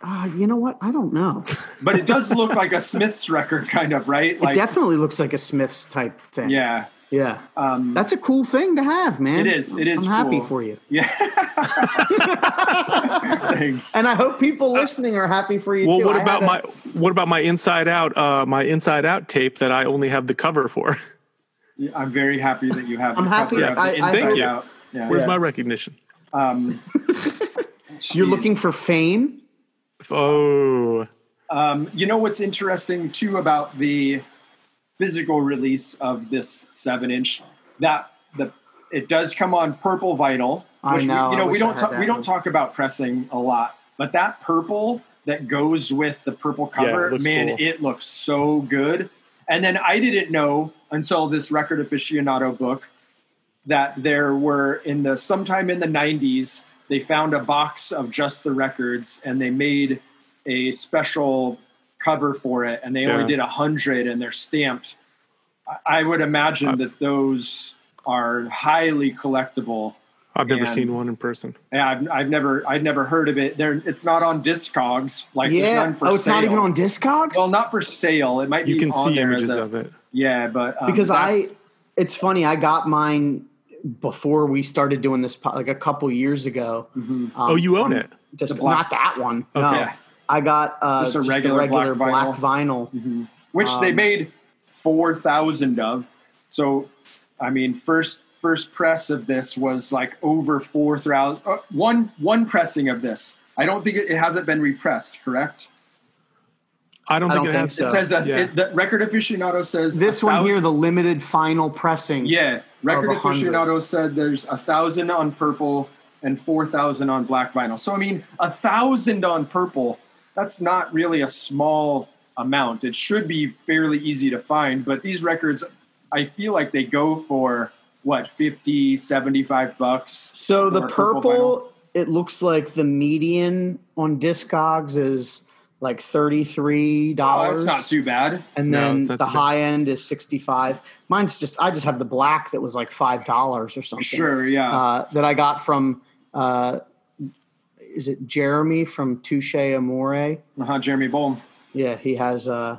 Uh, you know what? I don't know. But it does look like a Smith's record, kind of, right? It definitely looks like a Smiths type thing. yeah. Yeah. Um, That's a cool thing to have, man. It is. It is I'm happy for you, yeah. Thanks. and I hope people listening are happy for you too. Well, too. what I about my a- what about my Inside Out uh, my Inside Out tape that I only have the cover for? I'm very happy that you have. I'm the happy- cover of the I- I Thank you. Out. Yeah. Where's Yeah. my recognition? Um, You're looking for fame. Oh, Um, you know what's interesting too about the physical release of this seven inch that the it does come on purple vinyl. I Which know, We, you I know we don't had talk, that we don't talk about pressing a lot, but that purple that goes with the purple Yeah, it cover, man, cool. it looks so good. And then I didn't know until this record aficionado book that there were in the sometime in the 90s they found a box of just the records and they made a special cover for it and they Yeah. only did a hundred and they're stamped I- i would imagine Uh, that those are highly collectible I've never And- seen one in person. and I've, I've never I've never heard of it. There, it's not on Discogs. Like yeah. none for Oh, it's sale. not even on Discogs. Well, not for sale. It might be You can on see there images as of it. Yeah, but um, because I, it's funny. I got mine before we started doing this, like a couple years ago. Mhm. Um, Oh, you own it. Just black- not that one. Okay. No, Yeah. I got uh, Just just a a regular regular, black black, vinyl. vinyl. which they um, made four thousand of. So, I mean, first first press of this was like over four thousand. Uh, one one pressing of this. I don't think it, it hasn't been repressed. Correct? I don't I think don't it think has. so. It says that Yeah. it, the record aficionado says This one here, the limited final pressing. Yeah, record Of aficionado said there's a thousand on purple and four thousand on black vinyl. So I mean, a thousand on purple. That's not really a small amount. It should be fairly easy to find. But these records, I feel like they go for what 50 75 bucks So the purple purple, it looks like the median on Discogs is like $33 that's not too bad and then it's not the too bad. high end is 65 mine's just i just have the black that was like five dollars or something sure yeah uh, that i got from uh, is it jeremy from touche amore uh-huh jeremy Bolm. yeah he has uh,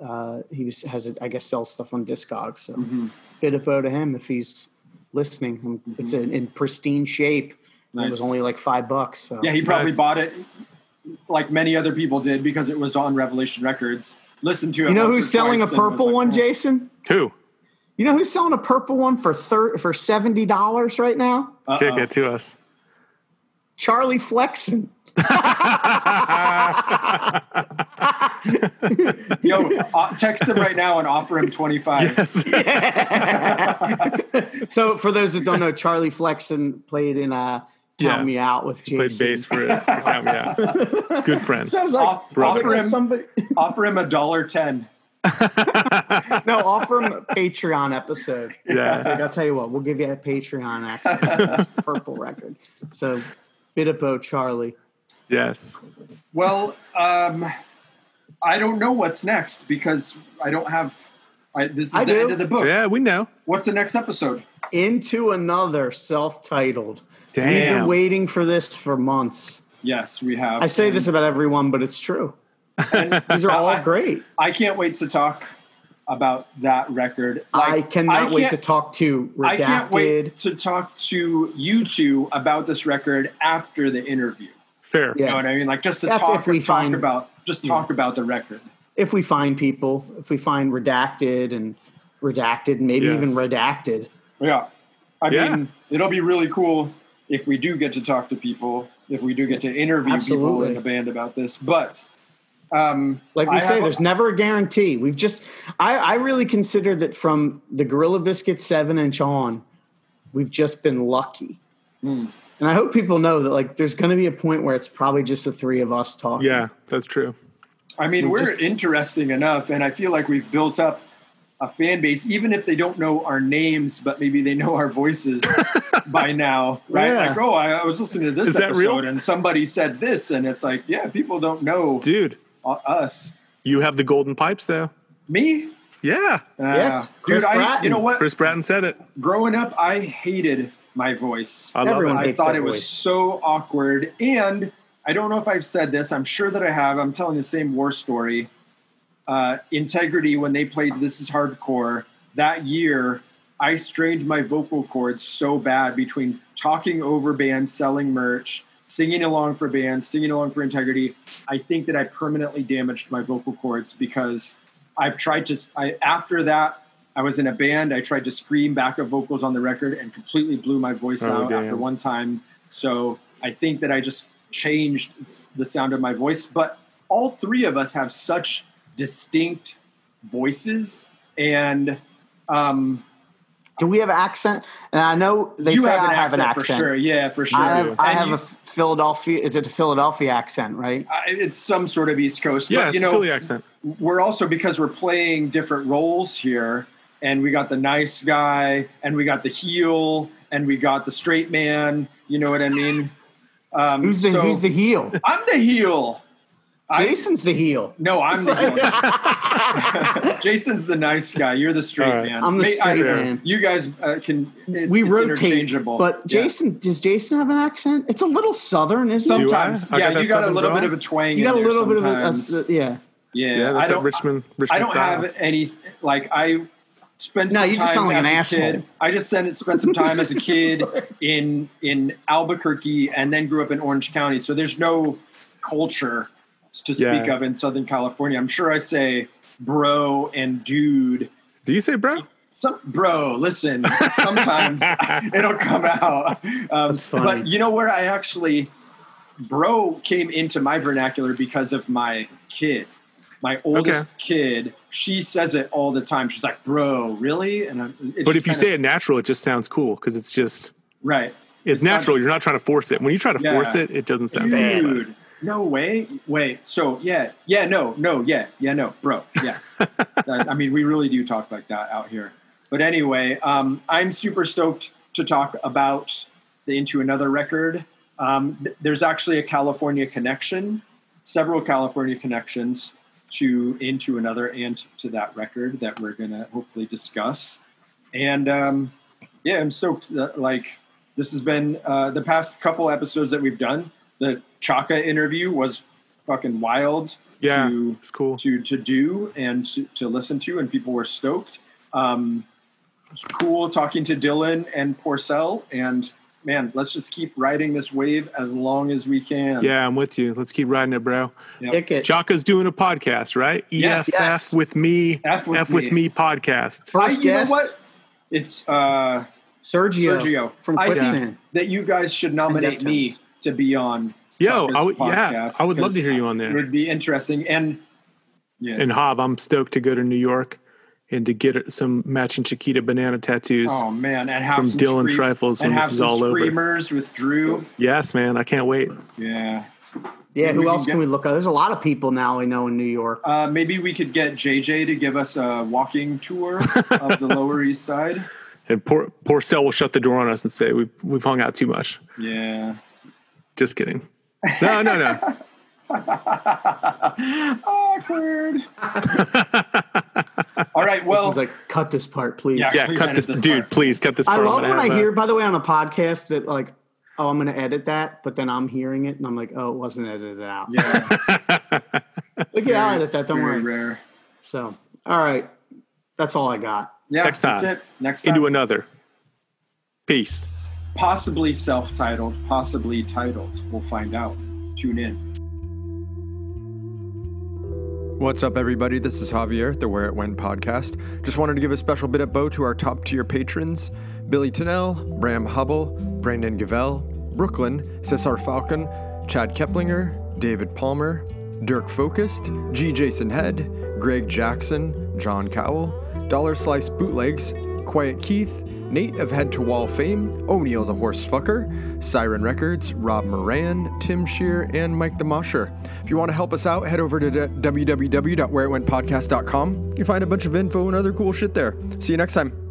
uh, he has i guess sells stuff on discogs so Mhm. bit of bow to him if he's listening Um, it's in, in pristine shape it was only like five bucks so yeah he probably Nice. bought it like many other people did because it was on revelation records listen to it you know who's selling a twice and was purple like, one oh. jason Who? you know who's selling a purple one for thir- for $70 right now Uh-oh. Kick it to us. Charlie Flexen. yo uh, text him right now and offer him 25 yes. so for those that don't know, Charlie Flexen played in uh Count Yeah. Me Out with Jason. Played bass for it. Help me out. Good friend. So I was like, Off- I was like, offer him- somebody offer him a dollar ten no, offer him a Patreon episode. Yeah. Like, I'll tell you what, we'll give you a Patreon access to purple record. So Bidabo Charlie. Yes. Well, um, I don't know what's next because I don't have. I, this is I the do. end of the book. Yeah, we know. What's the next episode? Into another self-titled. Damn. We've been waiting for this for months. Yes, we have. I say And this about everyone, but it's true. These are all I- great. I can't wait to talk about that record. I Like, cannot wait to talk to Redacted. I can't wait to talk to you two about this record after the interview. Fair. Yeah. You know what I mean? Like just to That's talk, if we talk find- about just hmm. talk about the record. if we find people, if we find redacted and redacted, maybe Yes. even redacted. Yeah. I Yeah. mean, it'll be really cool if we do get to talk to people, if we do get to interview people in the band about this. But um, Like we I say, have- there's never a guarantee. We've just, I, I really consider that from the Gorilla Biscuit seven inch on, we've just been lucky. Hmm. And I hope people know that like there's going to be a point where it's probably just the three of us talking. Yeah, that's true. I mean, We we're just- interesting enough, and I feel like we've built up a fan base, even if they don't know our names, but maybe they know our voices by now, right? Yeah. Like, oh, I, I was listening to this Is that episode, real? and somebody said this, and it's like, yeah, people don't know Dude, u- us. you have the golden pipes though. Me, Yeah. Uh, Chris dude, I, you know what? Chris Bratton said it. Growing up, I hated my voice. I love Everyone it. I thought that it was voice. so awkward. And I don't know if I've said this. I'm sure that I have. I'm telling the same war story. Uh, Integrity, when they played This Is Hardcore that year, I strained my vocal cords so bad between talking over bands, selling merch, singing along for bands, singing along for Integrity. I think that I permanently damaged my vocal cords because I've tried to. I after that. I was in a band. I tried to scream backup vocals on the record and completely blew my voice Oh, out damn. after one time. So I think that I just changed the sound of my voice. But all three of us have such distinct voices, and um, Do we have accent? And I know they you say have an I have accent, an accent. for sure. Yeah, for sure. I have, I have you- a Philadelphia. Is it a Philadelphia accent, right? I- it's some sort of East Coast. Yeah, but, it's you a know, Philly accent. we're also because we're playing different roles here and we got the nice guy and we got the heel and we got the straight man you know what i mean um, Who's the so- Who's the heel? i'm the heel I- Jason's the heel. no i'm the heel jason's the nice guy you're the straight All right. man I'm the May- straight I- man. you guys uh, can it's, we it's rotate, interchangeable but Yeah. Jason does Jason have an accent? It's a little southern, isn't it? Do I? sometimes I yeah got you got a little drawl? bit of a twang You got a in there little bit of sometimes. a, a yeah. yeah, Yeah, I that's a don't- Richmond I don't style. have any like I spent No, some you just time sound like an a asshole. kid. I just spent spent some time as a kid in in Albuquerque and then grew up in Orange County. So there's no culture to speak Yeah. of in Southern California. I'm sure I say bro and dude. Do you say bro? Some, bro, listen. Sometimes it'll come out. Um, That's funny. But you know where I actually, bro, came into my vernacular because of my kid, my oldest kid. She says it all the time. She's like, "Bro, really?" And I'm, But if you kinda- say it natural, it just sounds cool because it's just right, it's, not natural. just- You're not trying to force it. When you try to Yeah. force it, it doesn't sound bad. No way. Wait. So yeah, yeah, no, no, yeah, yeah, no, bro, yeah. I mean, we really do talk like that out here. But anyway, um, I'm super stoked to talk about the Into Another record. Um, th- there's actually a California connection, several California connections to Into Another and to that record that we're going to hopefully discuss. And um, yeah, I'm stoked. That, like, this has been uh, the past couple episodes that we've done. The Chaka interview was fucking wild Yeah, to it's cool. to to do and to, to listen to, and people were stoked. Um, it's cool talking to Dylan and Porcell, and man, let's just keep riding this wave as long as we can. Yeah, I'm with you. Let's keep riding it, bro. Yep. Kick it. Chaka's doing a podcast, right? Yes. EFF Yes. with me. F with F with me. me podcast. I, First you know guest, what? It's uh, Sergio, Sergio from I think that you guys should nominate me Deftones. To be on. Yo, Chaka's I would, yeah, I would love to hear you on there. It would be interesting, and yeah. And Hob, I'm stoked to go to New York and to get some matching Chiquita banana tattoos. oh man, and have from some Dylan scream- Trifles when and this have is some all over. screamers with Drew. Yes, man, I can't wait. Yeah. Yeah, We who can else get- can we look at? There's a lot of people now I know in New York. Uh, maybe we could get JJ to give us a walking tour of the Lower East Side. And poor Porcell will shut the door on us and say we've we've hung out too much. Yeah. Just kidding. No, no, no. Awkward. All right. Well, He's like, cut this part, please. Yeah. Yeah, Please cut this, this dude. part. Please cut this. I part. I'm love gonna when I have, hear, by the way, on a podcast that like, oh, I'm going to edit that, but then I'm hearing it and I'm like, oh, it wasn't edited out. yeah. Like, yeah, I'll edit that. Don't very worry. rare. So, all right, that's all I got. Yeah. Next That's time. it. Next time. into another. Peace. Possibly self-titled, possibly titled. We'll find out. Tune in. What's up, everybody? This is Javier, the Where It Went podcast. Just wanted to give a special bit of bow to our top tier patrons Billy Tennell, Bram Hubble, Brandon Gavell, Brooklyn, Cesar Falcon, Chad Keplinger, David Palmer, Dirk Focused, G. Jason Head, Greg Jackson, John Cowell, Dollar Slice Bootlegs, Quiet Keith, Nate of Head to Wall fame, O'Neill the Horse Fucker, Siren Records, Rob Moran, Tim Shear, and Mike the Mosher. If you want to help us out, head over to www.whereitwentpodcast.com. You find a bunch of info and other cool shit there. See you next time.